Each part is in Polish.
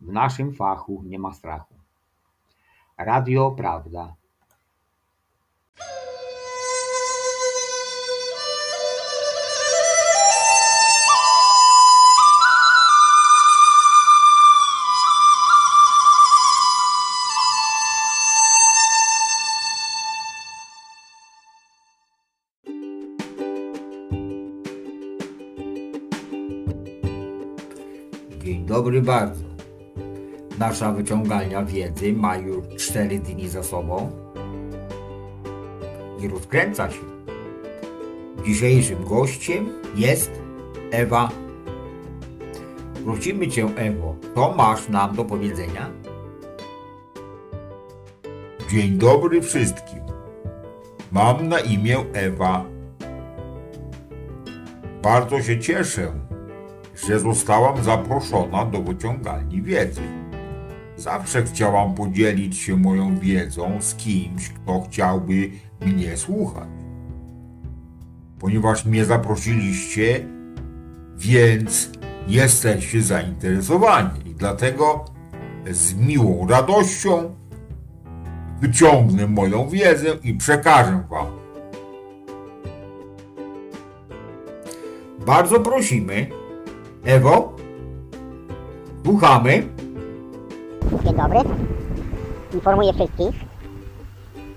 W naszym fachu nie ma strachu. Radio Prawda. Dzień dobry bardzo. Nasza wyciągalnia wiedzy ma już 4 dni za sobą i rozkręca się. Dzisiejszym gościem jest Ewa. Prosimy Cię, Ewo, co masz nam do powiedzenia? Dzień dobry wszystkim. Mam na imię Ewa. Bardzo się cieszę, że zostałam zaproszona do wyciągalni wiedzy. Zawsze chciałam podzielić się moją wiedzą z kimś, kto chciałby mnie słuchać. Ponieważ mnie zaprosiliście, więc jesteście zainteresowani i dlatego z miłą radością wyciągnę moją wiedzę i przekażę wam. Bardzo prosimy, Ewo, słuchamy. Dzień dobry. Informuję wszystkich,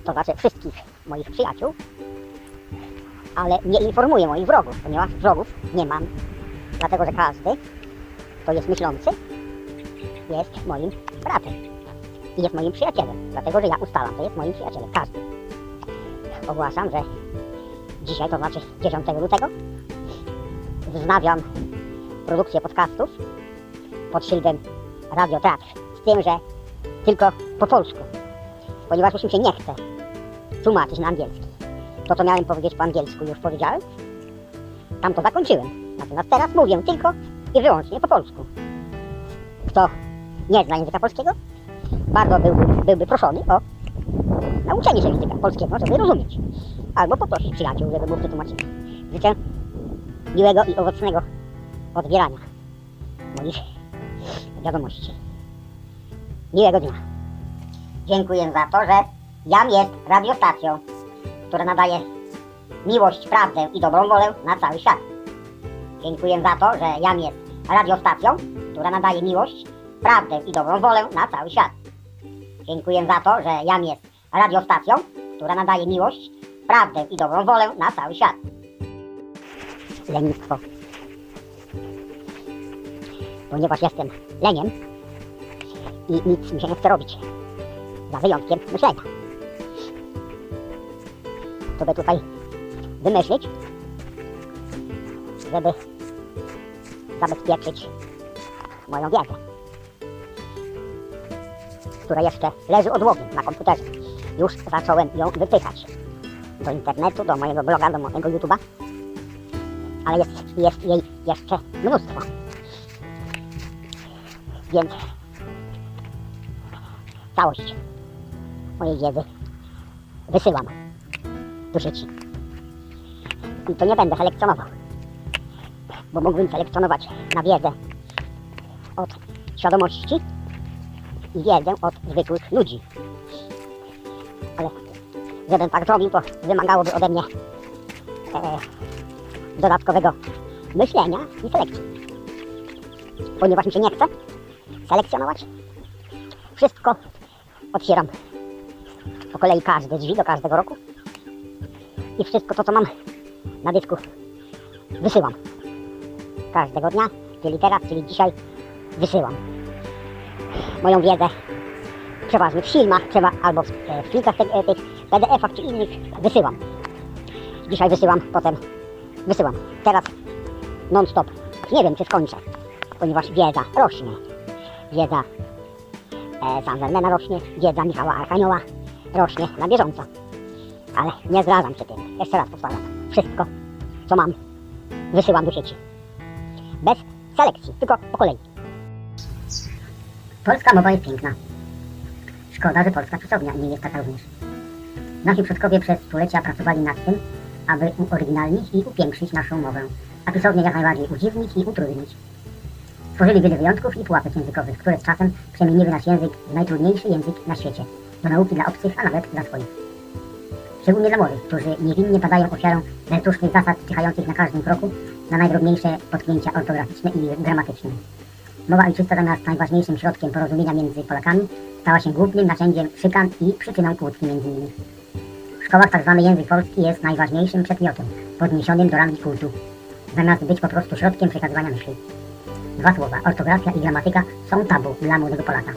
to znaczy wszystkich moich przyjaciół, ale nie informuję moich wrogów, ponieważ wrogów nie mam, dlatego że każdy, kto jest myślący, jest moim bratem i jest moim przyjacielem, dlatego że ja ustalam, to jest moim przyjacielem, każdy. Ogłaszam, że dzisiaj, to znaczy 10 lutego, wznawiam produkcję podcastów pod szyldem Radio Teatr. Z tym, że tylko po polsku. Ponieważ już mi się nie chce tłumaczyć na angielski. To, co miałem powiedzieć po angielsku, już powiedziałem. Tam to zakończyłem. Natomiast teraz mówię tylko i wyłącznie po polsku. Kto nie zna języka polskiego, bardzo byłby, byłby proszony o nauczenie się języka polskiego, żeby rozumieć. Albo poprosić przyjaciół, żeby mu przetłumaczyli. Życzę miłego i owocnego odbierania moich wiadomości. Miłego dnia. Dziękuję za to, że Jam jest radiostacją, która nadaje miłość, prawdę i dobrą wolę na cały świat. Dziękuję za to, że Jam jest radiostacją, która nadaje miłość, prawdę i dobrą wolę na cały świat. Dziękuję za to, że Jam jest radiostacją, która nadaje miłość, prawdę i dobrą wolę na cały świat. Lenistwo. Ponieważ jestem leniem i nic mi się nie chce robić. Za wyjątkiem myślenia. To by tutaj wymyślić, żeby zabezpieczyć moją wiedzę, która jeszcze leży odłogiem na komputerze. Już zacząłem ją wypychać do internetu, do mojego bloga, do mojego YouTube'a, ale jest, jest jej jeszcze mnóstwo. Więc całość mojej wiedzy wysyłam do sieci. I to nie będę selekcjonował, bo mógłbym selekcjonować na wiedzę od świadomości i wiedzę od zwykłych ludzi. Ale żebym tak zrobił, to wymagałoby ode mnie e, dodatkowego myślenia i selekcji. Ponieważ mi się nie chce selekcjonować, wszystko otwieram po kolei każde drzwi do każdego roku i wszystko to, co mam na dysku wysyłam. Każdego dnia, czyli teraz, czyli dzisiaj wysyłam. Moją wiedzę przeważnie w filmach, trzeba albo w, e, w plikach tych, tych PDF-ach czy innych wysyłam. Dzisiaj wysyłam, potem wysyłam. Teraz non stop. Nie wiem, czy skończę, ponieważ wiedza rośnie. Wiedza e, San Vermena rośnie, wiedza Michała Archanioła rośnie na bieżąco. Ale nie zdradzam się tym. Jeszcze raz powtarzam. Wszystko, co mam, wysyłam do sieci. Bez selekcji, tylko po kolei. Polska mowa jest piękna. Szkoda, że polska pisownia nie jest taka również. Nasi przodkowie przez stulecia pracowali nad tym, aby uoryginalnić i upiększyć naszą mowę, a pisownię jak najbardziej udziwnić i utrudnić. Stworzyli wiele wyjątków i pułapek językowych, które z czasem przemieniły nasz język w najtrudniejszy język na świecie, do nauki dla obcych, a nawet dla swoich. Szczególnie dla młodych, którzy niewinnie padają ofiarą wertusznych zasad czyhających na każdym kroku na najdrobniejsze potknięcia ortograficzne i gramatyczne. Mowa ojczysta zamiast najważniejszym środkiem porozumienia między Polakami stała się głównym narzędziem szykan i przyczyną kłótni między nimi. W szkołach tzw. język polski jest najważniejszym przedmiotem, podniesionym do rangi kultu, zamiast być po prostu środkiem przekazywania myśli. Dwa słowa, ortografia i gramatyka są tabu dla młodego Polaka.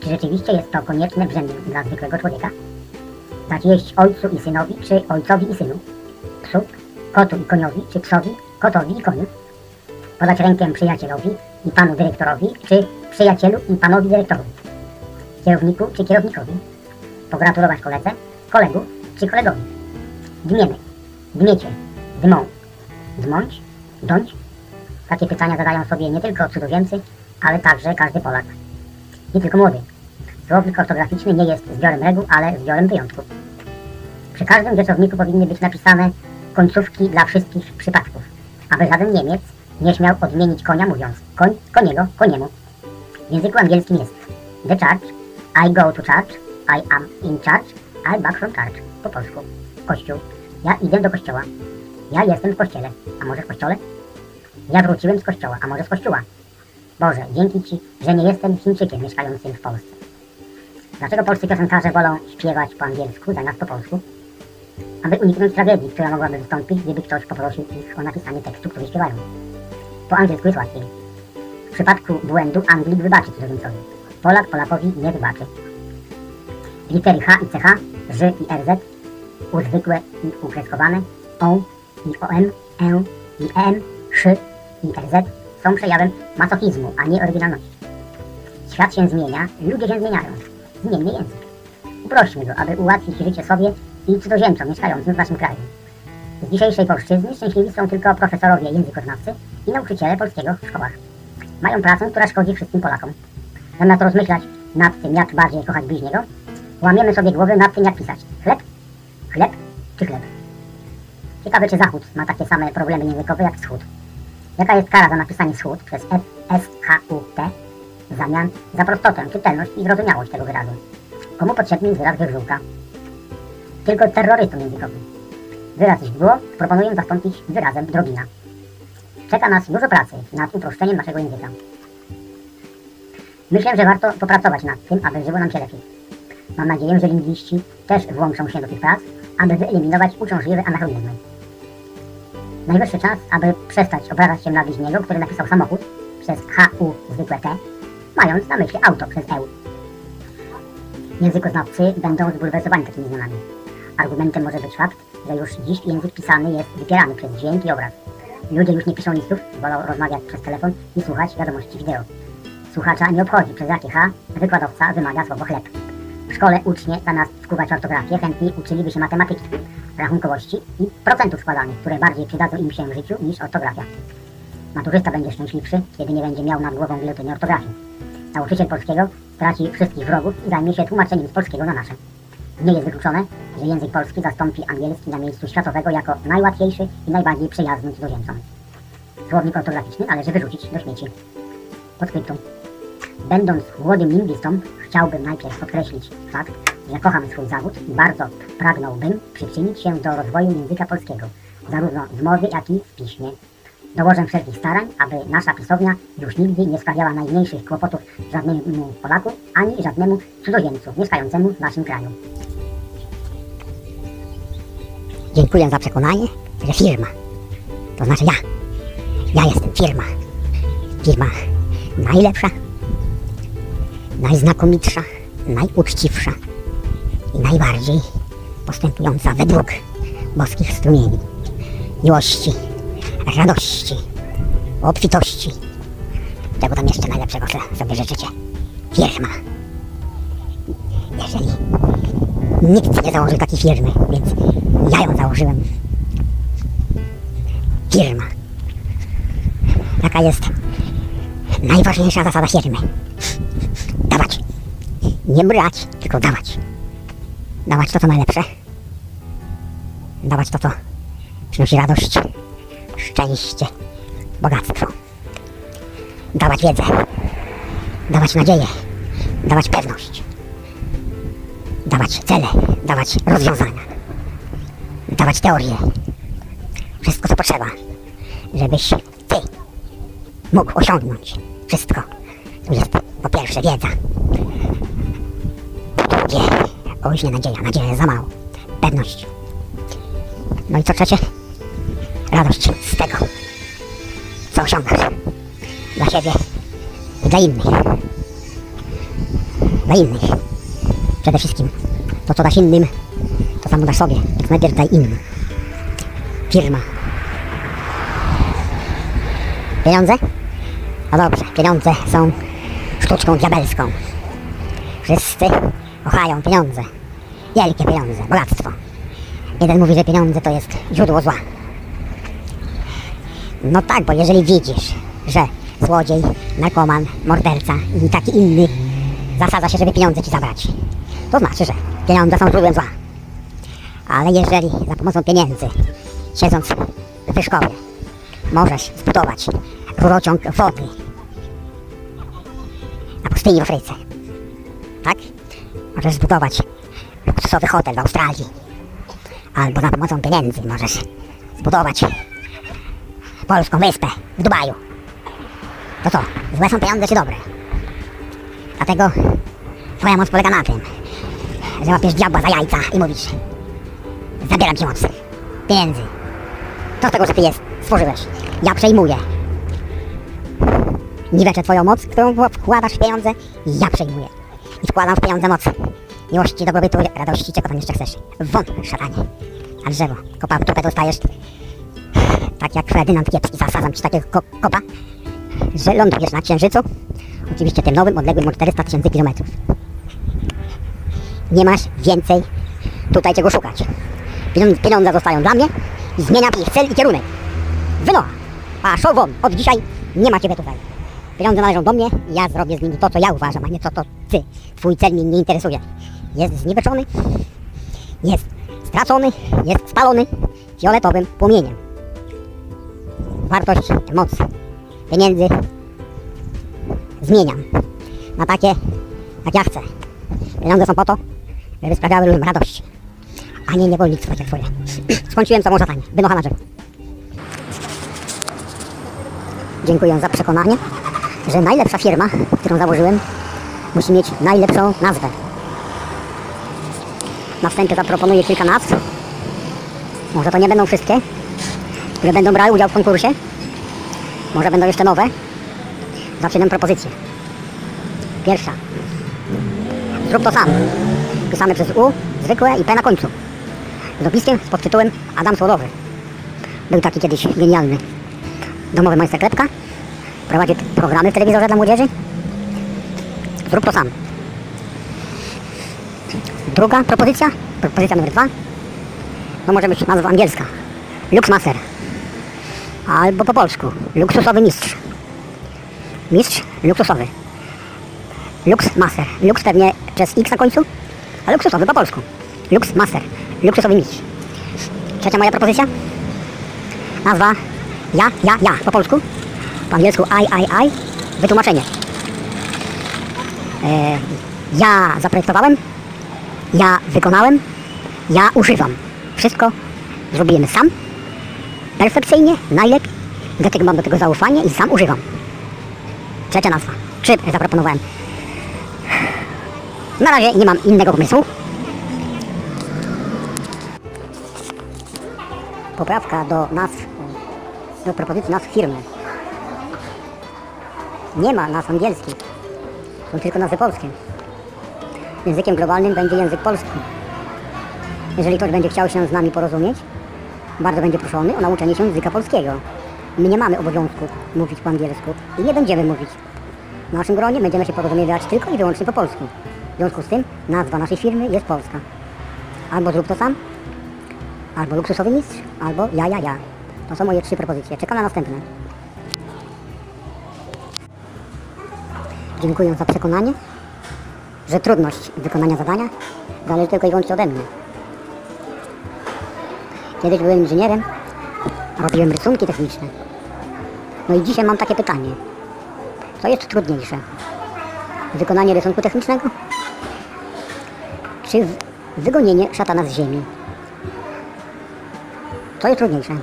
Czy rzeczywiście jest to konieczne brzemię dla zwykłego człowieka? Dać jeść ojcu i synowi, czy ojcowi i synu? Psu, kotu i koniowi, czy psowi, kotowi i koniu? Podać rękę przyjacielowi i panu dyrektorowi, czy przyjacielu i panowi dyrektorowi? Kierowniku czy kierownikowi? Pogratulować koledze, kolegu czy kolegowi? Dmiemy, dmiecie, dmą, dmąć, dąć? Takie pytania zadają sobie nie tylko cudzoziemcy, ale także każdy Polak. Nie tylko młody. Słownik ortograficzny nie jest zbiorem reguł, ale zbiorem wyjątków. Przy każdym rzeczowniku powinny być napisane końcówki dla wszystkich przypadków, aby żaden Niemiec nie śmiał odmienić konia mówiąc koń, koniego, koniemu. W języku angielskim jest the church, I go to church, I am in church, I back from church. Po polsku. Kościół. Ja idę do kościoła. Ja jestem w kościele. A może w kościole? Ja wróciłem z kościoła, a może z kościoła. Boże, dzięki Ci, że nie jestem Chińczykiem mieszkającym w Polsce. Dlaczego polscy piosenkarze wolą śpiewać po angielsku zamiast po polsku? Aby uniknąć tragedii, która mogłaby wystąpić, gdyby ktoś poprosił ich o napisanie tekstu, który śpiewają. Po angielsku jest łatwiej. W przypadku błędu Anglik wybaczy cudzoziemcowi. Polak Polakowi nie wybaczy. Litery H i CH, Ż i RZ, uzwykłe i ukreskowane, O i OM, E i M, Sz i RZ są przejawem masochizmu, a nie oryginalności. Świat się zmienia, ludzie się zmieniają. Zmieńmy język. Uprośćmy go, aby ułatwić życie sobie i cudzoziemcom mieszkającym w naszym kraju. Z dzisiejszej polszczyzny szczęśliwi są tylko profesorowie językoznawcy i nauczyciele polskiego w szkołach. Mają pracę, która szkodzi wszystkim Polakom. Zamiast rozmyślać nad tym, jak bardziej kochać bliźniego, łamiemy sobie głowy nad tym, jak pisać. Chleb? Chleb czy chleb? Ciekawe, czy Zachód ma takie same problemy językowe jak Wschód. Jaka jest kara za napisanie Wschód przez F, S, H, U, T w zamian za prostotę, czytelność i zrozumiałość tego wyrazu? Komu potrzebny jest wyraz wywrzułka? Tylko terrorystom językowym. Wyraz źdźbło proponuję zastąpić wyrazem drobina. Czeka nas dużo pracy nad uproszczeniem naszego języka. Myślę, że warto popracować nad tym, aby żyło nam się lepiej. Mam nadzieję, że lingwiści też włączą się do tych prac, aby wyeliminować uciążliwe anachronizmy. Najwyższy czas, aby przestać obrażać się na bliźniego, który napisał samochód przez HU zwykłe T, mając na myśli auto przez EU. Językoznawcy będą zbulwersowani takimi zmianami. Argumentem może być fakt, że już dziś język pisany jest wypierany przez dźwięk i obraz. Ludzie już nie piszą listów, wolą rozmawiać przez telefon i słuchać wiadomości wideo. Słuchacza nie obchodzi, przez jakie H wykładowca wymaga słowo chleb. W szkole ucznie zamiast wkuwać ortografię chętniej uczyliby się matematyki, rachunkowości i procentów składanych, które bardziej przydadzą im się w życiu niż ortografia. Maturzysta będzie szczęśliwszy, kiedy nie będzie miał nad głową gilotyny ortografii. Nauczyciel polskiego straci wszystkich wrogów i zajmie się tłumaczeniem z polskiego na nasze. Nie jest wykluczone, że język polski zastąpi angielski na miejscu światowego jako najłatwiejszy i najbardziej przyjazny cudzoziemcom. Słownik ortograficzny należy wyrzucić do śmieci. Podskryptum. Będąc młodym lingwistą, chciałbym najpierw podkreślić fakt, że kocham swój zawód i bardzo pragnąłbym przyczynić się do rozwoju języka polskiego, zarówno w mowie, jak i w piśmie. Dołożę wszelkich starań, aby nasza pisownia już nigdy nie sprawiała najmniejszych kłopotów żadnemu Polaku, ani żadnemu cudzoziemcu mieszkającemu w naszym kraju. Dziękuję za przekonanie, że firma, to znaczy ja, ja jestem firma, firma najlepsza, najznakomitsza, najuczciwsza i najbardziej postępująca według boskich strumieni miłości, radości, obfitości. Czego tam jeszcze najlepszego sobie życzycie? Firma. jeżeli nikt nie założył takiej firmy, więc ja ją założyłem. Firma. Taka jest najważniejsza zasada firmy. Dawać. Nie brać, tylko dawać. Dawać to, co najlepsze. Dawać to, co przynosi radość, szczęście, bogactwo. Dawać wiedzę. Dawać nadzieję. Dawać pewność. Dawać cele. Dawać rozwiązania. Dawać teorie. Wszystko, co potrzeba, żebyś ty mógł osiągnąć wszystko. Tu jest po pierwsze wiedza. Po drugie, nie nadzieja, nadzieja za mało. Pewność. No i co trzecie? Radość z tego, co osiągasz. Dla siebie i dla innych. Dla innych. Przede wszystkim to, co dasz innym, to samo dasz sobie. Więc najpierw daj innym. Firma. Pieniądze? No dobrze, pieniądze są sztuczką diabelską. Wszyscy kochają pieniądze. Wielkie pieniądze, bogactwo. Jeden mówi, że pieniądze to jest źródło zła. No tak, bo jeżeli widzisz, że złodziej, narkoman, morderca i taki inny zasadza się, żeby pieniądze ci zabrać, to znaczy, że pieniądze są źródłem zła. Ale jeżeli za pomocą pieniędzy, siedząc w wyszkowie, możesz zbudować rurociąg wody na pustyni w Afryce? Możesz zbudować luksusowy hotel w Australii, albo za pomocą pieniędzy możesz zbudować polską wyspę w Dubaju. To co, złe są pieniądze czy dobre? Dlatego twoja moc polega na tym, że łapiesz diabła za jajca i mówisz Zabieram ci moc. Pieniędzy. To z tego, że ty jest, stworzyłeś. Ja przejmuję. Niweczę twoją moc, którą wkładasz w pieniądze ja przejmuję. I wkładam w pieniądze moc. Miłości, dobrobytu, radości, czego tam jeszcze chcesz. Won, szatanie. A drzewo, kopa w dupę dostajesz. Tak jak Ferdynand Kiepski, zasadzam ci takiego ko kopa, że lądujesz na Księżycu. Oczywiście tym nowym, odległym o 400 tysięcy kilometrów. Nie masz więcej tutaj czego szukać. Pieniądze, zostają dla mnie i zmieniam ich cel i kierunek. Wynocha! A show won! Od dzisiaj nie ma ciebie tutaj. Pieniądze należą do mnie ja zrobię z nimi to, co ja uważam, a nie to, co ty. Twój cel mnie nie interesuje. Jest zniweczony, jest stracony, jest spalony fioletowym płomieniem. Wartość, moc pieniędzy zmieniam na takie, jak ja chcę. Pieniądze są po to, żeby sprawiały ludziom radość, a nie niewolnictwo jak twoje. Skończyłem samą szatanie. Wynocha na drzewo. Dziękuję za przekonanie, że najlepsza firma, którą założyłem, musi mieć najlepszą nazwę. Następnie zaproponuję kilka nazw. Może to nie będą wszystkie, które będą brały udział w konkursie. Może będą jeszcze nowe. Zaczynam propozycję. Pierwsza. Zrób to sam. Pisane przez U, zwykłe i P na końcu. Z dopiskiem z podtytułem Adam Słodowy. Był taki kiedyś genialny. Domowy majster Klepka. Prowadzi t- programy w telewizorze dla młodzieży. Zrób to sam. Druga propozycja, propozycja numer dwa. To może być nazwa angielska. Luxmaster. Albo po polsku. Luksusowy mistrz. Mistrz luksusowy. Lux Master. Lux pewnie przez X na końcu, a luksusowy po polsku. Lux Master. Luksusowy mistrz. Trzecia moja propozycja. Nazwa ja, ja, ja po polsku. Po angielsku I, I, I. Wytłumaczenie. E, ja zaprojektowałem, ja wykonałem, ja używam. Wszystko zrobiłem sam, perfekcyjnie, najlepiej. Dlatego mam do tego zaufanie i sam używam. Trzecia nazwa. Trzy zaproponowałem. Na razie nie mam innego pomysłu. Poprawka do nazw, do propozycji nazw firmy. Nie ma nazw angielskich. Są tylko nazwy polskie. Językiem globalnym będzie język polski. Jeżeli ktoś będzie chciał się z nami porozumieć, bardzo będzie proszony o nauczenie się języka polskiego. My nie mamy obowiązku mówić po angielsku i nie będziemy mówić. W naszym gronie będziemy się porozumiewać tylko i wyłącznie po polsku. W związku z tym nazwa naszej firmy jest Polska. Albo zrób to sam, albo luksusowy mistrz, albo ja, ja, ja. To są moje trzy propozycje. Czekam na następne. Dziękuję za przekonanie, że trudność wykonania zadania zależy tylko i wyłącznie ode mnie. Kiedyś byłem inżynierem, robiłem rysunki techniczne. No i dzisiaj mam takie pytanie. Co jest trudniejsze? Wykonanie rysunku technicznego? Czy wygonienie szatana z ziemi? Co jest trudniejsze?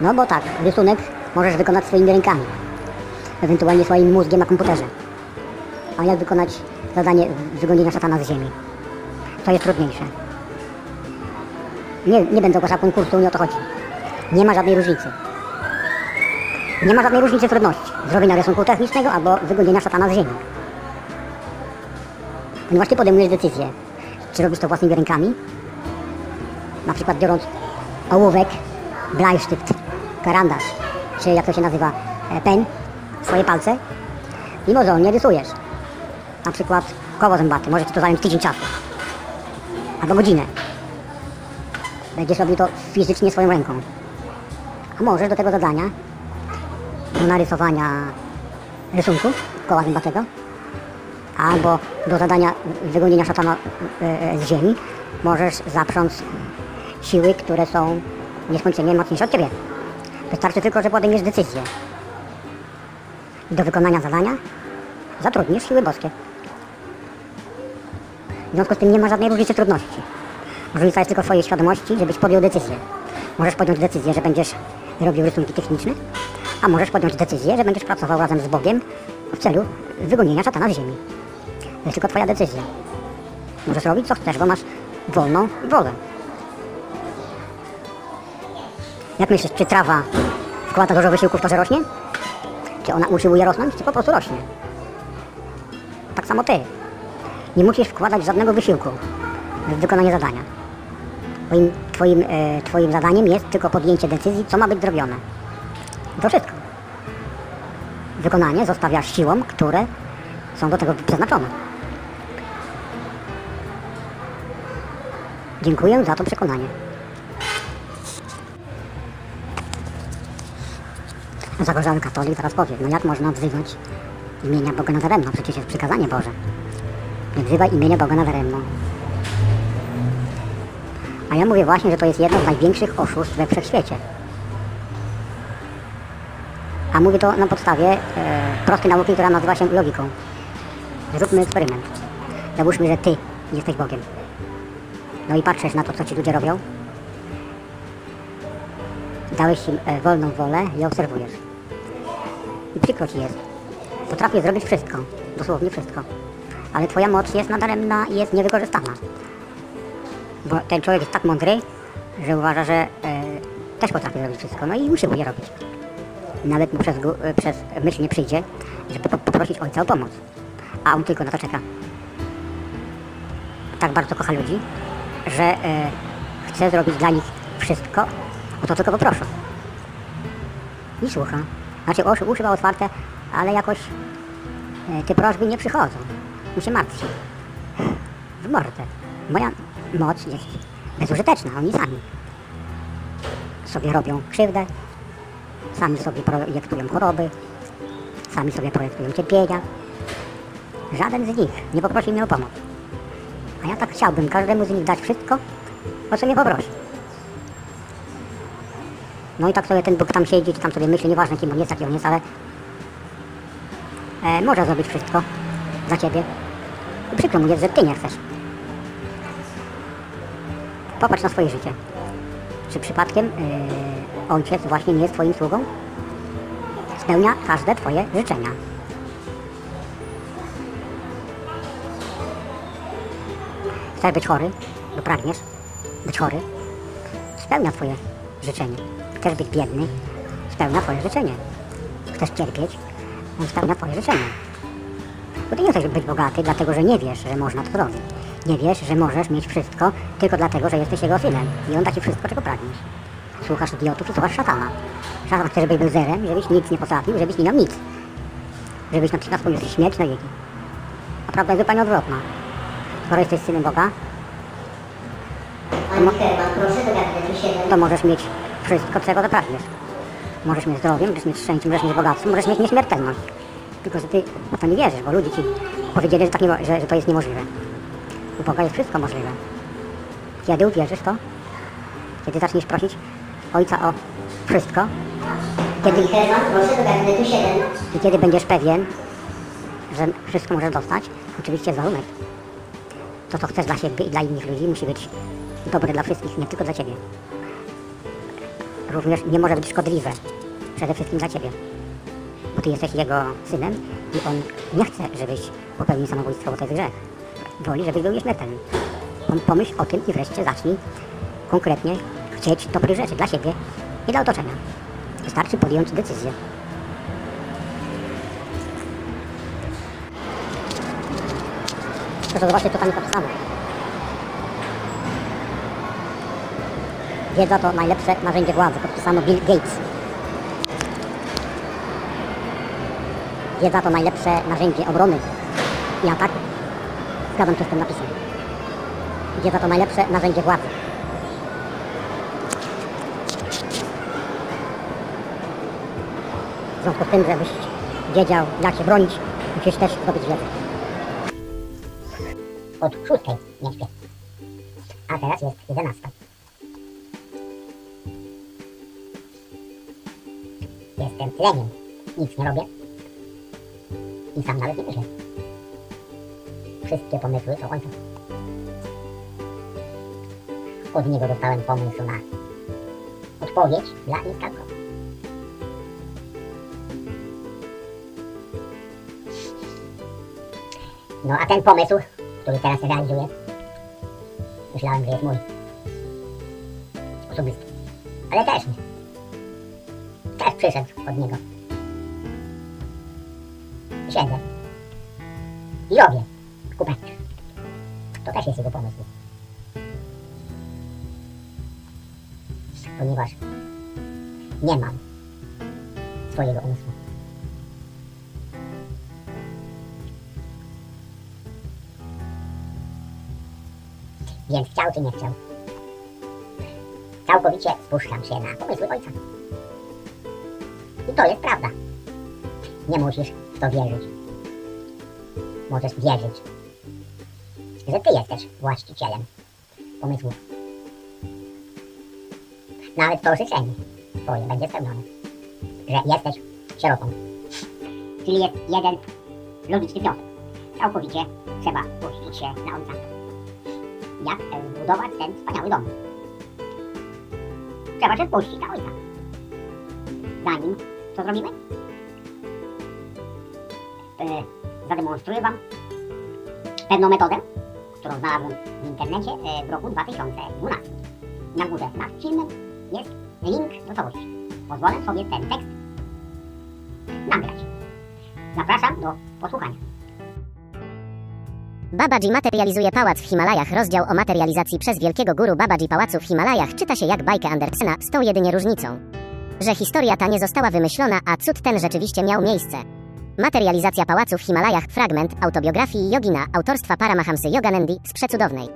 No bo tak, rysunek możesz wykonać swoimi rękami, ewentualnie swoim mózgiem na komputerze. A jak wykonać zadanie wygonienia szatana z ziemi? Co jest trudniejsze? Nie, nie będę ogłaszał konkursu, nie o to chodzi. Nie ma żadnej różnicy. Nie ma żadnej różnicy trudności zrobienia rysunku technicznego albo wygonienia szatana z ziemi. Ponieważ ty podejmujesz decyzję, czy robisz to własnymi rękami, na przykład biorąc ołówek, bleisztyft, karandasz, czy jak to się nazywa, e, pen, swoje palce i mozolnie rysujesz. Na przykład koło zębate, może ci to zająć tydzień czasu, albo godzinę. Będziesz robił to fizycznie swoją ręką. A możesz do tego zadania, do narysowania rysunku koła zębatego, albo do zadania wygonienia szatana e, e, z ziemi, możesz zaprząc siły, które są nieskończenie mocniejsze od ciebie. Wystarczy tylko, że podejmiesz decyzję. Do wykonania zadania zatrudnisz siły boskie. W związku z tym nie ma żadnej różnicy trudności. Różnica jest tylko w twojej świadomości, żebyś podjął decyzję. Możesz podjąć decyzję, że będziesz robił rysunki techniczne, a możesz podjąć decyzję, że będziesz pracował razem z Bogiem w celu wygonienia szatana z ziemi. To jest tylko twoja decyzja. Możesz robić co chcesz, bo masz wolną wolę. Jak myślisz, czy trawa wkłada dużo wysiłku w to, że rośnie? Czy ona usiłuje rosnąć, czy po prostu rośnie? Tak samo ty. Nie musisz wkładać żadnego wysiłku w wykonanie zadania. Twoim, twoim, e, twoim zadaniem jest tylko podjęcie decyzji, co ma być zrobione. To wszystko. Wykonanie zostawiasz siłom, które są do tego przeznaczone. Dziękuję za to przekonanie. Zagorzały katolik teraz powie, no jak można wzywać imienia Boga nadaremno? Przecież jest przykazanie Boże. Nie wzywaj imienia Boga nadaremno. A ja mówię właśnie, że to jest jedno z największych oszustw we wszechświecie. A mówię to na podstawie e, prostej nauki, która nazywa się logiką. Zróbmy eksperyment. Załóżmy, że Ty jesteś Bogiem. No i patrzysz na to, co Ci ludzie robią. Dałeś im e, wolną wolę i obserwujesz. I przykro Ci jest. Potrafię zrobić wszystko. Dosłownie wszystko. Ale Twoja moc jest nadaremna i jest niewykorzystana. Bo ten człowiek jest tak mądry, że uważa, że e, też potrafi zrobić wszystko. No i usiłuje robić. Nawet mu przez, e, przez myśl nie przyjdzie, żeby po- poprosić ojca o pomoc. A on tylko na to czeka. Tak bardzo kocha ludzi, że e, chce zrobić dla nich wszystko, o to tylko poproszą. I słucha. Znaczy uszy, uszy ma otwarte, ale jakoś e, te prośby nie przychodzą. I się martwi. W mordę. Moja moc jest bezużyteczna, oni sami sobie robią krzywdę, sami sobie projektują choroby, sami sobie projektują cierpienia. Żaden z nich nie poprosi mnie o pomoc. A ja tak chciałbym każdemu z nich dać wszystko, o co mnie poprosi. No i tak sobie ten Bóg tam siedzi, czy tam sobie myśli, nieważne kim on jest, jaki on jest, ale e, może zrobić wszystko za ciebie. I przykro mu jest, że ty nie chcesz. Popatrz na swoje życie. Czy przypadkiem e, ojciec właśnie nie jest twoim sługą? Spełnia każde twoje życzenia. Chcesz być chory, bo pragniesz być chory, spełnia twoje życzenie. Chcesz być biedny, spełnia twoje życzenie. Chcesz cierpieć, spełnia twoje życzenie. Bo ty nie chcesz być bogaty, dlatego że nie wiesz, że można to zrobić. Nie wiesz, że możesz mieć wszystko tylko dlatego, że jesteś jego synem. I on da ci wszystko, czego pragniesz. Słuchasz idiotów i słuchasz szatana. Szatan chce, żebyś był zerem, żebyś nic nie potrafił, żebyś nie miał nic. Żebyś na przykład poniósł śmierć na wieki. prawda jest zupełnie odwrotna. Skoro jesteś synem Boga, gabinetu 7. to możesz mieć wszystko, czego zapragniesz. Możesz mieć zdrowie, możesz mieć szczęście, możesz mieć bogactwo, możesz mieć nieśmiertelność. Tylko, że ty w to nie wierzysz, bo ludzie ci powiedzieli, że, tak nie, że, że to jest niemożliwe. U Boga jest wszystko możliwe. Kiedy uwierzysz to? Kiedy zaczniesz prosić Ojca o wszystko? Kiedy, Pani Herman, proszę do gabinetu 7. I kiedy będziesz pewien, że wszystko możesz dostać, oczywiście warunek. To, co chcesz dla siebie i dla innych ludzi, musi być dobre dla wszystkich, nie tylko dla ciebie. Również nie może być szkodliwe. Przede wszystkim dla ciebie. Bo ty jesteś jego synem i on nie chce, żebyś popełnił samobójstwo, bo to jest grzech. Woli, żebyś był nieśmiertelny. Pom- Pomyśl o tym i wreszcie zacznij konkretnie chcieć dobrych rzeczy dla siebie i dla otoczenia. Wystarczy podjąć decyzję. Proszę zobaczyć, co tam jest napisane. Wiedza to najlepsze narzędzie władzy. Podpisano Bill Gates. Wiedza to najlepsze narzędzie obrony i ataku. Zgadzam się z tym napisem. Wiedza to najlepsze narzędzie władzy. W związku z tym, żebyś wiedział, jak się bronić, musisz też zdobyć wiedzę. Od szóstej śpię. A teraz jest jedenasta. Jestem leniem. Nic nie robię. I sam nawet nie myślę. Wszystkie pomysły są ojca. Od niego dostałem pomysł na odpowiedź dla instalko. No a ten pomysł, który teraz realizuję, myślałem, że jest mój. Osobisty. Ale też nie. Też przyszedł od niego. Siedzę. I robię kupę. To też jest jego pomysł. Ponieważ nie mam swojego umysłu. Więc chciał czy nie chciał. Całkowicie spuszczam się na pomysły ojca. I to jest prawda. Nie musisz w to wierzyć. Możesz wierzyć, że ty jesteś właścicielem pomysłów. Nawet to życzenie twoje będzie spełnione. Że jesteś sierotą. Czyli jest jeden logiczny wniosek. Całkowicie trzeba puścić się na ojca jak zbudować ten wspaniały dom. Trzeba się spuścić na ojca. Zanim co zrobimy? Zademonstruję Wam pewną metodę, którą znalazłem w internecie e, w roku 2012. Na górze nad filmem jest link do całości. Pozwolę sobie ten tekst nagrać. Zapraszam do posłuchania. Babaji materializuje pałac w Himalajach. Rozdział o materializacji przez wielkiego guru Babaji pałacu w Himalajach czyta się jak bajkę Andersena, z tą jedynie różnicą, że historia ta nie została wymyślona, a cud ten rzeczywiście miał miejsce. Materializacja pałacu w Himalajach, fragment autobiografii Yogina, autorstwa Paramahamsy Yoganandy z przecudownej,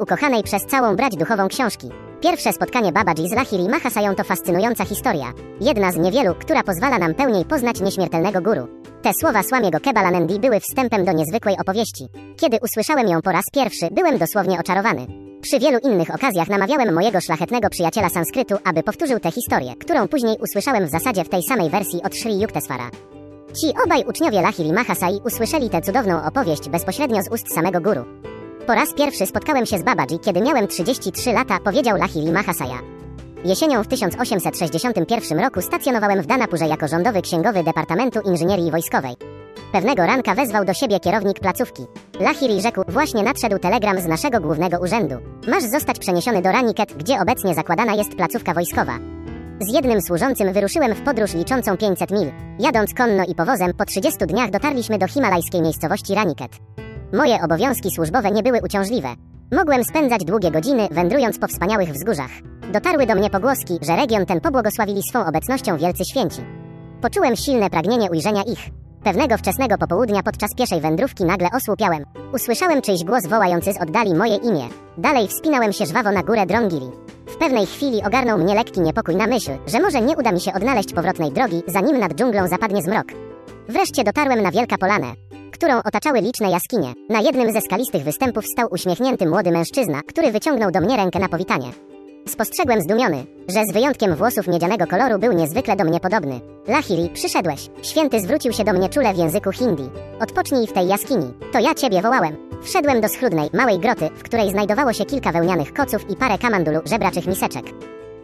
ukochanej przez całą brać duchową książki. Pierwsze spotkanie Babaji z Lahiri Mahasają to fascynująca historia, jedna z niewielu, która pozwala nam pełniej poznać nieśmiertelnego guru. Te słowa Słamiego Kebalanendi były wstępem do niezwykłej opowieści. Kiedy usłyszałem ją po raz pierwszy, byłem dosłownie oczarowany. Przy wielu innych okazjach namawiałem mojego szlachetnego przyjaciela sanskrytu, aby powtórzył tę historię, którą później usłyszałem w zasadzie w tej samej wersji od Sri Yukteswara. Ci obaj uczniowie Lahiri Mahasai usłyszeli tę cudowną opowieść bezpośrednio z ust samego guru. Po raz pierwszy spotkałem się z Babaji, kiedy miałem 33 lata, powiedział Lahiri Mahasaja. Jesienią w 1861 roku stacjonowałem w Danapurze jako rządowy księgowy Departamentu Inżynierii Wojskowej. Pewnego ranka wezwał do siebie kierownik placówki. Lahiri rzekł, właśnie nadszedł telegram z naszego głównego urzędu. Masz zostać przeniesiony do Raniket, gdzie obecnie zakładana jest placówka wojskowa. Z jednym służącym wyruszyłem w podróż liczącą 500 mil. Jadąc konno i powozem, po 30 dniach dotarliśmy do himalajskiej miejscowości Raniket. Moje obowiązki służbowe nie były uciążliwe. Mogłem spędzać długie godziny, wędrując po wspaniałych wzgórzach. Dotarły do mnie pogłoski, że region ten pobłogosławili swą obecnością wielcy święci. Poczułem silne pragnienie ujrzenia ich. Pewnego wczesnego popołudnia podczas pieszej wędrówki nagle osłupiałem. Usłyszałem czyjś głos wołający z oddali moje imię. Dalej wspinałem się żwawo na górę Drongiri. W pewnej chwili ogarnął mnie lekki niepokój na myśl, że może nie uda mi się odnaleźć powrotnej drogi, zanim nad dżunglą zapadnie zmrok. Wreszcie dotarłem na wielka polanę, którą otaczały liczne jaskinie. Na jednym ze skalistych występów stał uśmiechnięty młody mężczyzna, który wyciągnął do mnie rękę na powitanie. Spostrzegłem zdumiony, że z wyjątkiem włosów miedzianego koloru był niezwykle do mnie podobny. Lahiri, przyszedłeś. Święty zwrócił się do mnie czule w języku hindi. Odpocznij w tej jaskini. To ja ciebie wołałem. Wszedłem do schludnej, małej groty, w której znajdowało się kilka wełnianych koców i parę kamandulu żebraczych miseczek.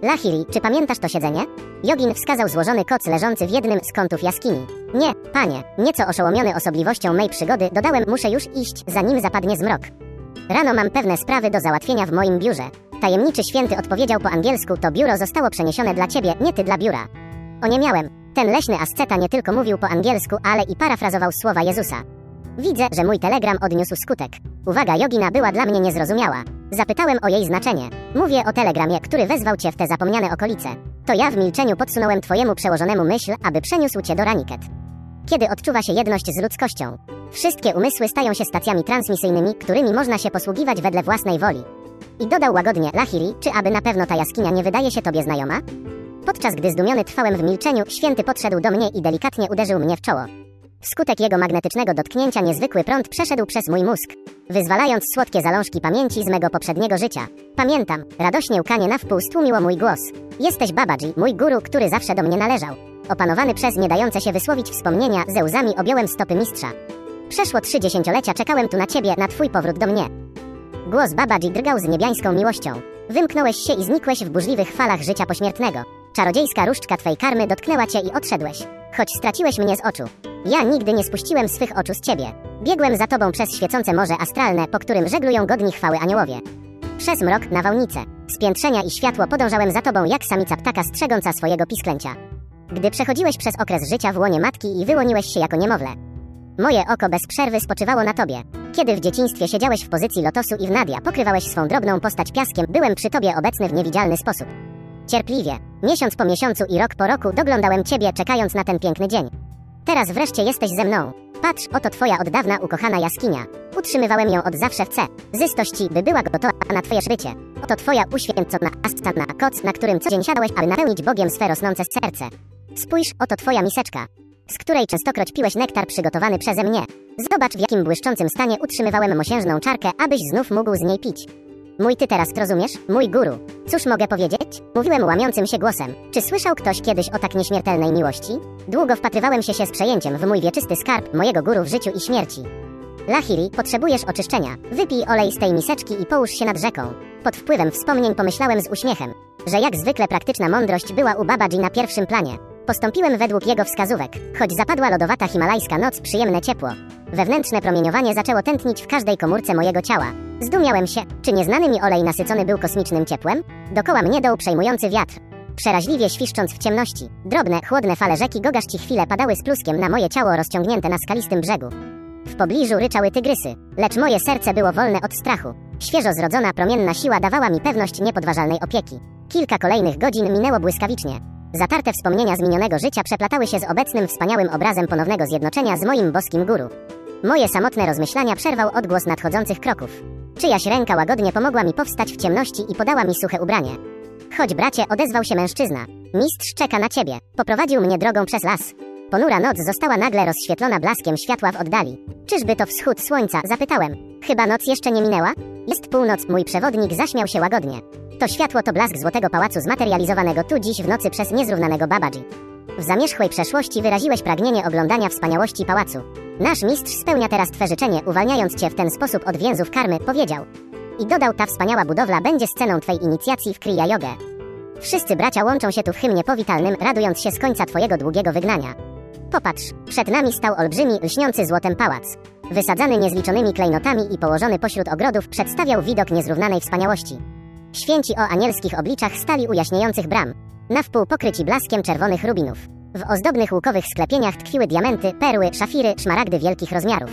Lahiri, czy pamiętasz to siedzenie? Jogin wskazał złożony koc leżący w jednym z kątów jaskini. Nie, panie, nieco oszołomiony osobliwością mej przygody, dodałem muszę już iść, zanim zapadnie zmrok. Rano mam pewne sprawy do załatwienia w moim biurze. Tajemniczy święty odpowiedział po angielsku, to biuro zostało przeniesione dla ciebie, nie ty dla biura. O nie miałem. Ten leśny asceta nie tylko mówił po angielsku, ale i parafrazował słowa Jezusa. Widzę, że mój telegram odniósł skutek. Uwaga Jogina była dla mnie niezrozumiała. Zapytałem o jej znaczenie. Mówię o telegramie, który wezwał cię w te zapomniane okolice. To ja w milczeniu podsunąłem twojemu przełożonemu myśl, aby przeniósł cię do Raniket. Kiedy odczuwa się jedność z ludzkością, wszystkie umysły stają się stacjami transmisyjnymi, którymi można się posługiwać wedle własnej woli. I dodał łagodnie, Lahiri, czy aby na pewno ta jaskinia nie wydaje się tobie znajoma? Podczas gdy zdumiony trwałem w milczeniu, święty podszedł do mnie i delikatnie uderzył mnie w czoło. Wskutek jego magnetycznego dotknięcia niezwykły prąd przeszedł przez mój mózg, wyzwalając słodkie zalążki pamięci z mego poprzedniego życia. Pamiętam, radośnie łkanie na wpół stłumiło mój głos. Jesteś Babaji, mój guru, który zawsze do mnie należał. Opanowany przez nie dające się wysłowić wspomnienia, ze łzami objąłem stopy mistrza. Przeszło trzy dziesięciolecia czekałem tu na ciebie, na twój powrót do mnie. Głos Babaji drgał z niebiańską miłością. Wymknąłeś się i znikłeś w burzliwych falach życia pośmiertnego. Czarodziejska różdżka twej karmy dotknęła cię i odszedłeś. Choć straciłeś mnie z oczu. Ja nigdy nie spuściłem swych oczu z ciebie. Biegłem za tobą przez świecące morze astralne, po którym żeglują godni chwały aniołowie. Przez mrok, nawałnicę, spiętrzenia i światło podążałem za tobą jak samica ptaka strzegąca swojego pisklęcia. Gdy przechodziłeś przez okres życia w łonie matki i wyłoniłeś się jako niemowlę. Moje oko bez przerwy spoczywało na tobie. Kiedy w dzieciństwie siedziałeś w pozycji lotosu i w Nadia pokrywałeś swą drobną postać piaskiem, byłem przy tobie obecny w niewidzialny sposób. Cierpliwie, miesiąc po miesiącu i rok po roku doglądałem ciebie, czekając na ten piękny dzień. Teraz wreszcie jesteś ze mną. Patrz, oto twoja od dawna ukochana jaskinia. Utrzymywałem ją od zawsze w C. Zystości, by była gotowa na twoje życie. Oto twoja uświęcona astana koc, na którym co dzień siadałeś, aby napełnić Bogiem swe rosnące serce. Spójrz, oto twoja miseczka, z której częstokroć piłeś nektar przygotowany przeze mnie. Zobacz, w jakim błyszczącym stanie utrzymywałem mosiężną czarkę, abyś znów mógł z niej pić. Mój ty teraz rozumiesz? Mój guru. Cóż mogę powiedzieć? Mówiłem łamiącym się głosem. Czy słyszał ktoś kiedyś o tak nieśmiertelnej miłości? Długo wpatrywałem się się z przejęciem w mój wieczysty skarb mojego guru w życiu i śmierci. Lahiri, potrzebujesz oczyszczenia. Wypij olej z tej miseczki i połóż się nad rzeką. Pod wpływem wspomnień pomyślałem z uśmiechem, że jak zwykle praktyczna mądrość była u Babaji na pierwszym planie. Postąpiłem według jego wskazówek, choć zapadła lodowata himalajska noc, przyjemne ciepło. Wewnętrzne promieniowanie zaczęło tętnić w każdej komórce mojego ciała. Zdumiałem się, czy nieznany mi olej nasycony był kosmicznym ciepłem? Dokoła mnie dął przejmujący wiatr. Przeraźliwie świszcząc w ciemności, drobne, chłodne fale rzeki Gogarzci chwile padały z pluskiem na moje ciało rozciągnięte na skalistym brzegu. W pobliżu ryczały tygrysy, lecz moje serce było wolne od strachu. Świeżo zrodzona promienna siła dawała mi pewność niepodważalnej opieki. Kilka kolejnych godzin minęło błyskawicznie. Zatarte wspomnienia z minionego życia przeplatały się z obecnym wspaniałym obrazem ponownego zjednoczenia z moim boskim guru. Moje samotne rozmyślania przerwał odgłos nadchodzących kroków. Czyjaś ręka łagodnie pomogła mi powstać w ciemności i podała mi suche ubranie. Chodź, bracie, odezwał się mężczyzna. Mistrz czeka na ciebie. Poprowadził mnie drogą przez las. Ponura noc została nagle rozświetlona blaskiem światła w oddali. Czyżby to wschód słońca? Zapytałem. Chyba noc jeszcze nie minęła? Jest północ, mój przewodnik zaśmiał się łagodnie. To światło to blask złotego pałacu zmaterializowanego tu dziś w nocy przez niezrównanego Babaji. W zamierzchłej przeszłości wyraziłeś pragnienie oglądania wspaniałości pałacu. Nasz mistrz spełnia teraz Twe życzenie, uwalniając Cię w ten sposób od więzów karmy, powiedział. I dodał, ta wspaniała budowla będzie sceną Twej inicjacji w Kriya Jogę. Wszyscy bracia łączą się tu w hymnie powitalnym, radując się z końca Twojego długiego wygnania. Popatrz, przed nami stał olbrzymi, lśniący złotem pałac. Wysadzany niezliczonymi klejnotami i położony pośród ogrodów, przedstawiał widok niezrównanej wspaniałości. Święci o anielskich obliczach stali u jaśniejących bram, na wpół pokryci blaskiem czerwonych rubinów. W ozdobnych łukowych sklepieniach tkwiły diamenty, perły, szafiry, szmaragdy wielkich rozmiarów.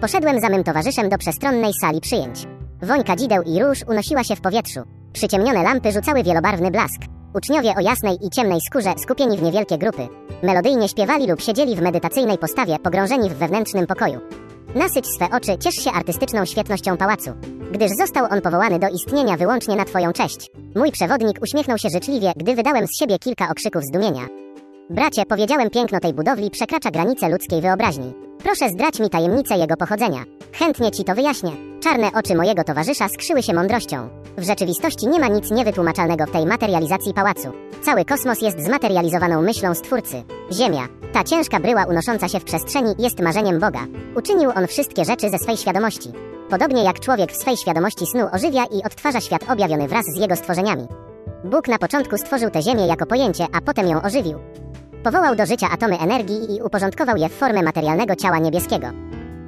Poszedłem za mym towarzyszem do przestronnej sali przyjęć. Woń kadzideł i róż unosiła się w powietrzu. Przyciemnione lampy rzucały wielobarwny blask. Uczniowie o jasnej i ciemnej skórze skupieni w niewielkie grupy. Melodyjnie śpiewali lub siedzieli w medytacyjnej postawie, pogrążeni w wewnętrznym pokoju. Nasyć swe oczy, ciesz się artystyczną świetnością pałacu, gdyż został on powołany do istnienia wyłącznie na Twoją cześć. Mój przewodnik uśmiechnął się życzliwie, gdy wydałem z siebie kilka okrzyków zdumienia. Bracie, powiedziałem, piękno tej budowli przekracza granice ludzkiej wyobraźni. Proszę zdrać mi tajemnicę jego pochodzenia. Chętnie ci to wyjaśnię. Czarne oczy mojego towarzysza skrzyły się mądrością. W rzeczywistości nie ma nic niewytłumaczalnego w tej materializacji pałacu. Cały kosmos jest zmaterializowaną myślą Stwórcy. Ziemia, ta ciężka bryła unosząca się w przestrzeni, jest marzeniem Boga. Uczynił on wszystkie rzeczy ze swej świadomości. Podobnie jak człowiek w swej świadomości snu ożywia i odtwarza świat objawiony wraz z jego stworzeniami. Bóg na początku stworzył tę ziemię jako pojęcie, a potem ją ożywił. Powołał do życia atomy energii i uporządkował je w formę materialnego ciała niebieskiego.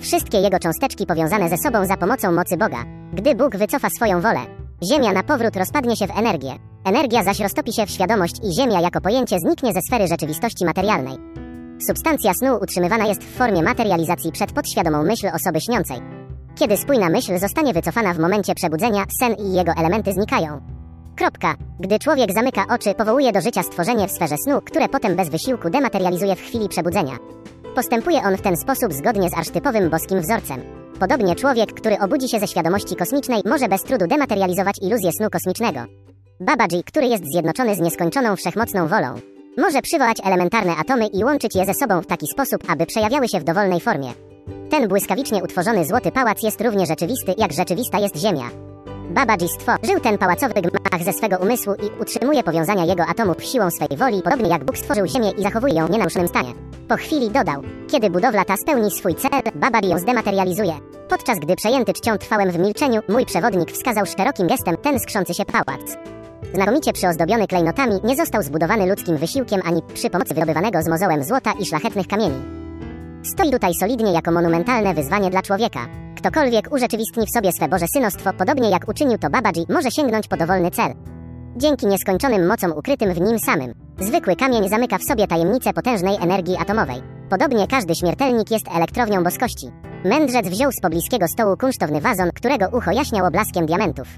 Wszystkie jego cząsteczki powiązane ze sobą za pomocą mocy Boga. Gdy Bóg wycofa swoją wolę, Ziemia na powrót rozpadnie się w energię. Energia zaś roztopi się w świadomość i Ziemia jako pojęcie zniknie ze sfery rzeczywistości materialnej. Substancja snu utrzymywana jest w formie materializacji przed podświadomą myśl osoby śniącej. Kiedy spójna myśl zostanie wycofana w momencie przebudzenia, sen i jego elementy znikają. Kropka. Gdy człowiek zamyka oczy, powołuje do życia stworzenie w sferze snu, które potem bez wysiłku dematerializuje w chwili przebudzenia. Postępuje on w ten sposób zgodnie z archetypowym boskim wzorcem. Podobnie człowiek, który obudzi się ze świadomości kosmicznej, może bez trudu dematerializować iluzję snu kosmicznego. Babaji, który jest zjednoczony z nieskończoną wszechmocną wolą, może przywołać elementarne atomy i łączyć je ze sobą w taki sposób, aby przejawiały się w dowolnej formie. Ten błyskawicznie utworzony złoty pałac jest równie rzeczywisty, jak rzeczywista jest Ziemia. Babadzistwo żył ten pałacowy gmach ze swego umysłu i utrzymuje powiązania jego atomów siłą swej woli, podobnie jak Bóg stworzył Ziemię i zachowuje ją w nienaruszonym stanie. Po chwili dodał, kiedy budowla ta spełni swój cel, Babadi ją zdematerializuje. Podczas gdy przejęty czcią trwałem w milczeniu, mój przewodnik wskazał szerokim gestem ten skrzący się pałac. Znakomicie przyozdobiony klejnotami, nie został zbudowany ludzkim wysiłkiem ani przy pomocy wydobywanego z mozołem złota i szlachetnych kamieni. Stoi tutaj solidnie jako monumentalne wyzwanie dla człowieka. Ktokolwiek urzeczywistni w sobie swe Boże synostwo, podobnie jak uczynił to Babaji, może sięgnąć po dowolny cel. Dzięki nieskończonym mocom ukrytym w nim samym. Zwykły kamień zamyka w sobie tajemnicę potężnej energii atomowej. Podobnie każdy śmiertelnik jest elektrownią boskości. Mędrzec wziął z pobliskiego stołu kunsztowny wazon, którego ucho jaśniało blaskiem diamentów.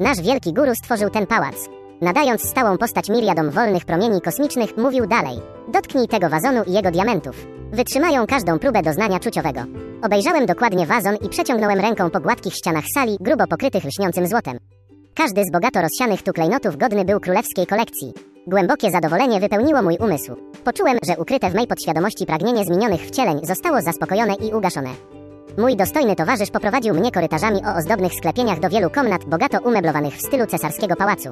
Nasz wielki guru stworzył ten pałac. Nadając stałą postać miriadom wolnych promieni kosmicznych, mówił dalej. Dotknij tego wazonu i jego diamentów. Wytrzymają każdą próbę doznania czuciowego. Obejrzałem dokładnie wazon i przeciągnąłem ręką po gładkich ścianach sali, grubo pokrytych lśniącym złotem. Każdy z bogato rozsianych tu klejnotów godny był królewskiej kolekcji. Głębokie zadowolenie wypełniło mój umysł. Poczułem, że ukryte w mej podświadomości pragnienie zmienionych wcieleń zostało zaspokojone i ugaszone. Mój dostojny towarzysz poprowadził mnie korytarzami o ozdobnych sklepieniach do wielu komnat bogato umeblowanych w stylu cesarskiego pałacu.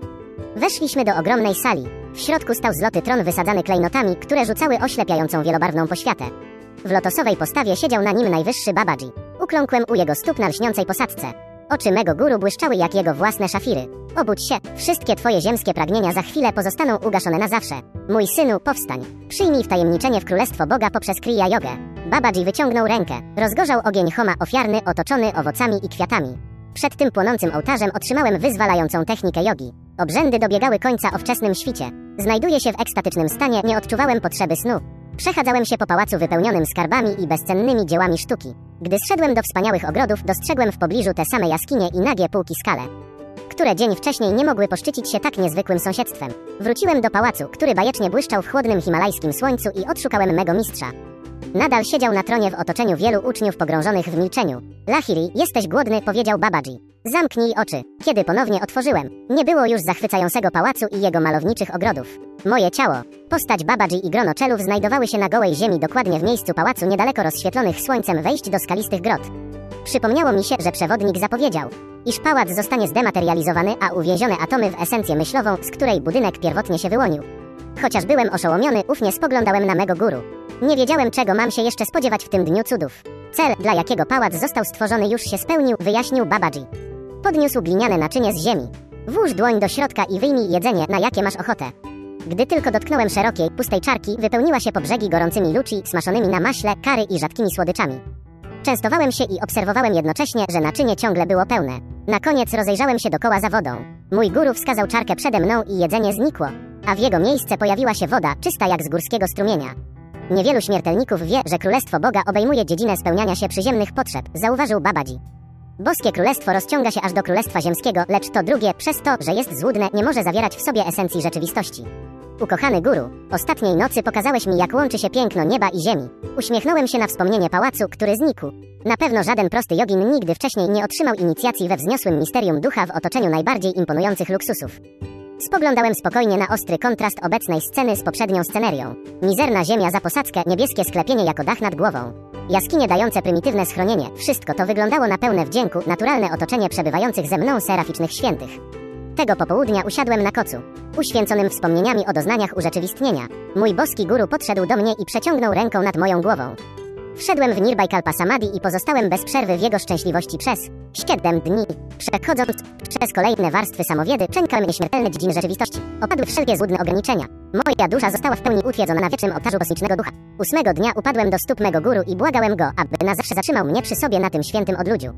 Weszliśmy do ogromnej sali. W środku stał zloty tron wysadzany klejnotami, które rzucały oślepiającą wielobarwną poświatę. W lotosowej postawie siedział na nim najwyższy Babaji. Ukląkłem u jego stóp na lśniącej posadzce. Oczy mego guru błyszczały jak jego własne szafiry. Obudź się, wszystkie twoje ziemskie pragnienia za chwilę pozostaną ugaszone na zawsze. Mój synu, powstań. Przyjmij wtajemniczenie w królestwo Boga poprzez Kriya Jogę. Babaji wyciągnął rękę. Rozgorzał ogień Homa ofiarny otoczony owocami i kwiatami. Przed tym płonącym ołtarzem otrzymałem wyzwalającą technikę jogi. Obrzędy dobiegały końca o wczesnym świcie. Znajduję się w ekstatycznym stanie, nie odczuwałem potrzeby snu. Przechadzałem się po pałacu wypełnionym skarbami i bezcennymi dziełami sztuki. Gdy zszedłem do wspaniałych ogrodów, dostrzegłem w pobliżu te same jaskinie i nagie półki skale, które dzień wcześniej nie mogły poszczycić się tak niezwykłym sąsiedztwem. Wróciłem do pałacu, który bajecznie błyszczał w chłodnym himalajskim słońcu i odszukałem mego mistrza. Nadal siedział na tronie w otoczeniu wielu uczniów pogrążonych w milczeniu. Lahiri, jesteś głodny, powiedział Babaji. Zamknij oczy. Kiedy ponownie otworzyłem, nie było już zachwycającego pałacu i jego malowniczych ogrodów. Moje ciało, postać Babaji i grono czelów znajdowały się na gołej ziemi dokładnie w miejscu pałacu niedaleko rozświetlonych słońcem wejść do skalistych grot. Przypomniało mi się, że przewodnik zapowiedział, iż pałac zostanie zdematerializowany, a uwięzione atomy w esencję myślową, z której budynek pierwotnie się wyłonił. Chociaż byłem oszołomiony, ufnie spoglądałem na mego guru. Nie wiedziałem, czego mam się jeszcze spodziewać w tym dniu cudów. Cel, dla jakiego pałac został stworzony, już się spełnił, wyjaśnił Babaji. Podniósł gliniane naczynie z ziemi. Włóż dłoń do środka i wyjmij jedzenie, na jakie masz ochotę. Gdy tylko dotknąłem szerokiej, pustej czarki, wypełniła się po brzegi gorącymi luci, smaszonymi na maśle, kary i rzadkimi słodyczami. Częstowałem się i obserwowałem jednocześnie, że naczynie ciągle było pełne. Na koniec rozejrzałem się dokoła za wodą. Mój guru wskazał czarkę przede mną i jedzenie znikło, a w jego miejsce pojawiła się woda, czysta jak z górskiego strumienia. Niewielu śmiertelników wie, że Królestwo Boga obejmuje dziedzinę spełniania się przyziemnych potrzeb, zauważył Babaji. Boskie królestwo rozciąga się aż do królestwa ziemskiego, lecz to drugie, przez to, że jest złudne, nie może zawierać w sobie esencji rzeczywistości. Ukochany guru, ostatniej nocy pokazałeś mi, jak łączy się piękno nieba i ziemi. Uśmiechnąłem się na wspomnienie pałacu, który znikł. Na pewno żaden prosty jogin nigdy wcześniej nie otrzymał inicjacji we wzniosłym misterium ducha w otoczeniu najbardziej imponujących luksusów. Spoglądałem spokojnie na ostry kontrast obecnej sceny z poprzednią scenerią. Mizerna ziemia za posadzkę, niebieskie sklepienie jako dach nad głową. Jaskinie dające prymitywne schronienie, wszystko to wyglądało na pełne wdzięku, naturalne otoczenie przebywających ze mną seraficznych świętych. Tego popołudnia usiadłem na kocu, uświęconym wspomnieniami o doznaniach urzeczywistnienia. Mój boski guru podszedł do mnie i przeciągnął ręką nad moją głową. Wszedłem w Nirbai Samadhi i pozostałem bez przerwy w jego szczęśliwości przez 7 dni. Przechodząc przez kolejne warstwy samowiedy, przenikałem nieśmiertelne dziedziny rzeczywistości. Opadły wszelkie złudne ograniczenia. Moja dusza została w pełni utwierdzona na wiecznym ołtarzu kosmicznego ducha. Ósmego dnia upadłem do stóp mego guru i błagałem go, aby na zawsze zatrzymał mnie przy sobie na tym świętym odludziu.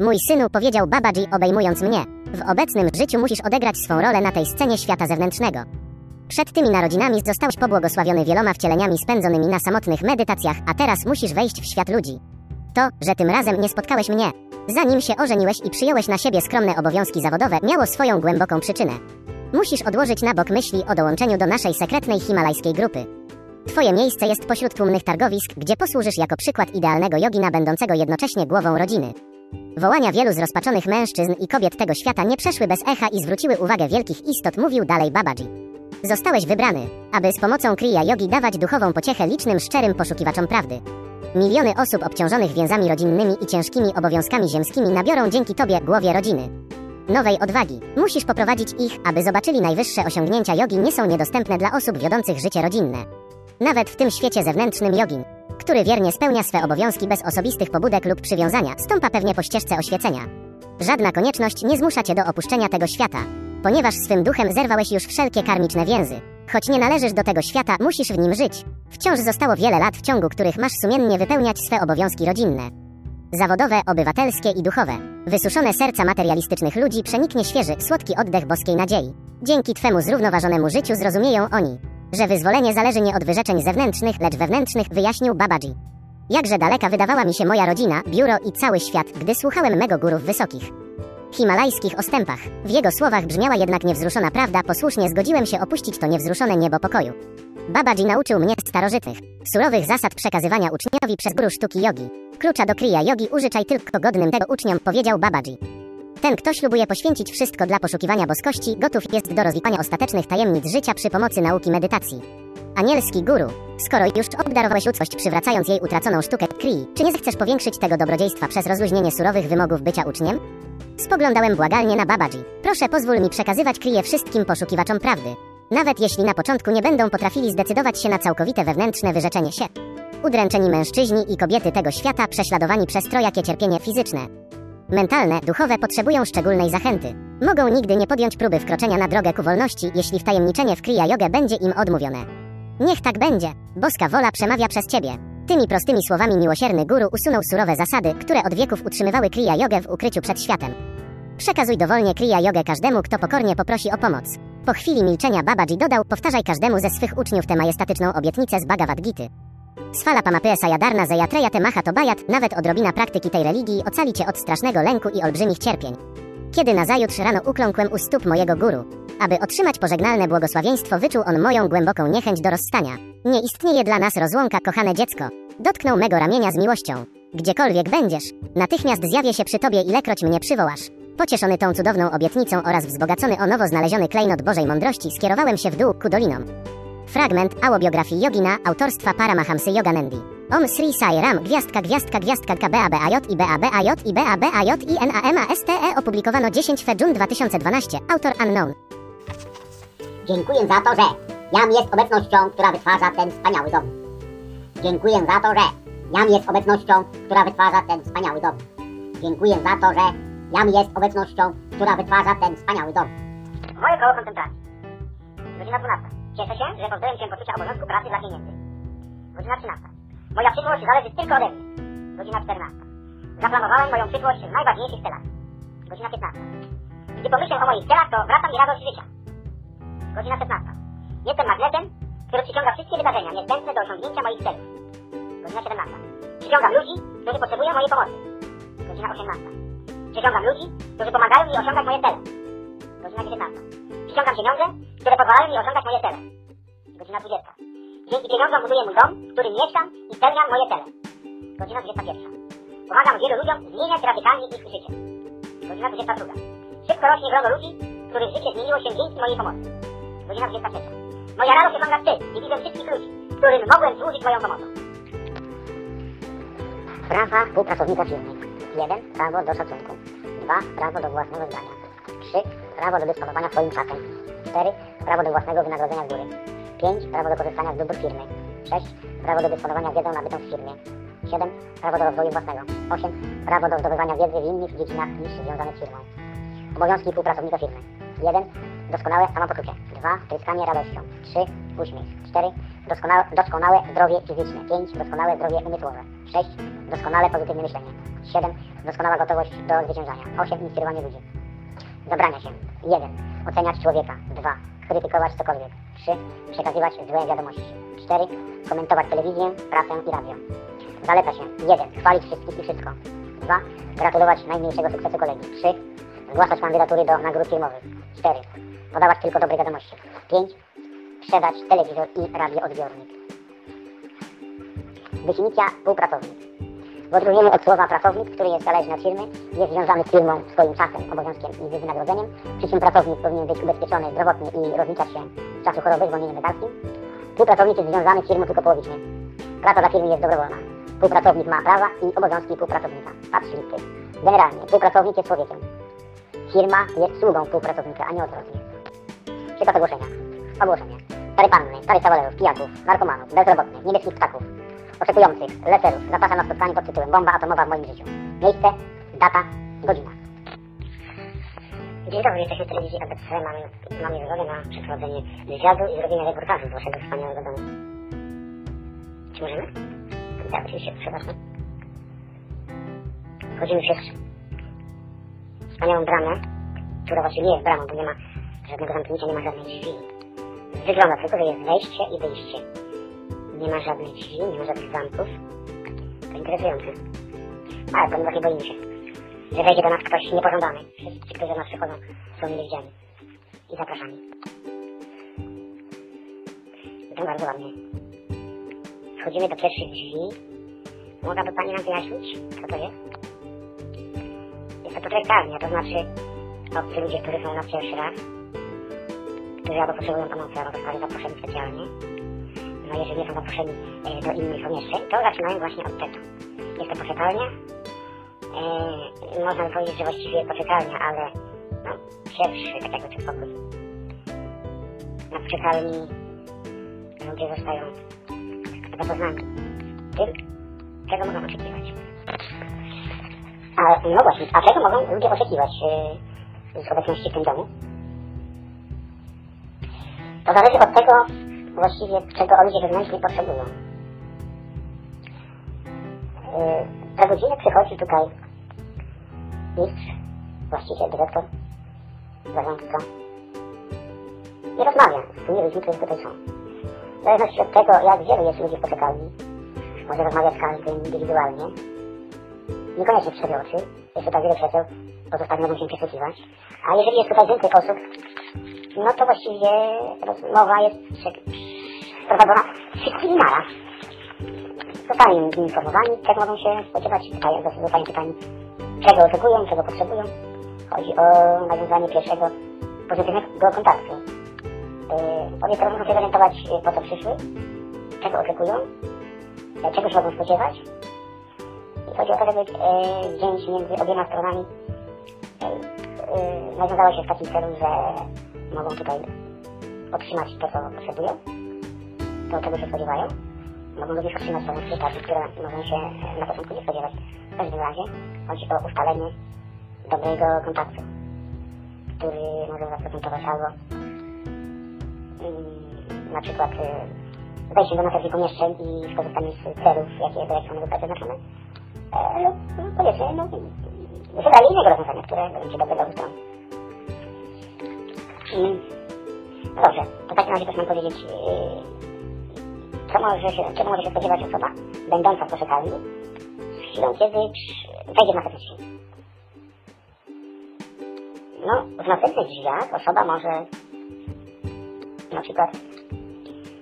Mój synu powiedział Babaji obejmując mnie. W obecnym życiu musisz odegrać swą rolę na tej scenie świata zewnętrznego. Przed tymi narodzinami zostałeś pobłogosławiony wieloma wcieleniami spędzonymi na samotnych medytacjach, a teraz musisz wejść w świat ludzi. To, że tym razem nie spotkałeś mnie, zanim się ożeniłeś i przyjąłeś na siebie skromne obowiązki zawodowe, miało swoją głęboką przyczynę. Musisz odłożyć na bok myśli o dołączeniu do naszej sekretnej himalajskiej grupy. Twoje miejsce jest pośród tłumnych targowisk, gdzie posłużysz jako przykład idealnego jogina będącego jednocześnie głową rodziny. Wołania wielu zrozpaczonych mężczyzn i kobiet tego świata nie przeszły bez echa i zwróciły uwagę wielkich istot, mówił dalej Babaji. Zostałeś wybrany, aby z pomocą Kriya Yogi dawać duchową pociechę licznym, szczerym poszukiwaczom prawdy. Miliony osób obciążonych więzami rodzinnymi i ciężkimi obowiązkami ziemskimi nabiorą dzięki Tobie głowie rodziny. Nowej odwagi. Musisz poprowadzić ich, aby zobaczyli najwyższe osiągnięcia jogi nie są niedostępne dla osób wiodących życie rodzinne. Nawet w tym świecie zewnętrznym jogin, który wiernie spełnia swe obowiązki bez osobistych pobudek lub przywiązania, stąpa pewnie po ścieżce oświecenia. Żadna konieczność nie zmusza cię do opuszczenia tego świata, ponieważ swym duchem zerwałeś już wszelkie karmiczne więzy. Choć nie należysz do tego świata, musisz w nim żyć. Wciąż zostało wiele lat, w ciągu których masz sumiennie wypełniać swe obowiązki rodzinne. Zawodowe, obywatelskie i duchowe. Wysuszone serca materialistycznych ludzi przeniknie świeży, słodki oddech boskiej nadziei. Dzięki Twemu zrównoważonemu życiu zrozumieją oni, że wyzwolenie zależy nie od wyrzeczeń zewnętrznych, lecz wewnętrznych, wyjaśnił Babaji. Jakże daleka wydawała mi się moja rodzina, biuro i cały świat, gdy słuchałem mego górów wysokich. Himalajskich ostępach. W jego słowach brzmiała jednak niewzruszona prawda, posłusznie zgodziłem się opuścić to niewzruszone niebo pokoju. Babaji nauczył mnie starożytnych, surowych zasad przekazywania uczniowi przez guru sztuki jogi. Klucza do kriya jogi użyczaj tylko godnym tego uczniom, powiedział Babaji. Ten, kto ślubuje poświęcić wszystko dla poszukiwania boskości, gotów jest do rozwikłania ostatecznych tajemnic życia przy pomocy nauki medytacji. Anielski guru, skoro już obdarowałeś ludzkość przywracając jej utraconą sztukę krii, czy nie zechcesz powiększyć tego dobrodziejstwa przez rozluźnienie surowych wymogów bycia uczniem? Spoglądałem błagalnie na Babaji. Proszę pozwól mi przekazywać kriję wszystkim poszukiwaczom prawdy. Nawet jeśli na początku nie będą potrafili zdecydować się na całkowite wewnętrzne wyrzeczenie się. Udręczeni mężczyźni i kobiety tego świata prześladowani przez trojakie cierpienie fizyczne. Mentalne, duchowe potrzebują szczególnej zachęty. Mogą nigdy nie podjąć próby wkroczenia na drogę ku wolności, jeśli wtajemniczenie w kriya jogę będzie im odmówione. Niech tak będzie. Boska wola przemawia przez ciebie. Tymi prostymi słowami miłosierny guru usunął surowe zasady, które od wieków utrzymywały kriya jogę w ukryciu przed światem. Przekazuj dowolnie kriya jogę każdemu, kto pokornie poprosi o pomoc. Po chwili milczenia Babaji dodał, powtarzaj każdemu ze swych uczniów tę majestatyczną obietnicę z Bhagavad Gity. Sfala Pamapea Sayadarna Zayatreya Temaha Tobayat, nawet odrobina praktyki tej religii ocali cię od strasznego lęku i olbrzymich cierpień. Kiedy nazajutrz rano ukląkłem u stóp mojego guru, aby otrzymać pożegnalne błogosławieństwo, wyczuł on moją głęboką niechęć do rozstania. Nie istnieje dla nas rozłąka, kochane dziecko. Dotknął mego ramienia z miłością. Gdziekolwiek będziesz, natychmiast zjawię się przy tobie, ilekroć mnie przywołasz. Pocieszony tą cudowną obietnicą oraz wzbogacony o nowo znaleziony klejnot Bożej Mądrości, skierowałem się w dół ku dolinom. Fragment autobiografii Yogina autorstwa Paramahamsy Yoganandi. Om Sri Sai Ram, gwiazdka, gwiazdka, gwiazdka KBABAJ i BABAJ i BABAJ i NAMASTE opublikowano 10 Fejun 2012, autor unknown. Dziękuję za to, że jam jest obecnością, która wytwarza ten wspaniały dom. Dziękuję za to, że jam jest obecnością, która wytwarza ten wspaniały dom. Dziękuję za to, że jam jest obecnością, która wytwarza ten wspaniały dom. Moje koło koncentracji. Godzina 12. Cieszę się, że pozbyłem się poczucia obowiązku pracy dla pieniędzy. Godzina 13. Moja przyszłość zależy tylko ode mnie. Godzina 14. Zaplanowałem moją przyszłość w najważniejszych celach. Godzina 15. Gdy pomyślę o moich celach, to wraca mi radość życia. Godzina 16. Jestem magnesem, który przyciąga wszystkie wydarzenia niezbędne do osiągnięcia moich celów. Godzina 17. Przyciągam ludzi, którzy potrzebują mojej pomocy. Godzina 18. Przyciągam ludzi, którzy pomagają mi osiągać moje cele. Godzina 19. Przyciągam pieniądze, które pozwalają mi osiągać moje cele. Godzina 20. Dzięki pieniądzom buduję mój dom, w którym mieszkam i spełniam moje cele. Godzina 21. Pomagam wielu ludziom zmieniać radykalnie ich życie. Godzina 22. Szybko rośnie grono ludzi, których życie zmieniło się dzięki mojej pomocy. Godzina 23. Moja radość osiąga szczyt i widzę wszystkich ludzi, którym mogłem służyć moją pomocą. Prawa współpracownika firmy. 1. Prawo do szacunku. 2. Prawo do własnego zdania. 3. Prawo do dysponowania swoim czasem. 4. Prawo do własnego wynagrodzenia z góry. 5. Prawo do korzystania z dóbr firmy. 6. Prawo do dysponowania wiedzą nabytą w firmie. 7. Prawo do rozwoju własnego. 8. Prawo do zdobywania wiedzy w innych dziedzinach niż związanych z firmą. Obowiązki współpracownika firmy. 1. Doskonałe samopoczucie. 2. Tryskanie radością. 3. Uśmiech. 4. Doskonałe, doskonałe zdrowie fizyczne. 5. Doskonałe zdrowie umysłowe. 6. Doskonale pozytywne myślenie. 7. Doskonała gotowość do zwyciężania. 8. Inspirowanie ludzi. Zabrania się. 1. Oceniać człowieka. 2. Krytykować cokolwiek. 3. Przekazywać złe wiadomości. 4. Komentować telewizję, prasę i radio. Zaleca się. 1. Chwalić wszystkich i wszystko. 2. Gratulować najmniejszego sukcesu kolegi. 3. Zgłaszać kandydatury do nagród firmowych. 4. Podawać tylko dobre wiadomości. 5. Sprzedać telewizor i radioodbiornik. Definicja współpracownik. W odróżnieniu od słowa pracownik, który jest zależny od firmy, jest związany z firmą swoim czasem, obowiązkiem i wynagrodzeniem, przy czym pracownik powinien być ubezpieczony zdrowotnie i rozliczać się z czasu choroby zwolnieniem lekarskim. Współpracownik jest związany z firmą tylko połowicznie. Praca dla firmy jest dobrowolna. Współpracownik ma prawa i obowiązki współpracownika. Patrz listy. Generalnie, współpracownik jest człowiekiem. Firma jest sługą współpracownika, a nie odwrotnie. Przykład ogłoszenia. Ogłoszenie. Stare panny, starych kawalerów, pijaków, narkomanów, bezrobotnych, niebieskich ptaków, oczekujących, leserów zapraszam na spotkanie pod tytułem Bomba atomowa w moim życiu. Miejsce, data, godzina. Dzień dobry, jesteśmy w telewizji ABC. Mamy, mamy zgodę na przeprowadzenie wywiadu i zrobienie reportażu z waszego wspaniałego domu. Czy możemy? Tak, oczywiście, przepraszam. Wchodzimy przez wspaniałą bramę, która właściwie nie jest bramą, bo nie ma żadnego zamknięcia, nie ma żadnej drzwi. Wygląda tylko, że jest wejście i wyjście. Nie ma żadnych drzwi, nie ma żadnych zamków. To interesujące. Ale powiem właśnie boimy się, że wejdzie do nas ktoś niepożądany. Wszyscy, którzy do nas przychodzą, są mile widziani i zapraszani. To bardzo ładnie. Wchodzimy do pierwszych drzwi. Mogłaby Pani nam wyjaśnić, co to jest? Jest to potraktarnia, to znaczy obcy ludzie, którzy są u nas pierwszy raz, którzy albo potrzebują pomocy, albo zostali zaproszeni specjalnie. No jeżeli są zaproszeni e, do innych pomieszczeń, to zaczynają właśnie od tego. Jest to poczekalnia. E, można by powiedzieć, że właściwie poczekalnia, ale no, pierwszy, tak jakby to pokój. Na poczekalni ludzie zostają zapoznani tym, czego mogą oczekiwać. A, no właśnie, a czego mogą ludzie oczekiwać e, z obecności w tym domu? To zależy od tego właściwie, czego ludzie wewnętrzni potrzebują. Za godzinę przychodzi tutaj mistrz, właściciel, dyrektor, zarządca i rozmawia z tymi ludźmi, którzy tutaj są. W zależności od tego, jak wielu jest ludzi w poczekalni, może rozmawiać z każdym indywidualnie. Niekoniecznie w cztery oczy, jest tutaj wiele krzeseł, pozostali mogą się przesłuchiwać. A jeżeli jest tutaj więcej osób, no to właściwie rozmowa jest prowadzona wszystkimi naraz. Zostali informowani, czego mogą się spodziewać, zostali pytani, czego oczekują, czego potrzebują. Chodzi o nawiązanie pierwszego pozytywnego kontaktu. Yy, oni teraz muszą się zorientować, po co przyszły, czego oczekują, czego się mogą spodziewać. I chodzi o to, żeby yy, wziąć między obiema stronami yy, nawiązało się w takim celu, że mogą tutaj otrzymać to, co potrzebują, to, czego się spodziewają. Mogą również otrzymać pewne przypadki, które mogą się na początku nie spodziewać. W każdym razie chodzi o ustalenie dobrego kontaktu, który może zaprezentować albo mm, na przykład y, wejście do naszych pomieszczeń i skorzystanie z celów, jakie dyrekcja mogą być zaznaczone. E, lub no, powiedzmy, no, wybrali innego rozwiązania, które będzie dobre dla stron. Dobrze, to w takim razie proszę nam powiedzieć, yy, co może się, czego może się spodziewać osoba będąca w poczekalni z chwilą, kiedy wejdzie w następny drzwi. no, w następnych drzwiach osoba może na przykład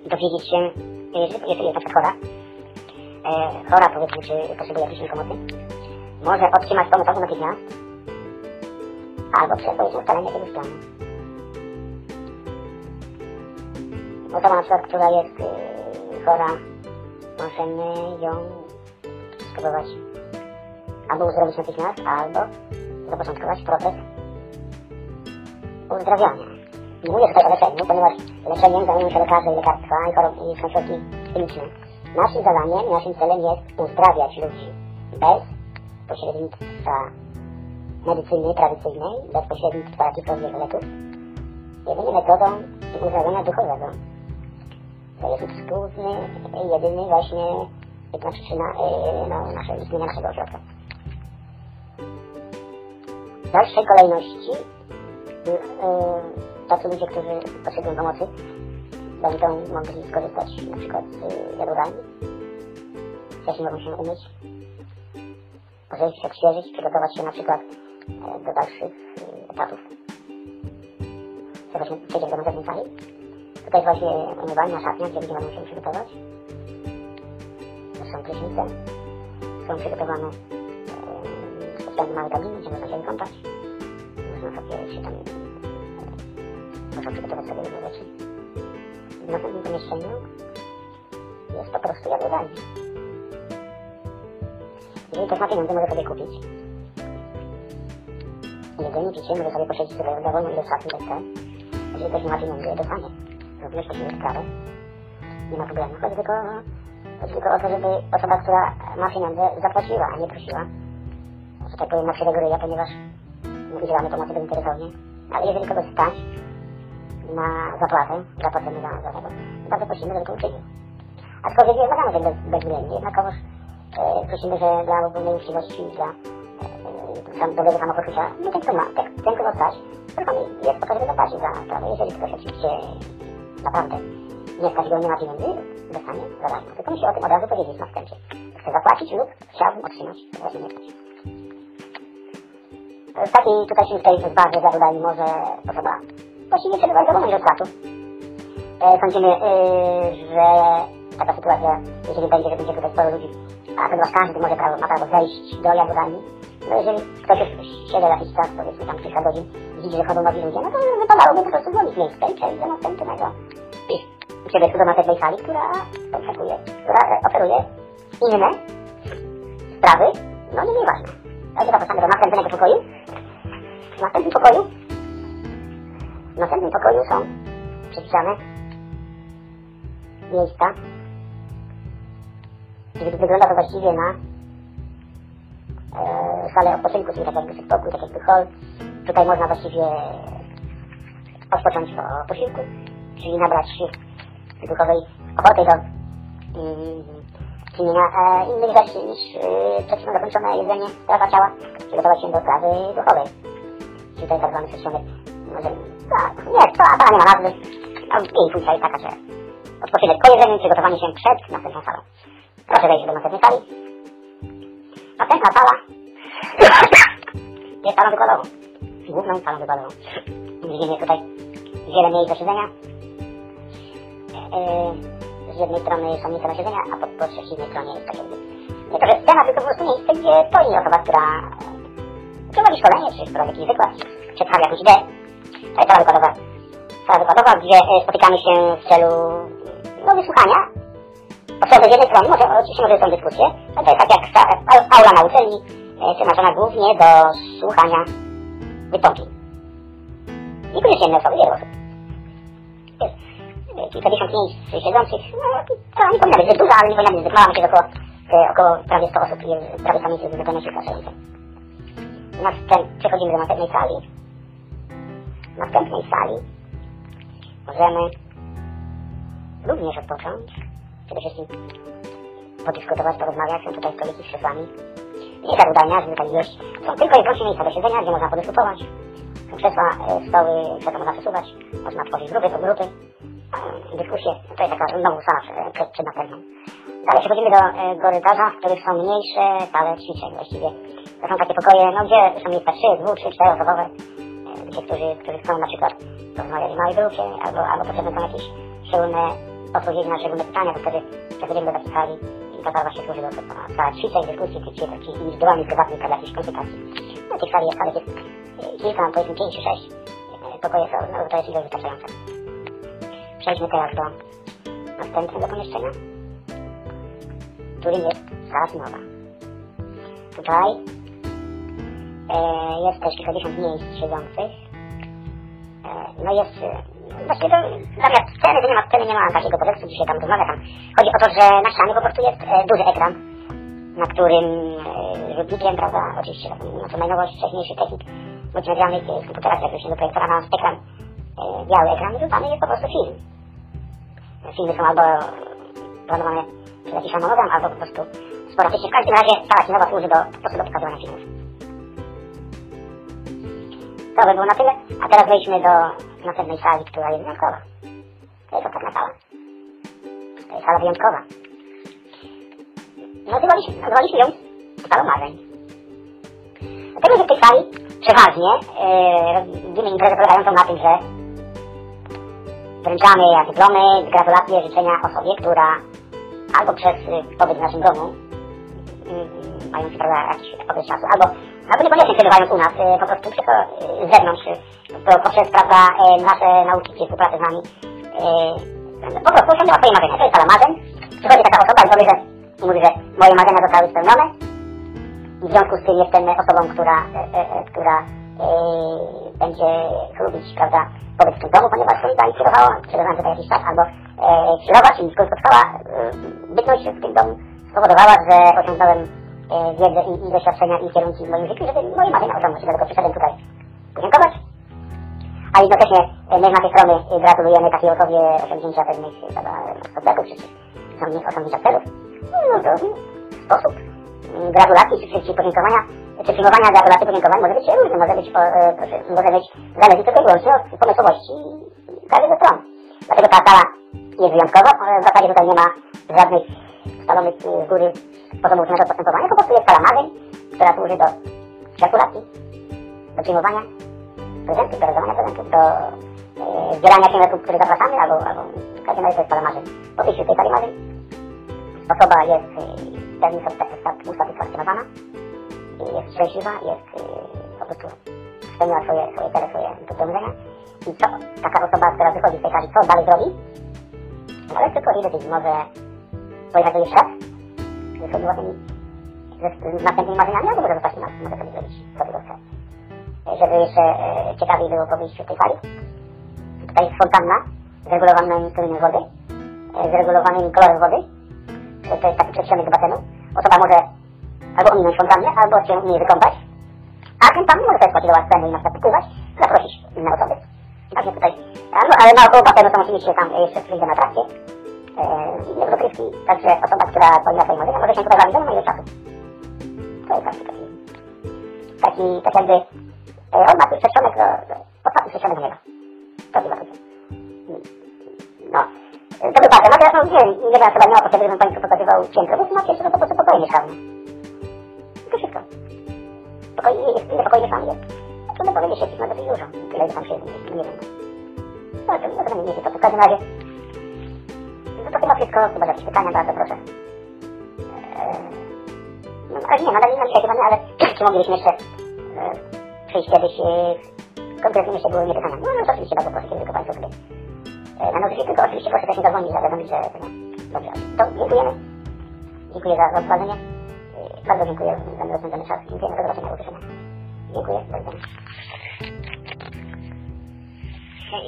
dowiedzieć się, jeżeli, jeżeli jest na przykład chora, e, chora powiedzmy, czy potrzebuje jakiejś pomocy, może otrzymać pomoc albo natychmiast, albo przez ustalenie jakiegoś planu. Osoba na przykład, która jest chora, możemy ją spróbować albo uzdrowić natychmiast, albo zapoczątkować proces uzdrawiania. Nie mówię tutaj o leczeniu, ponieważ leczeniem zajmują się lekarze i lekarstwa i, chorob, i środki kliniczne. Naszym zadaniem, naszym celem jest uzdrawiać ludzi bez pośrednictwa medycyny tradycyjnej, bez pośrednictwa jakichkolwiek leków, jedynie metodą uzdrawiania duchowego. To jest wspólny, jedyny właśnie jedna przyczyna no, nasze, istnienia naszego ośrodka. W dalszej kolejności yy, tacy ludzie, którzy potrzebują pomocy, będą mogli skorzystać na przykład z jadłodajni. Wcześniej mogą się umyć, ożywić, odświeżyć, przygotować się na przykład e, do dalszych e, etapów. Zobaczmy, przejdziemy do sali. Tutaj właśnie umywalnia, szatnia, gdzie mogą się przygotować. To są prysznice. Są przygotowane e, specjalne małe kabiny, gdzie można się wykąpać. Można sobie się tam można przygotować sobie różne rzeczy. W następnym pomieszczeniu jest po prostu jadłodajnia. Jeżeli ktoś ma pieniądze, może sobie kupić. Jedzenie, picie, może sobie posiedzieć sobie dowolną ilość czasu zechce. Jeżeli ktoś nie ma pieniędzy, dostanie. Również musimy sprawę. Nie ma problemu. Chodzi tylko, chodzi tylko o to, żeby osoba, która ma pieniądze, zapłaciła, a nie prosiła. Że tak powiem, na krzywego ryja, ponieważ nie udzielamy pomocy bezinteresownie. Ale jeżeli kogoś stać, na zapłatę, zapłacenie za, za tego, bardzo prosimy, żeby to uczynił. Aczkolwiek nie wymagamy tego bez, bezwzględnie, jednakowoż e, prosimy, że dla ogólnej uczciwości, dla e, sam, dobrego samopoczucia, nie ten, kto ma, ten, ten kto stać, czasami jest po to, za sprawę. Jeżeli ktoś oczywiście naprawdę nie stać go, nie ma pieniędzy, dostanie za darmo. Tylko musi o tym od razu powiedzieć na wstępie. Chce zapłacić lub chciałbym otrzymać właśnie nie stać. W takiej tutaj się tej bazie zadodali może osoba właściwie przebywać zadowoleni z płacu. E, sądzimy, e, że taka sytuacja, jeżeli będzie, że będzie tutaj sporo ludzi, a ponieważ każdy może prawo, ma prawo wejść do jadłodajni, no jeżeli ktoś siedzi jakiś czas, powiedzmy tam kilka godzin, widzi, że chodzą nowi ludzie, no to wypadałoby po prostu zwolnić miejsce i przejść do następnego. I jest do następnej sali, która oferuje, która e, oferuje inne sprawy, no nie mniej ważne. Także zapraszamy do następnego pokoju. W następnym pokoju w następnym pokoju są przepisane miejsca, wygląda to właściwie na salę odpoczynku, czyli tak jakby spokój, tak jakby hol. Tutaj można właściwie odpocząć po posiłku, czyli nabrać duchowej ochoty do mm, czynienia e, innych rzeczy niż e, przed chwilą zakończone jedzenie, strawa ciała, przygotować się do sprawy duchowej. Czyli to jest tak zwany przedsionek, może tak, nie, to nie ma nazwy. No, jej funkcja jest taka, że odpoczynek po jedzeniu przygotowanie się przed następną salą. Proszę wejść do następnej sali. Następna sala jest salą wykładową. Główną salą wykładową. Widzimy tutaj wiele miejsc do siedzenia. Yy, z jednej strony są miejsca do siedzenia, a po, po przeciwnej stronie jest tak jakby... Nie to, że scena, tylko po prostu miejsce, gdzie stoi osoba, która prowadzi szkolenie, czy prowadzi jakiś wykład, przedstawia jakąś ideę. To jest sala wykładowa. Sala wykładowa, gdzie e, spotykamy się w celu no, wysłuchania. Osoby z jednej strony, może, oczywiście może są dyskusje, no to jest tak jak aula na uczelni, e, przeznaczona głównie do słuchania wystąpień. Niekoniecznie jednej osoby, wiele osób. Jest e, kilkadziesiąt miejsc siedzących, no to nie powinna być zbyt duża, ale nie powinna być zbyt mała, myślę, około, e, około prawie 100 osób jest, prawie 100 miejsc jest wypełnione wystarczająco. Następ, przechodzimy do następnej sali. W następnej sali możemy również odpocząć. Przede wszystkim podyskutować, porozmawiać. Są tutaj stoliki z krzesłami. Nie jadłodajnia, żeby tutaj jeść. Są tylko i wyłącznie miejsca do siedzenia, gdzie można podyskutować. Krzesła, e, stoły, krzesła można przesuwać. Można tworzyć grupy, podgrupy. e, Dyskusje. To jest taka znowu sala przed, przed. Dalej przechodzimy do e, korytarza, w których są mniejsze sale ćwiczeń właściwie. To są takie pokoje, no gdzie są miejsca 3, 2, 3, 4 osobowe, ludzie, którzy, którzy chcą na przykład porozmawiać w małej grupie, albo, albo potrzebne są jakieś szczególne odpowiedzi na szczególne pytania, to wtedy przechodzimy do takiej sali i ta sala właśnie służy do ćwiczeń, dyskusji, czy, czy takich indywidualnych, prywatnych, albo jakichś konsultacji. No tych sali ale jest kilka, powiedzmy pięć czy sześć e, pokoje są, no to jest ilość wystarczająca. Przejdźmy teraz do następnego pomieszczenia, którym jest sala filmowa. Tutaj e, jest też kilkadziesiąt miejsc siedzących. E, no jest, e, właściwie to zamiast sceny, to nie ma sceny, nie ma takiego podeksu, dzisiaj tam rozmawia tam. Chodzi o to, że na ścianie po prostu jest e, duży ekran, na którym e, rzutnikiem, prawda, oczywiście no to najnowocześniejszy technik multimedialnych e, z komputera, który się do projektora ma ekran, e, biały ekran i rzucany jest po prostu film. Filmy są albo planowane przez jakiś harmonogram, albo po prostu sporadycznie. W każdym razie sala kinowa służy do, po prostu do pokazywania filmów. To by było na tyle, a teraz wejdźmy do następnej sali, która jest wyjątkowa. To jest ostatnia sala. To jest sala wyjątkowa. Nazywaliśmy, nazwaliśmy ją salą marzeń. Dlatego, że w tej sali przeważnie yy, robimy imprezę polegającą na tym, że wręczamy dyplomy, gratulacje, życzenia osobie, która albo przez pobyt w naszym domu, y, mając prawda, jakiś okres czasu, albo, albo niekoniecznie przebywając u nas, y, po prostu tylko y, z zewnątrz, y, to poprzez prawda, nasze nauki czy współpracę z nami, po prostu osiągnęła swoje marzenia. To jest sala marzeń. Przychodzi taka osoba i powie, że i mówi, że moje marzenia zostały spełnione i w związku z tym jestem osobą, która, która będzie lubić, prawda, pobyt w tym domu, ponieważ to mi zainspirowało, przebywanie tutaj jakiś czas, albo e, chwilowa, czyli krótkotrwała e, bytność w tym domu spowodowała, że osiągnąłem e, wiedzę i, doświadczenia i kierunki w moim życiu, żeby moje marzenia osiągnąć. Dlatego przyszedłem tutaj podziękować. A jednocześnie e, my z naszej strony e, gratulujemy takiej osobie osiągnięcia pewnych e, oddeków, czy, czy osiągnięcia- celów. No to sposób mm, gratulacji, czy, czy, podziękowania, czy przyjmowania gratulacji, podziękowań może być różny, może być, po, e, może być zależy tylko i wyłącznie od pomysłowości każdej ze stron. Dlatego ta sala jest wyjątkowa, e, w zasadzie tutaj nie ma żadnych ustalonych e, z góry sposobów naszego postępowania, po prostu jest sala marzeń, która służy do gratulacji, do przyjmowania prezentów, do rozdawania prezentów, do e, zbierania osób, które zapraszamy, albo, albo w każdym razie to jest sala marzeń. Po wyjściu tej sali marzeń osoba jest w pełni usat- usatysfakcjonowana, jest szczęśliwa, jest y, po prostu spełniła swoje, swoje cele, swoje dążenia. I co taka osoba, która wychodzi z tej sali, co dalej zrobi? Ale tylko decyzji. Może pojechać jeszcze raz, swoimi własnymi, następnymi marzeniami, albo może zostać u nas, może sobie zrobić, co tylko chce. Y, Żeby jeszcze e, ciekawiej było po wyjściu z tej sali. Tutaj jest fontanna z regulowanym strumieniem wody, e, z regulowanym kolorem wody, to jest taki przedsionek do basenu. Osoba może albo ominąć fontannę, albo się w niej wykąpać. A ten pan może sobie wchodzić do basenu i na przykład popływać, zaprosić inne osoby. Właśnie tutaj, albo, ale naokoło basenu są oczywiście tam jeszcze przyjdzie atrakcje. Eee, rozrywki, także osoba, która spełniła swoje marzenia, może się tutaj bawić do ile czasu. To jest taki, taki, taki, tak jakby, e, on ma tu przedsionek do, do, ostatni przedsionek do nieba. To chyba będzie. No. To by bardzo, no teraz no, nie, nie chyba nie ma potrzeby, żebym Państwu pokazywał piętro, bo macie jeszcze po prostu pokoje mieszkalne. To wszystko. Pokoi, jest, ile pokoi mieszkalnych jest? Trudno powiedzieć, jest ich dosyć dużo. Tyle, ile tam się, nie wiem. No to, no to nie wiecie, to w każdym razie. No to chyba wszystko, chyba jakieś pytania, bardzo proszę. Eee, no, ale nie, nadal nie mam dzisiaj chyba ale czy moglibyśmy jeszcze e, przyjść kiedyś e, z konkretnymi szczegółowymi pytaniami? No, no to oczywiście bardzo proszę, kiedy tylko Państwo sobie na notyfikacji, tylko oczywiście proszę też mi zadzwonić, zawiadomić, że. Dobrze, to dziękujemy. Dziękuję za, za odprowadzenie. E, Bardzo dziękuję za rozwiązany czas. Dziękujemy, do zobaczenia, do usłyszenia. Dziękuję, do widzenia.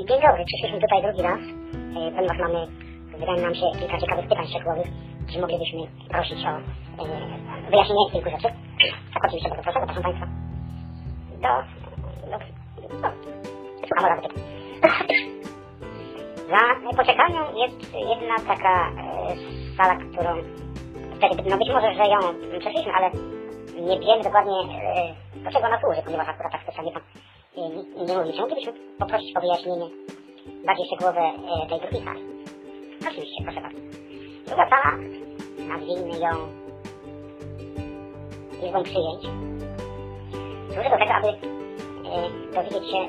Dzień dobry, przyszliśmy tutaj drugi raz, ponieważ mamy, wydaje nam się, kilka ciekawych pytań szczegółowych, czy moglibyśmy prosić o e, wyjaśnienie kilku rzeczy. Tak, oczywiście, bardzo proszę, zapraszam Państwa. Do, do, do, słucham pytań. Za poczekalnią jest jedna taka e, sala, którą wtedy, no być może, że ją przeszliśmy, ale nie wiemy dokładnie e, do czego ona służy, ponieważ akurat tak specjalnie tam e, nie mówi. Czy moglibyśmy poprosić o wyjaśnienie bardziej szczegółowe e, tej drugiej sali? Oczywiście, proszę bardzo. Druga sala, nazwijmy ją Izbą Przyjęć, służy do tego, aby e, dowiedzieć się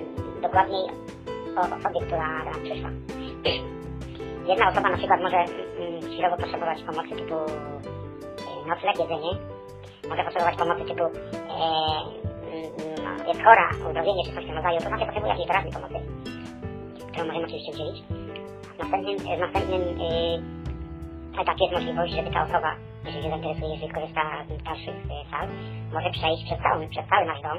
dokładniej o osobie, która nas przyszła. Jedna osoba na przykład może mm, chwilowo potrzebować pomocy typu e, nocleg, jedzenie, może potrzebować pomocy typu e, mm, no, jest chora, uzdrowienie czy coś w tym rodzaju, to znaczy potrzebuje jakiejś doraźnej pomocy, którą możemy oczywiście udzielić. Następnym, w następnym y, etapie jest możliwość, żeby ta osoba, jeżeli się zainteresuje, jeżeli korzysta z dalszych y, sal, może przejść przez cały, przez cały nasz dom,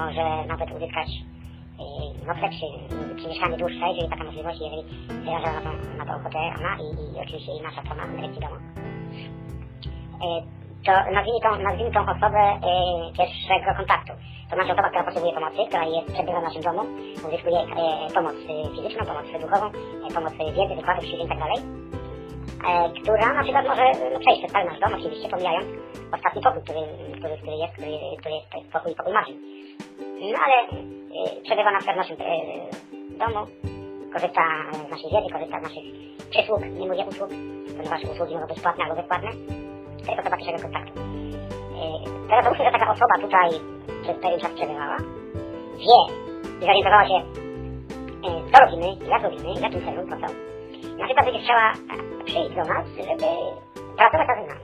może nawet uzyskać y, nocleg czy, mieszkanie dłuższe, jeżeli taka możliwość, jeżeli wyraża na to, na to ochotę ona i, i oczywiście i nasza strona dyrekcji domu. Y, to nazwijmy tą, nazwijmy tą osobę y, pierwszego kontaktu. To znaczy osoba, która potrzebuje pomocy, która jest przebywa w naszym domu, uzyskuje y, pomoc y, fizyczną, pomoc duchową, y, pomoc y, wiedzy, wykładów, ćwiczeń itd. Y, która na przykład może no, przejść przez cały nasz dom, oczywiście pomijając ostatni pokój, który, który, który jest, który, który jest pokój, pokój marzeń. No ale y, przebywa na przykład w naszym y, domu, korzysta z naszej wiedzy, korzysta z naszych przysług, nie mówię usług, ponieważ usługi mogą być płatne albo bezpłatne. Jest osoba pierwszego kontaktu. Yy, teraz załóżmy, że taka osoba tutaj przez pewien czas przebywała, wie i zorientowała się, co robimy, jak robimy, w jakim celu, po co. Na przykład będzie chciała e, przyjść do nas, żeby pracować razem z nami.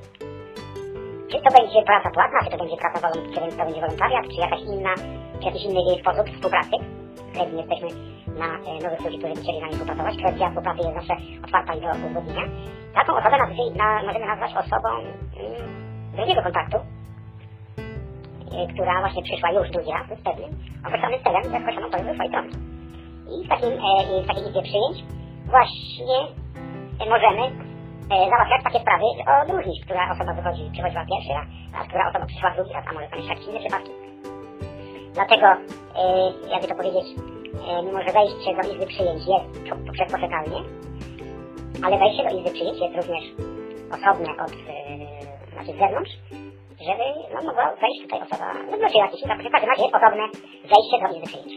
Czy to będzie praca płatna, czy to będzie praca czy to będzie wolontariat, czy jakaś inna, czy jakiś inny sposób współpracy. Chętni jesteśmy na e, nowych ludzi, którzy chcieli z nami współpracować. Kwestia współpracy jest zawsze otwarta i do uzgodnienia. Taką osobę nazwy, na, możemy nazwać osobą mm, drugiego kontaktu, e, która właśnie przyszła już drugi raz z pewnym określonym celem, z określoną pozycją swojej strony. I w takim, e, w takiej izbie przyjęć właśnie e, możemy e, załatwiać takie sprawy, odróżnić, która osoba wychodzi, przychodziła pierwszy raz, a która osoba przyszła drugi raz, a może być jakieś inne przypadki. Dlatego, e, jakby to powiedzieć, e, mimo że wejście do izby przyjęć jest po- poprzez poczekalnię, ale wejście do izby przyjęć jest również osobne od, e, znaczy z zewnątrz, żeby no, mogła wejść tutaj osoba, no znaczy jakiś, tak, w każdym razie jest osobne wejście do izby przyjęć.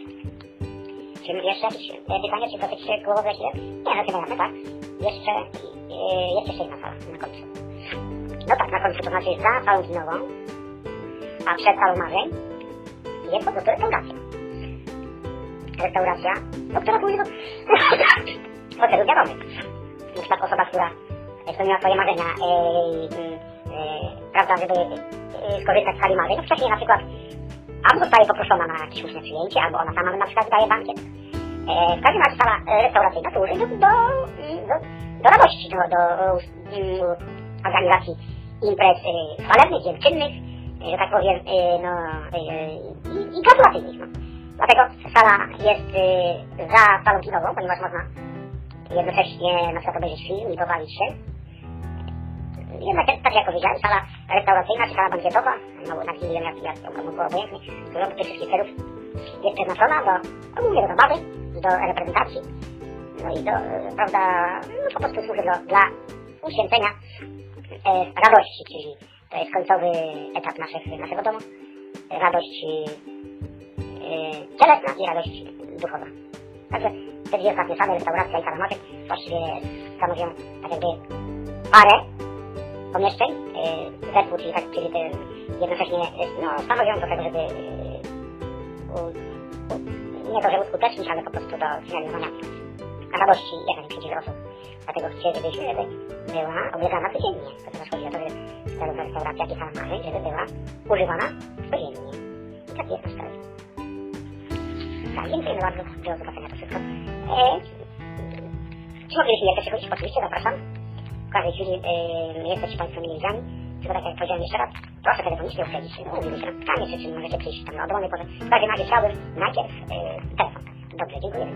Czy jeszcze jakieś e, pytanie, czy dosyć głowowe źle? Nie, no chyba jasne, tak. Jeszcze, e, jeszcze jedna sala na końcu. No tak, na końcu, to znaczy za salą kinową, a przed salą marzeń jest po prostu restauracja. Restauracja, no która służy do hotelu wiadomych. Na przykład osoba, która spełniła swoje marzenia, e, e, prawda, żeby e, skorzystać z sali marzeń, no wcześniej na przykład albo zostaje poproszona na jakieś słuszne przyjęcie, albo ona sama na przykład daje bankiet. E, w każdym razie sala e, restauracyjna służy do, do, do, do radości, do, do organizacji imprez e, chwalebnych, dziewczynnych, e, że tak powiem, e, no, e, i, i gratulacyjnych. No. Dlatego sala jest e, za salą kinową, ponieważ można jednocześnie na przykład obejrzeć film i pobawić się. Jednak, tak jak powiedziałem, sala restauracyjna czy sala bankietowa, no na chwilę jak, jak komu było obojętnie, służą do tych wszystkich celów, jest przeznaczona do, ogólnie do zabawy, do reprezentacji, no i do, e, prawda, no po prostu służy do, dla uświęcenia e, radości, czyli to jest końcowy etap naszych, naszego domu, radość e, cielesna i radość duchowa. Także te dwie ostatnie same, restauracja i sala matek, właściwie stanowią tak jakby parę pomieszczeń, yy, zespół, czyli, tak, czyli te jednocześnie yy, no, stanowią do tego, żeby yy, u, u, nie to, że uskutecznić, ale po prostu do finalizowania radości jak największej osób. Dlatego chcielibyśmy, żeby była oblegana codziennie. Też chodzi o to, że zarówno restauracja, jak i sala marzeń, żeby była używana codziennie. I taki jest nasz cel. Tak, dziękujemy bardzo. Do zobaczenia to wszystko. E, czy moglibyśmy jeszcze przychodzić? Oczywiście zapraszam. W każdej chwili e, jesteście Państwo mili widziani. Tylko tak jak powiedziałem jeszcze raz, proszę telefonicznie. No, umówimy się na spotkanie, czy, czy możecie przyjść tam na dowolnej porze. W każdym razie chciałbym najpierw e, telefon. Dobrze, dziękujemy.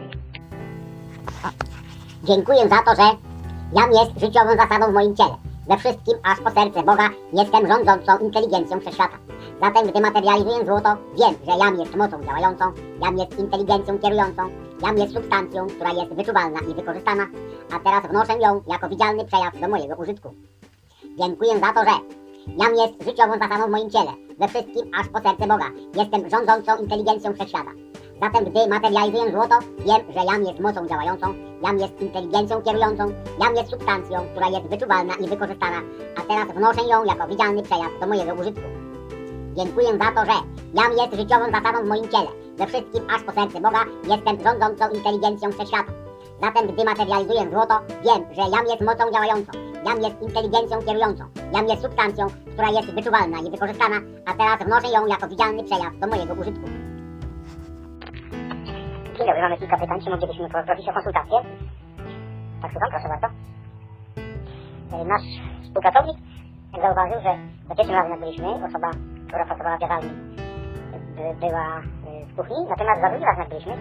Dziękuję za to, że jam jest życiową zasadą w moim ciele. We wszystkim, aż po serce Boga, jestem rządzącą inteligencją wszechświata. Zatem, gdy materializuję złoto, wiem, że jam jest mocą działającą, jam jest inteligencją kierującą, jam jest substancją, która jest wyczuwalna i wykorzystana, a teraz wnoszę ją jako widzialny przejaw do mojego użytku. Dziękuję za to, że jam jest życiową zasadą w moim ciele, we wszystkim, aż po serce Boga, jestem rządzącą inteligencją wszechświata. Zatem, gdy materializuję złoto, wiem, że jam jest mocą działającą, jam jest inteligencją kierującą, jam jest substancją, która jest wyczuwalna i wykorzystana, a teraz wnoszę ją jako widzialny przejaw do mojego użytku. Dziękuję za to, że jam jest życiową zasadą w moim ciele, we wszystkim aż po serce Boga jestem rządzącą inteligencją wszechświata. Zatem gdy materializuję złoto, wiem, że jam jest mocą działającą, jam jest inteligencją kierującą, jam jest substancją, która jest wyczuwalna i wykorzystana, a teraz wnoszę ją jako widzialny przejaw do mojego użytku. Dzień dobry, mamy kilka pytań, czy moglibyśmy poprosić o konsultację? Tak, słucham, proszę bardzo. E, Nasz współpracownik zauważył, że za pierwszym razem byliśmy, osoba, która pracowała w jadalni, by- była e, w kuchni, natomiast za drugim razem jak byliśmy,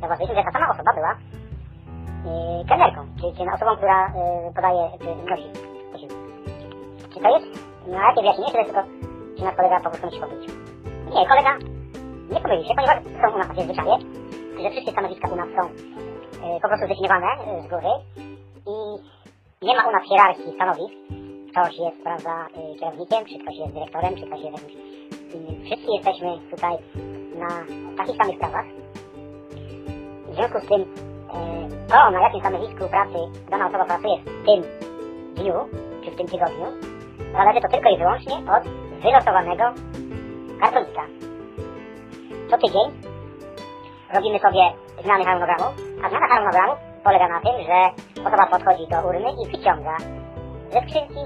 zauważyliśmy, że ta sama osoba była e, kelnerką, czyli, czyli osobą, która e, podaje, czy nosi posiłki. Czy to jest, no jakie wyjaśnienie, czy to jest tylko, czy nasz kolega po prostu musi pomylić? Nie, kolega nie pomylił się, ponieważ są u nas takie zwyczaje, że wszystkie stanowiska u nas są e, po prostu zdefiniowane e, z góry i nie ma u nas hierarchii stanowisk. Ktoś jest, prawda, y, kierownikiem, czy ktoś jest dyrektorem, czy ktoś jest innym. Wszyscy jesteśmy tutaj na takich samych prawach. W związku z tym y, to, na jakim stanowisku pracy dana osoba pracuje w tym dniu, czy w tym tygodniu, zależy to tylko i wyłącznie od wylosowanego kartonika. Co tydzień robimy sobie zmiany harmonogramu, a zmiana harmonogramu polega na tym, że osoba podchodzi do urny i wyciąga ze skrzynki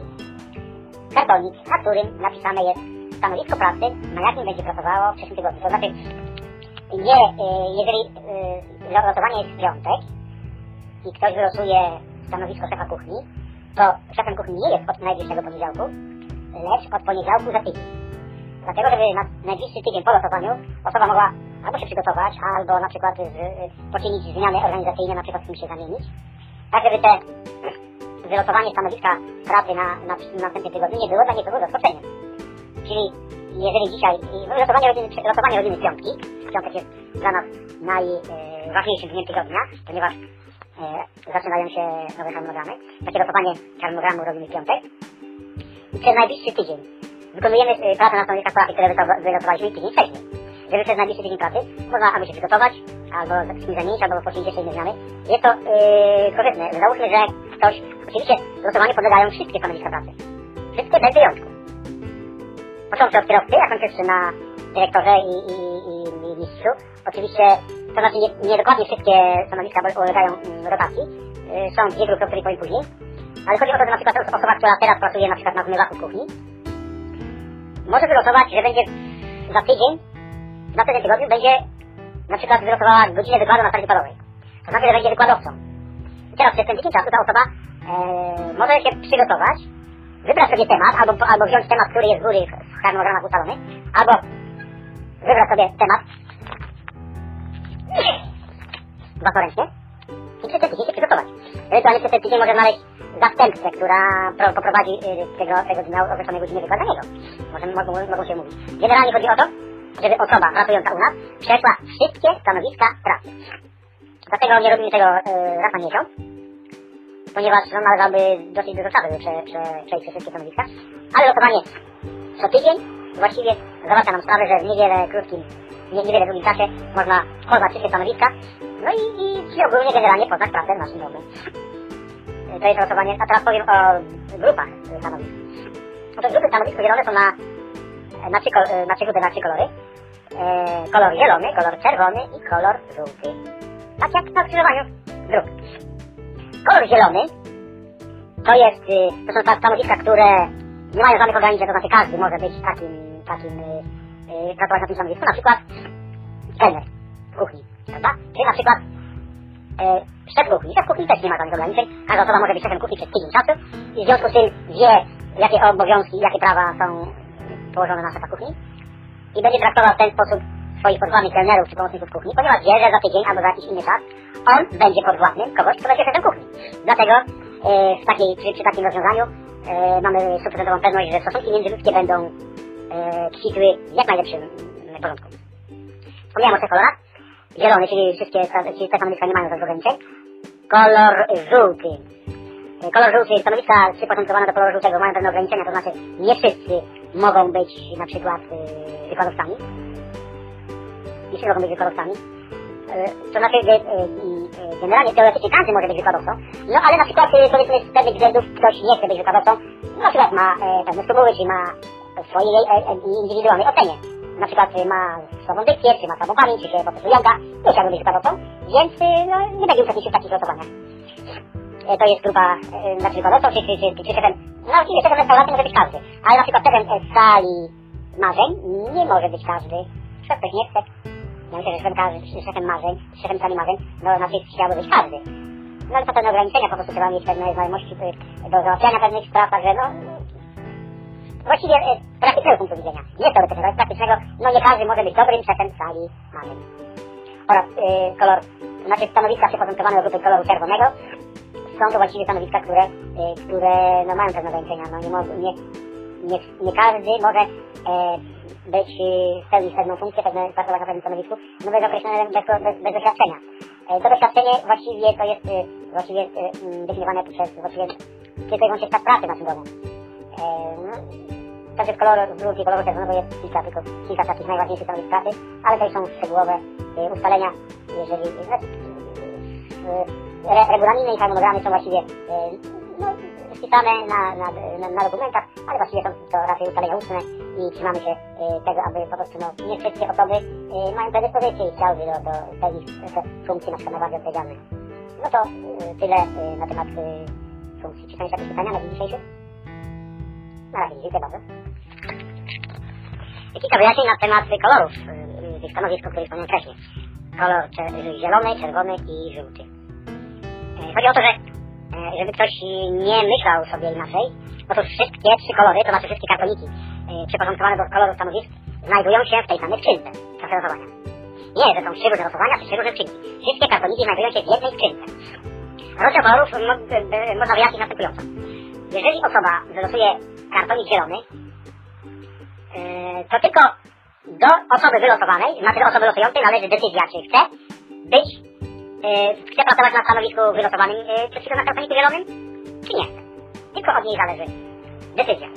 kartonik, na którym napisane jest stanowisko pracy, na jakim będzie pracowało w przyszłym tygodniu. To znaczy, nie, y, jeżeli y, losowanie jest w piątek i ktoś wylosuje stanowisko szefa kuchni, to szefem kuchni nie jest od najbliższego poniedziałku, lecz od poniedziałku za tydzień. Dlatego, żeby na najbliższy tydzień po losowaniu osoba mogła albo się przygotować, albo na przykład z, poczynić zmiany organizacyjne, na przykład z kim się zamienić, tak żeby te wylosowanie stanowiska pracy na, na, na następnym tygodniu nie było dla nikogo zaskoczeniem. Czyli jeżeli dzisiaj losowanie rodziny, losowanie rodziny piątki, piątek jest dla nas najważniejszym dniem tygodnia, ponieważ e, zaczynają się nowe harmonogramy. Takie losowanie harmonogramu robimy piątek. I przez najbliższy tydzień wykonujemy e, pracę na stanowiskach pracy, które wyloso- wylosowaliśmy tydzień wcześniej. Żeby przez najbliższy tydzień pracy można albo się przygotować, albo z kimś zamienić, albo poczynić jeszcze inne zmiany. Jest to yy, korzystne. Załóżmy, że ktoś, oczywiście losowaniu podlegają wszystkie stanowiska pracy. Wszystkie bez wyjątku. Począwszy od kierowcy, a kończywszy na dyrektorze i, i, i, i mistrzu. Oczywiście, to znaczy nie, nie dokładnie wszystkie stanowiska ulegają mm, rotacji. Yy, są dwie grupy, o których powiem później. Ale chodzi o to, że na przykład osoba, która teraz pracuje na przykład na zmywaku kuchni, może wylosować, że będzie za tydzień, w następnym tygodniu będzie na przykład wylosowała godzinę wykładu na sali polowej. To znaczy, że będzie wykładowcą. Teraz przez ten tydzień czasu ta osoba e, może się przygotować, wybrać sobie temat, albo, albo wziąć temat, który jest z góry w harmonogramach ustalony, albo wybrać sobie temat własnoręcznie i przez ten tydzień się przygotować. Ewentualnie przez ten tydzień może znaleźć zastępcę, która pro, poprowadzi y, tego, tego dnia określonej godziny wykład za niego. Może, mogą, mogą się mówić. Generalnie chodzi o to, żeby osoba pracująca u nas przeszła wszystkie stanowiska pracy. Dlatego nie robimy tego y, raz na miesiąc, ponieważ no, należałoby dosyć dużo czasu, prze, prze, przejść przez wszystkie stanowiska. Ale losowanie co tydzień właściwie załatwia nam sprawę, że w niewiele krótkim, nie, niewiele długim czasie można poznać wszystkie stanowiska, no i, i, i ogólnie generalnie poznać pracę w naszym domu. Y, To jest losowanie, a teraz powiem o grupach stanowisk. Otóż grupy stanowisk podzielone są na, na, trzy, y, na trzy grupy, na trzy kolory. E, kolor zielony, kolor czerwony i kolor żółty. Tak jak na skrzyżowaniu dróg. Kolor zielony to jest, y, to są ta stanowiska, które nie mają żadnych ograniczeń, to znaczy każdy może być takim, takim, y, y, pracować na tym stanowisku, na przykład kelner w kuchni, prawda? Czy na przykład e, szef kuchni. Szef kuchni też nie ma żadnych ograniczeń. Każda osoba może być szefem kuchni przez tydzień czasu i w związku z tym wie, jakie obowiązki jakie prawa są położone na szefa kuchni i będzie traktował w ten sposób swoich podwładnych kelnerów czy pomocników kuchni, ponieważ wie, że za tydzień albo za jakiś inny czas on będzie podwładnym kogoś, kto będzie szefem kuchni. Dlatego e, w takiej, przy, przy takim rozwiązaniu e, mamy stuprocentową pewność, że stosunki międzyludzkie będą e, kwitły w jak najlepszym porządku. Wspomniałem o trzech kolorach. Zielony, czyli wszystkie czyli te stanowiska nie mają żadnych ograniczeń. Kolor żółty. Kolor żółty, stanowiska przyporządkowane do koloru żółtego mają pewne ograniczenia, to znaczy nie wszyscy mogą być na przykład wykładowcami. Wszyscy mogą być wykładowcami. E, To znaczy, że e, e, generalnie teoretycznie każdy może być wykładowcą, no ale na przykład e, powiedzmy z pewnych względów ktoś nie chce być wykładowcą, na przykład ma pewne skrupuły, czy ma swoje e, indywidualnej ocenie na przykład ma słabą dykcję, czy ma słabą pamięć, czy się po prostu jąga, nie chciałbym być wykładowcą, więc no, nie będzie uczestniczył w takich losowaniach. To jest grupa, znaczy wykładowcą, czy, czy, czy, czy szefem, no oczywiście szefem restauracji może być każdy, ale na przykład szefem sali marzeń nie może być każdy. Przykład ktoś nie chce, ja myślę, że szefem, szefem marzeń, szefem sali marzeń, no na przykład chciałby być każdy. No ale są pewne ograniczenia, po prostu trzeba mieć pewne znajomości do załatwiania pewnych spraw, także no... Właściwie y, z praktycznego punktu widzenia, nie teoretycznego, ale z praktycznego, no nie każdy może być dobrym szefem sali marzeń. Oraz y, kolor, znaczy stanowiska przyporządkowane do grupy koloru czerwonego są to właściwie stanowiska, które, y, które no, mają pewne ograniczenia, no nie, nie, nie, nie każdy może e, być, y, spełnić pewną funkcję, pewne, pracować na pewnym stanowisku, no bez określonego, bez, bez, bez doświadczenia. E, To doświadczenie właściwie to jest y, właściwie y, mm, definiowane przez właściwie tylko i wyłącznie czas pracy domu. E, no, Także w kolor, w grupie koloru czerwonego jest kilka, tylko kilka takich najważniejszych stanowisk pracy, ale to są szczegółowe ustalenia, jeżeli re, regulaminy i harmonogramy są właściwie no, spisane na, na, na, na dokumentach, ale właściwie są to raczej ustalenia ustne i trzymamy się y, tego, aby po prostu no, nie wszystkie osoby y, mają predyspozycje i chciałyby do, do pełnić te na przykład najbardziej odpowiedzialne. No to y, tyle na temat funkcji. Czy są jeszcze jakieś pytania na dzień dzisiejszy? Na razie, dziękuję bardzo. Kilka wyjaśnień na temat kolorów tych stanowisk, o których wspomniałem wcześniej. Kolor zielony, czerwony i żółty. E, Chodzi o to, że e, żeby ktoś nie myślał sobie inaczej, otóż wszystkie trzy kolory, to znaczy wszystkie kartoniki e, przyporządkowane do kolorów stanowisk, znajdują się w tej samej skrzynce w czasie losowania. Nie, że są trzy różne losowania, czy trzy różne skrzynki. Wszystkie kartoniki znajdują się w jednej skrzynce. Rozdział kolorów mo- można wyjaśnić następująco. Jeżeli osoba wylosuje kartonik zielony, e, to tylko do osoby wylosowanej, znaczy do osoby losującej należy decyzja, czy chce być, chce pracować na stanowisku wylosowanym przez chwilę na kartoniku zielonym, czy nie. Tylko od niej zależy decyzja.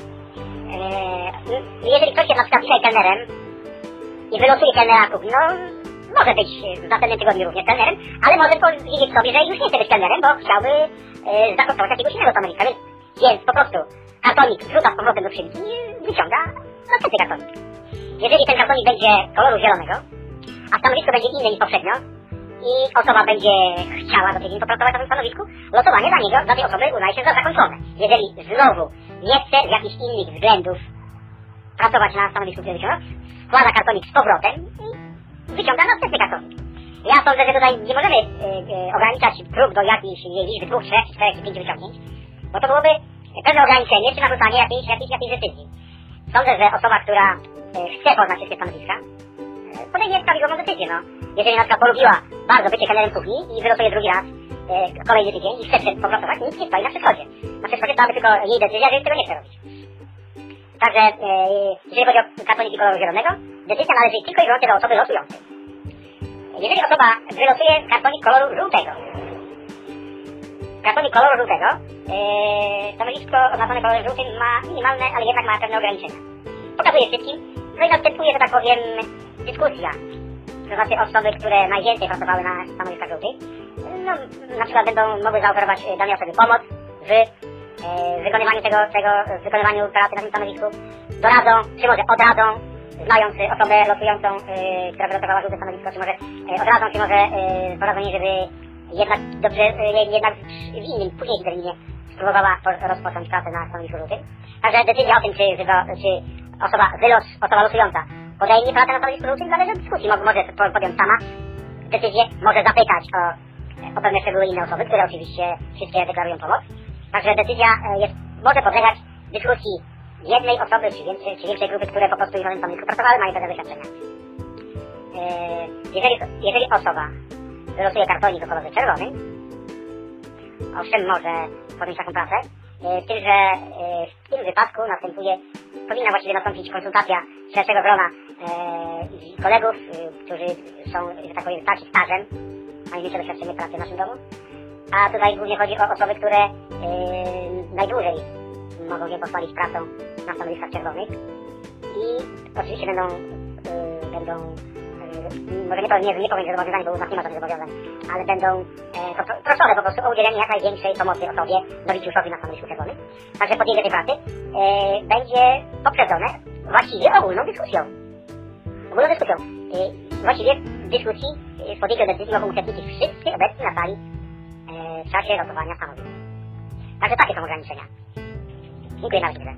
E, jeżeli ktoś jest na przykład dzisiaj kelnerem i wylosuje kelnera kuchni, no może być w następnym tygodniu również kelnerem, ale może powiedzieć sobie, że już nie chce być kelnerem, bo chciałby e, zakończyć jakiegoś innego stanowiska, więc, więc po prostu kartonik wrzuca z powrotem do skrzynki i wyciąga następny kartonik. Jeżeli ten kartonik będzie koloru zielonego, a stanowisko będzie inne niż poprzednio i osoba będzie chciała do tydzień popracować na tym stanowisku, losowanie dla niego, dla tej osoby uznaje się za zakończone. Jeżeli znowu nie chce z jakichś innych względów pracować na stanowisku, które wyciąga, składa kartonik z powrotem i wyciąga następny kartonik. Ja sądzę, że tutaj nie możemy y, y, ograniczać próg do jakiejś liczby, dwóch, trzech, czterech pięciu wyciągnięć, bo to byłoby pewne ograniczenie czy narzucanie jakiejś, jakiejś, jakiejś decyzji. Sądzę, że osoba, która y, chce poznać wszystkie stanowiska, y, podejmie prawidłową decyzję, no. Jeżeli na przykład polubiła bardzo bycie kelnerem kuchni i wylosuje drugi raz y, kolejny tydzień i chce popracować, nic nie stoi na przeszkodzie. Na przeszkodzie stałaby tylko jej decyzja, że tego nie chce robić. Także e, jeżeli chodzi o kartoniki koloru zielonego, decyzja należy tylko i wyłącznie do osoby losującej. Jeżeli osoba wylosuje kartonik koloru żółtego, kartonik koloru żółtego, e, stanowisko oznaczone kolorem żółtym ma minimalne, ale jednak ma pewne ograniczenia. Pokazuje wszystkim, no i następuje, że tak powiem, dyskusja. To znaczy osoby, które najwięcej pracowały na stanowiskach żółtych, no, na przykład będą mogły zaoferować e, danej osobie pomoc w e, wykonywaniu tego, tego, wykonywaniu pracy na tym stanowisku, doradzą, czy może odradzą, znając osobę losującą, e, która wylosowała żółte stanowisko, czy może e, odradzą, czy może e, poradzą jej, żeby jednak dobrze, e, jednak w innym, późniejszym terminie spróbowała po- rozpocząć pracę na stanowisku żółtym. Także decyzja o tym, czy, czy osoba wylos, osoba losująca podejmie pracę na stanowisku żółtym, zależy od dyskusji. Mo- Może po- podjąć sama decyzję, może zapytać o, o pewne szczegóły inne osoby, które oczywiście wszystkie deklarują pomoc. Także decyzja e, jest, może podlegać dyskusji jednej osoby, czy większej, czy większej grupy, które po prostu już na tym stanowisku pracowały, mają pewne doświadczenia. E, jeżeli, jeżeli osoba wylosuje kartonik o kolorze czerwonym, owszem może podjąć taką pracę, e, z tym, że e, w tym wypadku następuje, powinna właściwie nastąpić konsultacja szerszego grona e, kolegów, e, którzy są, że tak powiem, starsi stażem, mają większe doświadczenie pracy w naszym domu. A tutaj głównie chodzi o osoby, które e, najdłużej mogą się pochwalić pracą na stanowiskach czerwonych i oczywiście będą, e, będą e, może nie, nie, nie powiem, że zobowiązani, bo u nas nie ma żadnych zobowiązań, ale będą e, pro- proszone po prostu o udzielenie jak największej pomocy osobie, nowicjuszowi na stanowisku czerwonym. Także podjęcie tej pracy e, będzie poprzedzone właściwie ogólną dyskusją. ogólną dyskusją. Y, Właściwie w dyskusji, y, w podjęciu decyzji mogą uczestniczyć wszyscy obecni na sali e, w czasie losowania stanowisk. Także takie są ograniczenia. Dziękuję na uwagę.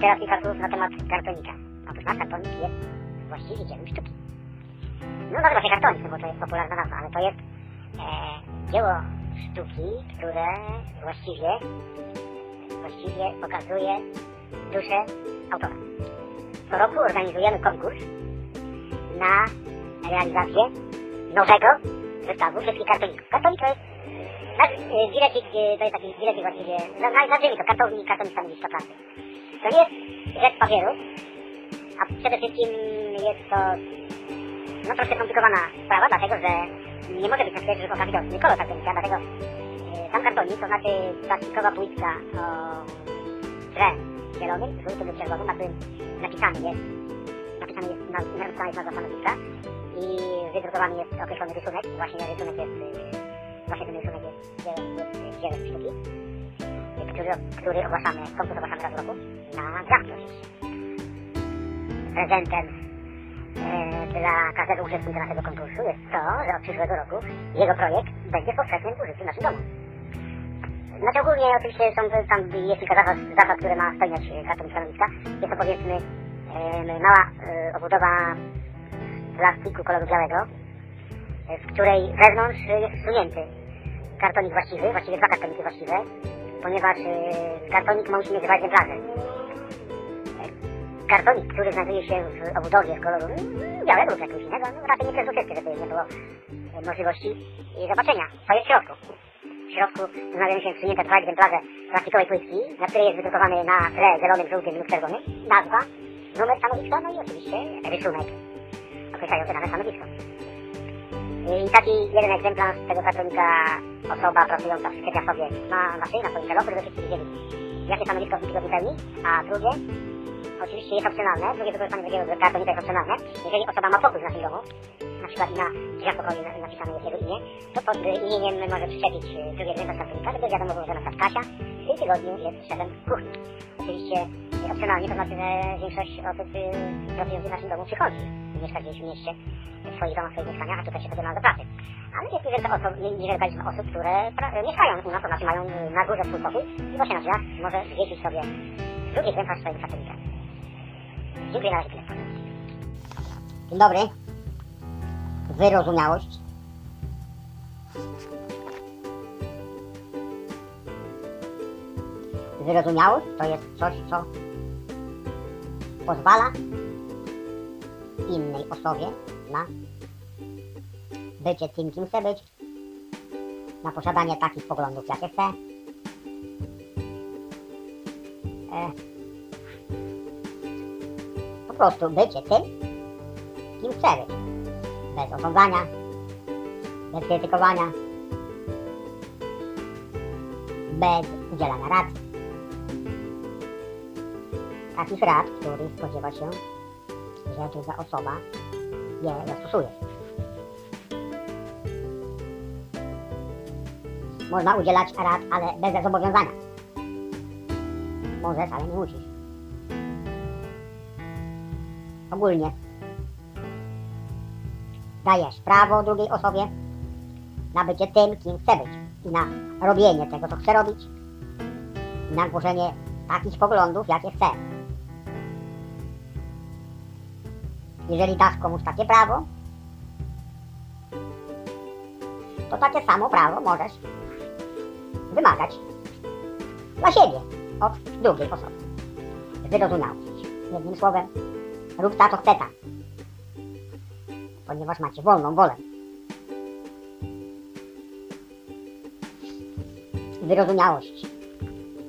Teraz kilka słów na temat kartonika. Otóż nasz kartonik jest właściwie dziełem sztuki. No nazywa się kartonik, no bo to jest popularna nazwa, ale to jest e, dzieło sztuki, które właściwie właściwie pokazuje duszę autora. Co roku organizujemy konkurs na realizację nowego zestawu wszystkich kartoników. Kartonik to jest y, bilecik, y, to jest taki bilecik właściwie, na- nazwijmy to kartownik, kartonik stanowiska pracy. To nie jest rzecz papieru, a przede wszystkim jest to no troszkę skomplikowana sprawa, dlatego że nie może być na rzut oka widoczny kolor kartonika, dlatego y, sam kartonik, to znaczy plastikowa płytka o tle zielonym, żółtym lub czerwonym, na którym napisany jest, napisany jest, naz- napisana jest nazwa stanowiska i wydrukowany jest określony rysunek, właśnie rysunek jest, y, właśnie ten rysunek jest dziełem, jest y, dziełem sztuki, y, który, który ogłaszamy, konkurs ogłaszamy raz w roku na gwiazdkę oczywiście. Prezentem e, dla każdego uczestnika naszego konkursu jest to, że od przyszłego roku jego projekt będzie powszechnym użyciu w naszym domu. Znaczy ogólnie oczywiście są tam jest kilka zasad, zasad które ma spełniać e, karton stanowiska. Jest to powiedzmy e, mała e, obudowa plastiku koloru białego, e, w której wewnątrz jest wsunięty kartonik właściwy, właściwie dwa kartoniki właściwe, ponieważ e, kartonik musi mieć dwa egzemplarze. Kartonik, który znajduje się w obudowie w koloru białego lub jakiegoś innego, no raczej nie przez wszystkie, żeby nie było e, możliwości zobaczenia, co jest w środku. W środku znajdują się wsunięte dwa egzemplarze plastikowej płytki, na której jest wydrukowany na tle zielonym, żółtym lub czerwonym. Nazwa, numer stanowiska, no i oczywiście rysunek. Określający dane stanowisko. I taki jeden egzemplarz tego kartonika osoba pracująca w sklepie sobie ma na szyi, na swoim telefon, żeby wszyscy widzieli, jakie stanowisko w wypełni, a drugie oczywiście jest opcjonalne, drugie wykorzystanie takiego kartonika jest opcjonalne. Jeżeli osoba ma pokój w naszym domu, na przykład na drzwiach pokoju na- napisane jest jego imię, to pod imieniem może przyczepić y, drugie egzemplarz kartonika, żeby wiadomo było, że na przykład Kasia w tym tygodniu jest szefem kuchni. Oczywiście opcjonalnie to znaczy, że większość osób y, pracujących w naszym domu przychodzi mieszka gdzieś w mieście, w swoich domach, w swoich mieszkaniach, a tutaj się podjęła do pracy. Ale jest niewielka nie- niewielka liczba osób, które mieszkają u nas, to znaczy mają y, na górze swój pokój i właśnie na drzwiach może zwiesić sobie drugi egzemplarz swojego kartonika. Razie. tyle. Dzień dobry. Wyrozumiałość. Wyrozumiałość to jest coś, co pozwala innej osobie na bycie tym, kim chce być, na posiadanie takich poglądów, jakie chce. E, prostu bycie tym, kim chce być. Bez osądzania, bez krytykowania, bez udzielania rad. Takich rad, których spodziewa się, że druga osoba je zastosuje. Można udzielać rad, ale bez zobowiązania. Możesz, ale nie musisz. Ogólnie dajesz prawo drugiej osobie na bycie tym, kim chce być i na robienie tego, co chce robić i na głoszenie takich poglądów, jakie chce. Jeżeli dasz komuś takie prawo, to takie samo prawo możesz wymagać dla siebie od drugiej osoby. Wyrozumiałość. Jednym słowem, rób ta, co chce ta. Ponieważ macie wolną wolę. Wyrozumiałość.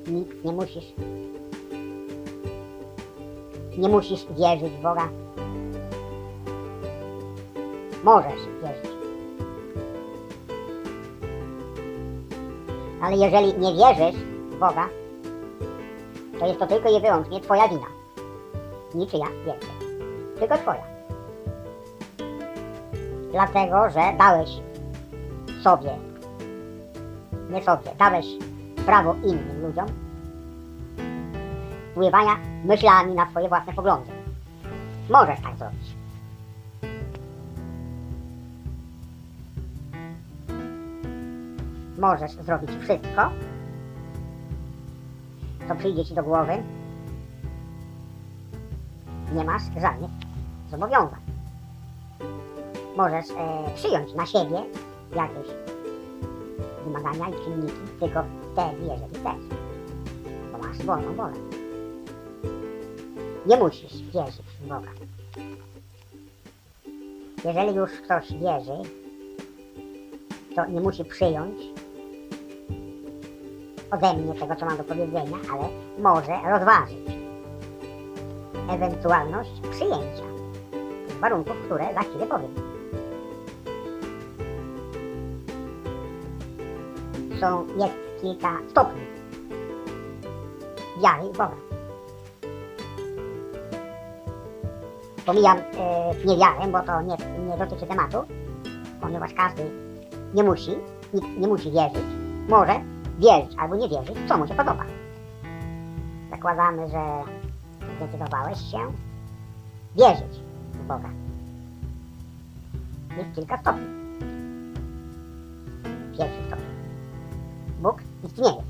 Nic nie musisz. Nie musisz wierzyć w Boga. Możesz wierzyć. Ale jeżeli nie wierzysz w Boga, to jest to tylko i wyłącznie Twoja wina. Niczyja więcej. Tylko Twoja. Dlatego, że dałeś sobie, nie sobie, dałeś prawo innym ludziom wpływania myślami na swoje własne poglądy. Możesz tak zrobić. Możesz zrobić wszystko, co przyjdzie ci do głowy. Nie masz żadnych zobowiązań. Możesz e, przyjąć na siebie jakieś wymagania i czynniki tylko wtedy, jeżeli chcesz. Bo masz wolną wolę. Nie musisz wierzyć w Boga. Jeżeli już ktoś wierzy, to nie musi przyjąć ode mnie tego, co mam do powiedzenia, ale może rozważyć ewentualność przyjęcia warunków, które za chwilę powiem. Są, jest kilka stopni wiary Boga. Pomijam e, niewiarę, bo to nie, nie dotyczy tematu, ponieważ każdy nie musi, nikt nie musi wierzyć. Może wierzyć albo nie wierzyć, co mu się podoba. Zakładamy, że zdecydowałeś się wierzyć Boga. Jest kilka stopni. Pierwszy stopień. Bóg istnieje.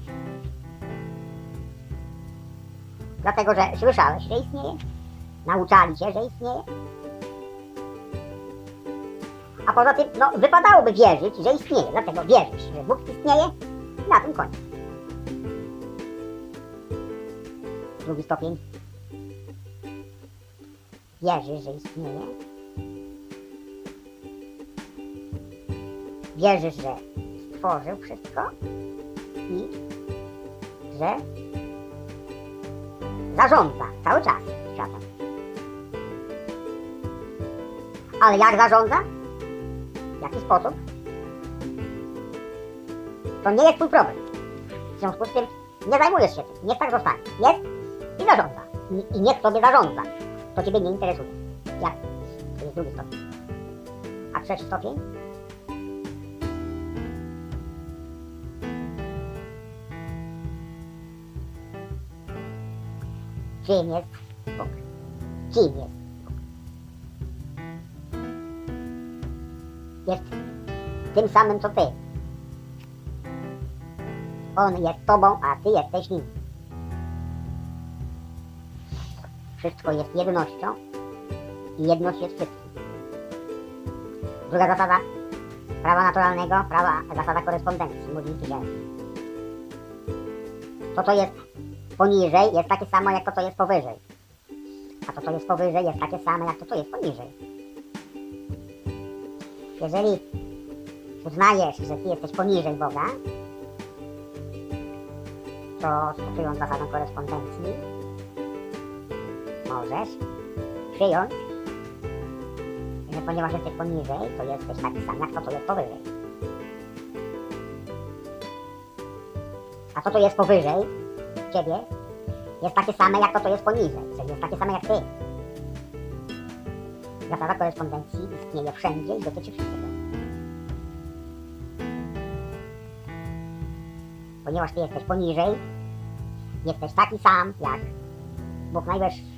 Dlatego, że słyszałeś, że istnieje. Nauczali cię, że istnieje. A poza tym, no, wypadałoby wierzyć, że istnieje. Dlatego wierzysz, że Bóg istnieje na tym koniec. Drugi stopień. Wierzysz, że istnieje. Wierzysz, że stworzył wszystko i że zarządza cały czas światem. Ale jak zarządza? W jaki sposób? To nie jest twój problem. W związku z tym nie zajmujesz się tym. Niech tak zostanie. Jest i zarządza. I, i niech sobie zarządza. To ciebie nie interesuje. Jak? To jest drugi stopień. A trzeci stopień? Czym jest Bóg? Kim jest Bóg? Jest tym samym co ty. On jest tobą, a ty jesteś nim. Wszystko jest jednością i jedność jest wszystkim. Druga zasada prawa naturalnego, prawa, zasada korespondencji mówi, że to, co jest poniżej, jest takie samo jak to, co jest powyżej. A to, co jest powyżej, jest takie samo jak to, co jest poniżej. Jeżeli uznajesz, że ty jesteś poniżej Boga, to stosując zasadę korespondencji, możesz przyjąć, że ponieważ jesteś poniżej, to jesteś taki sam jak to, co jest powyżej. A to, co jest powyżej ciebie, jest takie same jak to, co jest poniżej, czyli jest takie same jak ty. Zasada korespondencji istnieje wszędzie i dotyczy wszystkiego. Ponieważ ty jesteś poniżej, jesteś taki sam jak Bóg Najwyższy.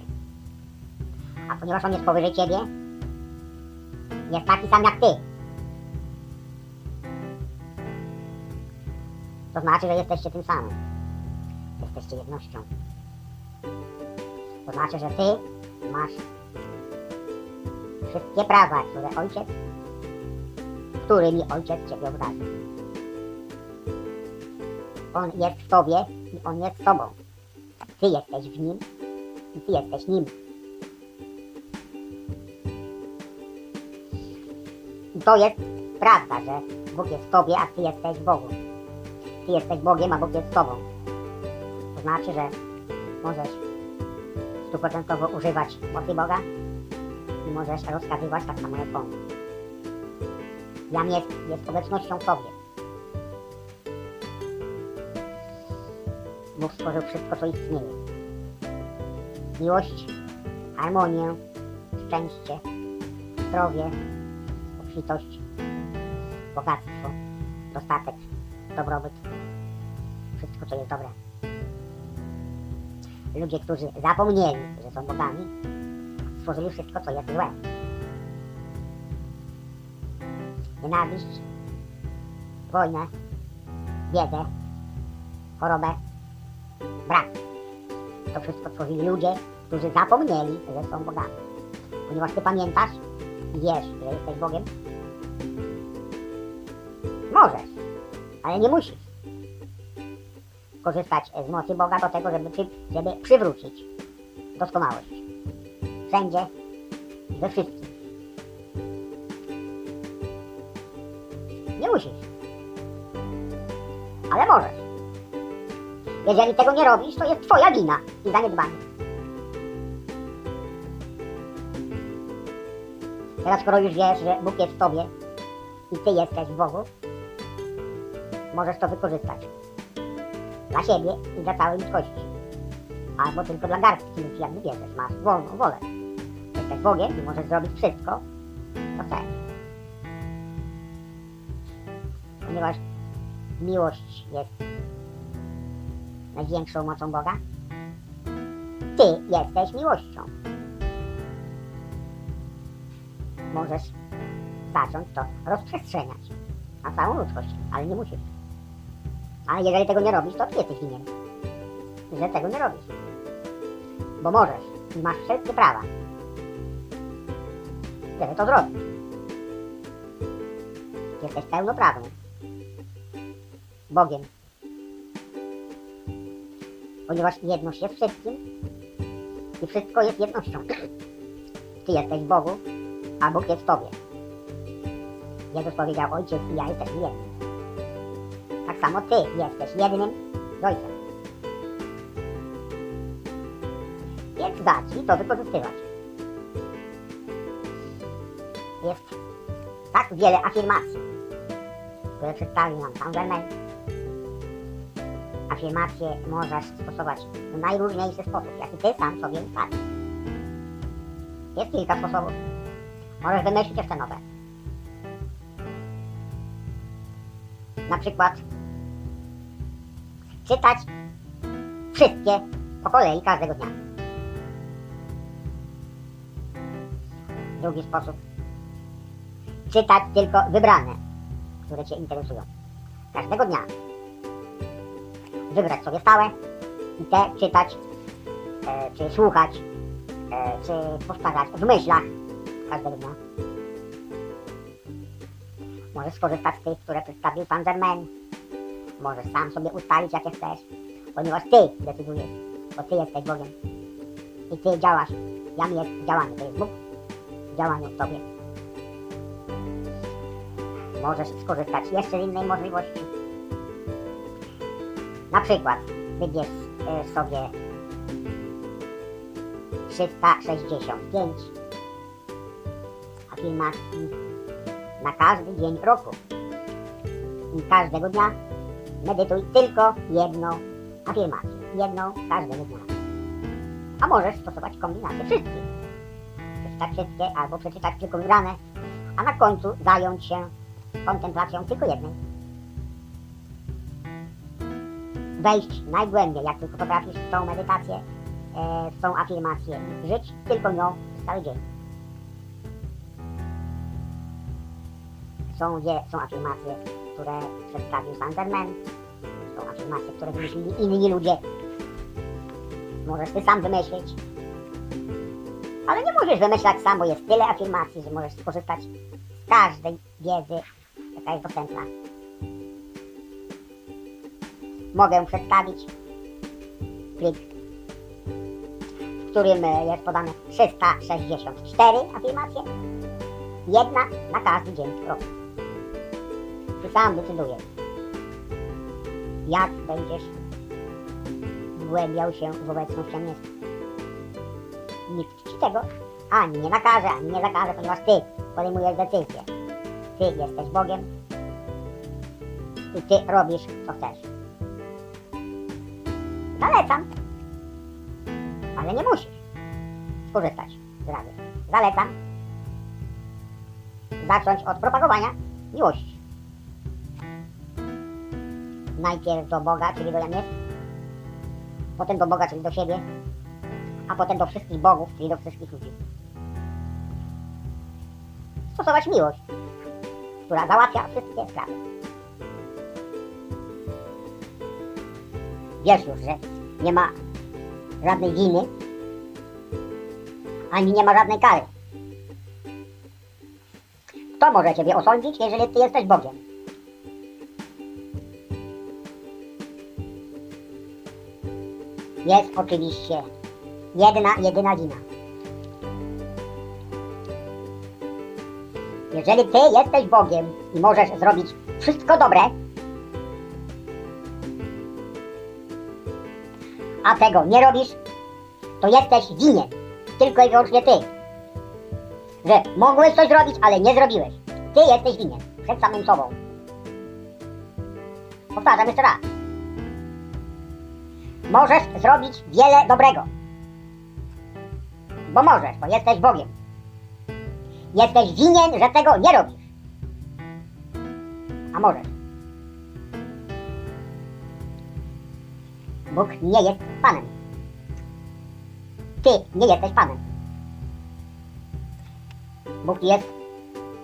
Ponieważ On jest powyżej ciebie, jest taki sam jak ty. To znaczy, że jesteście tym samym. Jesteście jednością. To znaczy, że ty masz wszystkie prawa, które ojciec, którymi ojciec ciebie obdarzył. On jest w tobie i on jest z tobą. Ty jesteś w nim i ty jesteś nim. To jest prawda, że Bóg jest w tobie, a ty jesteś Bogu. Ty jesteś Bogiem, a Bóg jest z tobą. To znaczy, że możesz stuprocentowo używać mocy Boga i możesz rozkazywać tak samo jak On. Jam jest, jest obecnością w tobie. Bóg stworzył wszystko, co istnieje. Miłość, harmonię, szczęście, zdrowie, obfitość, bogactwo, dostatek, dobrobyt. Wszystko, co jest dobre. Ludzie, którzy zapomnieli, że są bogami, stworzyli wszystko, co jest złe. Nienawiść, wojnę, biedę, chorobę, brak. To wszystko tworzyli ludzie, którzy zapomnieli, że są bogami. Ponieważ Ty pamiętasz i wiesz, że jesteś Bogiem, możesz, ale nie musisz korzystać z mocy Boga do tego, żeby, żeby przywrócić doskonałość. Wszędzie, we wszystkim. Nie musisz. Ale możesz. Jeżeli tego nie robisz, to jest Twoja wina i zaniedbanie. Teraz skoro już wiesz, że Bóg jest w Tobie i Ty jesteś w Bogu, możesz to wykorzystać. Dla siebie i dla całej ludzkości. Albo tylko dla garstki ludzi, jak wybierzesz. Masz wolną wolę. Jesteś Bogiem i możesz zrobić wszystko, co chcesz. Ponieważ miłość jest największą mocą Boga, Ty jesteś miłością. Możesz zacząć to rozprzestrzeniać na całą ludzkość, ale nie musisz. Ale jeżeli tego nie robisz, to Ty jesteś winien, że tego nie robisz. Bo możesz i masz wszelkie prawa, żeby to zrobić. Jesteś pełnoprawny. Bogiem. Ponieważ jedność jest wszystkim i wszystko jest jednością. Ty jesteś Bogu, a Bóg jest w Tobie. Jezus powiedział, Ojciec i ja jesteśmy jedni. Samo Ty jesteś jednym Ojcem. Więc zacznij to wykorzystywać. Jest tak wiele afirmacji, które przedstawił nam Saint Germain. Afirmacje możesz stosować w najróżniejszy sposób, jaki Ty sam sobie ustalisz. Jest kilka sposobów. Możesz wymyślić jeszcze nowe. Na przykład czytać wszystkie po kolei każdego dnia. Drugi sposób. Czytać tylko wybrane, które Cię interesują. Każdego dnia. Wybrać sobie stałe i te czytać, e, czy słuchać, e, czy powtarzać w myślach każdego dnia. Możesz skorzystać z tych, które przedstawił Pan Germain. Możesz sam sobie ustalić, jakie chcesz, ponieważ Ty decydujesz, bo Ty jesteś Bogiem. I Ty działasz. Jam jest w działaniu, to jest Bóg w działaniu w Tobie. Możesz skorzystać jeszcze z innej możliwości. Na przykład wybierz e, sobie 365 afirmacji na każdy dzień roku. I każdego dnia medytuj tylko jedną afirmację. Jedną każdego dnia. A możesz stosować kombinację wszystkich. Przeczytać wszystkie albo przeczytać tylko wybrane, a na końcu zająć się kontemplacją tylko jednej. Wejść najgłębiej, jak tylko potrafisz w tą medytację, e, w tą afirmację żyć tylko nią cały dzień. Są, gdzie są afirmacje, które przedstawił Saint Germain, są afirmacje, które wymyślili inni ludzie. Możesz ty sam wymyślić. Ale nie musisz wymyślać sam, bo jest tyle afirmacji, że możesz skorzystać z każdej wiedzy, jaka jest dostępna. Mogę przedstawić plik, w którym jest podane 364 afirmacje, jedna na każdy dzień roku. Ty sam decydujesz, jak będziesz wgłębiał się w obecność jest. Nikt ci tego ani nie nakaże, ani nie zakaże, ponieważ ty podejmujesz decyzję. Ty jesteś Bogiem i ty robisz, co chcesz. Zalecam, ale nie musisz skorzystać z rady. Zalecam zacząć od propagowania miłości. Najpierw do Boga, czyli do Janiec, potem do Boga, czyli do siebie, a potem do wszystkich bogów, czyli do wszystkich ludzi. stosować miłość, która załatwia wszystkie sprawy. Wiesz już, że nie ma żadnej winy, ani nie ma żadnej kary. Kto może Ciebie osądzić, jeżeli Ty jesteś Bogiem? Jest oczywiście jedna, jedyna wina. Jeżeli Ty jesteś Bogiem i możesz zrobić wszystko dobre, a tego nie robisz, to jesteś winien. Tylko i wyłącznie Ty. Że mogłeś coś zrobić, ale nie zrobiłeś. Ty jesteś winien. Przed samym sobą. Powtarzam jeszcze raz. Możesz zrobić wiele dobrego. Bo możesz, bo jesteś Bogiem. Jesteś winien, że tego nie robisz. A możesz. Bóg nie jest Panem. Ty nie jesteś Panem. Bóg jest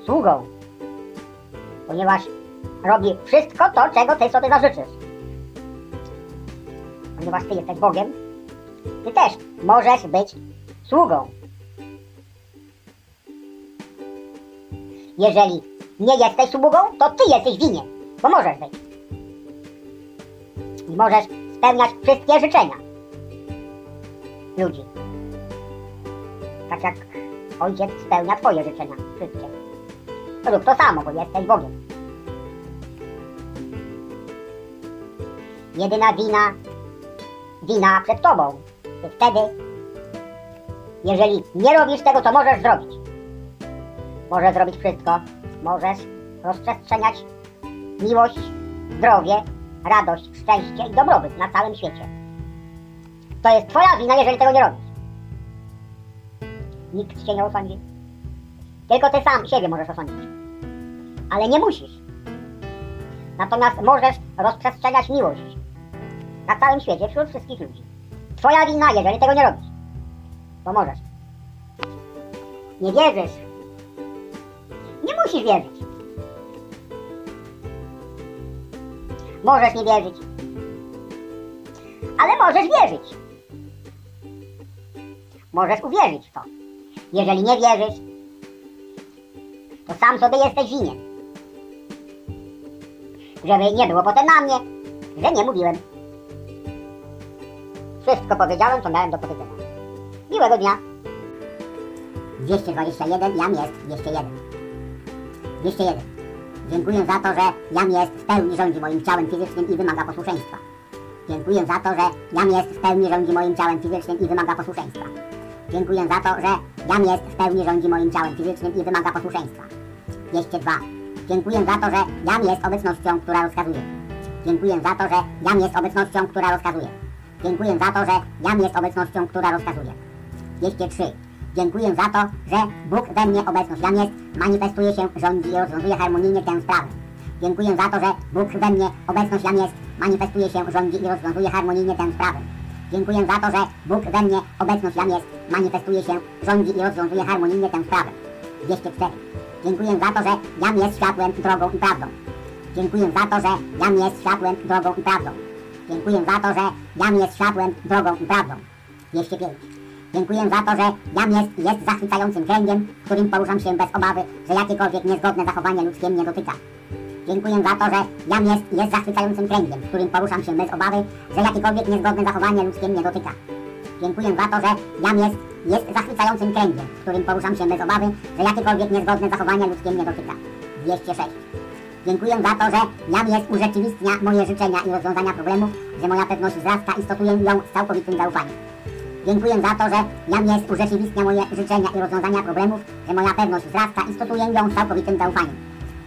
sługą. Ponieważ robi wszystko to, czego Ty sobie zażyczysz. Ponieważ Ty jesteś Bogiem, Ty też możesz być sługą. Jeżeli nie jesteś sługą, to Ty jesteś winien, bo możesz być. I możesz spełniać wszystkie życzenia ludzi. Tak jak Ojciec spełnia Twoje życzenia, wszystkie. Rób to samo, bo jesteś Bogiem. Jedyna wina, wina przed Tobą. Ty wtedy, jeżeli nie robisz tego, co możesz zrobić, możesz zrobić wszystko, możesz rozprzestrzeniać miłość, zdrowie, radość, szczęście i dobrobyt na całym świecie. To jest Twoja wina, jeżeli tego nie robisz. Nikt Cię nie osądzi. Tylko Ty sam siebie możesz osądzić. Ale nie musisz. Natomiast możesz rozprzestrzeniać miłość na całym świecie wśród wszystkich ludzi. Twoja wina, jeżeli tego nie robisz. To możesz. Nie wierzysz. Nie musisz wierzyć. Możesz nie wierzyć. Ale możesz wierzyć. Możesz uwierzyć w to. Jeżeli nie wierzysz, to sam sobie jesteś winien. Żeby nie było potem na mnie, że nie mówiłem. Wszystko powiedziałem, co miałem do powiedzenia. Miłego dnia. 221, jam jest 201. 201. Dziękuję za to, że jam jest w pełni rządzi moim ciałem fizycznym i wymaga posłuszeństwa. Dziękuję za to, że jam jest w pełni rządzi moim ciałem fizycznym i wymaga posłuszeństwa. Dziękuję za to, że jam jest w pełni rządzi moim ciałem fizycznym i wymaga posłuszeństwa. 202. Dziękuję za to, że jam jest obecnością, która rozkazuje. Dziękuję za to, że jam jest obecnością, która rozkazuje. Dziękuję za to, że jam jest obecnością, która rozkazuje. 203. Dziękuję za to, że Bóg we mnie obecność jam jest, manifestuje się, rządzi i rozwiązuje harmonijnie tę sprawę. Dziękuję za to, że Bóg we mnie obecność jam jest, manifestuje się, rządzi i rozwiązuje harmonijnie tę sprawę. Dziękuję za to, że Bóg we mnie obecność jam jest, manifestuje się, rządzi i rozwiązuje harmonijnie tę sprawę. 204. Dziękuję za to, że jam jest światłem, drogą i prawdą. Dziękuję za to, że jam jest światłem, drogą i prawdą. Dziękuję za to, że jam jest światłem, drogą i prawdą. 205. Dziękuję za to, że jam jest, jest zachwycającym kręgiem, w którym poruszam się bez obawy, że jakiekolwiek niezgodne zachowanie ludzkie mnie dotyka. Dziękuję za to, że jam jest, jest zachwycającym kręgiem, w którym poruszam się bez obawy, że jakiekolwiek niezgodne zachowanie ludzkie mnie dotyka. Dziękuję za to, że jam jest, jest zachwycającym kręgiem, w którym poruszam się bez obawy, że jakiekolwiek niezgodne zachowanie ludzkie mnie dotyka. 206. Dziękuję za to, że jam jest urzeczywistnia moje życzenia i rozwiązania problemów, że moja pewność wzrasta i stosuję ją z całkowitym zaufaniem. Dziękuję za to, że jam jest urzeczywistnia moje życzenia i rozwiązania problemów, że moja pewność wzrasta i stosuję ją z całkowitym zaufaniem.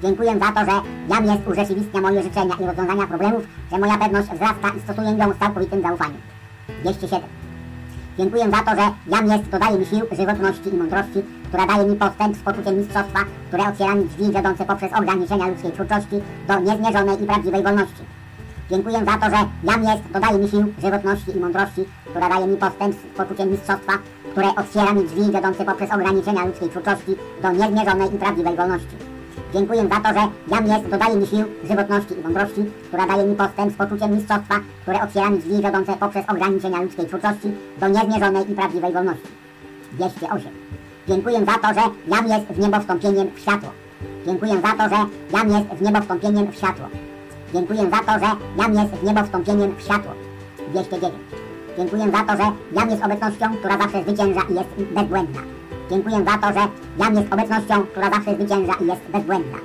Dziękuję za to, że jam jest urzeczywistnia moje życzenia i rozwiązania problemów, że moja pewność wzrasta i stosuję ją z całkowitym zaufaniem. 207. Dziękuję za to, że jam jest dodaje mi sił, żywotności i mądrości, która daje mi postęp z poczuciem mistrzostwa, które otwiera mi drzwi wiodące poprzez ograniczenia ludzkiej twórczości do niezmierzonej i prawdziwej wolności. Dziękuję za to, że jam jest, dodaje mi sił, żywotności i mądrości, która daje mi postęp z poczuciem mistrzostwa, które otwiera mi drzwi wiodące poprzez ograniczenia ludzkiej twórczości do niezmierzonej i prawdziwej wolności. Dziękuję za to, że jam jest, dodaje mi sił, żywotności i mądrości, która daje mi postęp z poczuciem mistrzostwa, które otwiera mi drzwi wiodące poprzez ograniczenia ludzkiej twórczości do niezmierzonej i prawdziwej wolności. 208. Dziękuję za to, że jam jest w niebo wstąpieniem w światło. Dziękuję za to, że jam jest w niebo wstąpieniem w światło. Dziękuję za to, że jam jest w niebo wstąpieniem w światło. 209. Dziękuję za to, że jam jest obecnością, która zawsze zwycięża i jest bezbłędna. Dziękuję za to, że jam jest obecnością, która zawsze zwycięża i jest bezbłędna.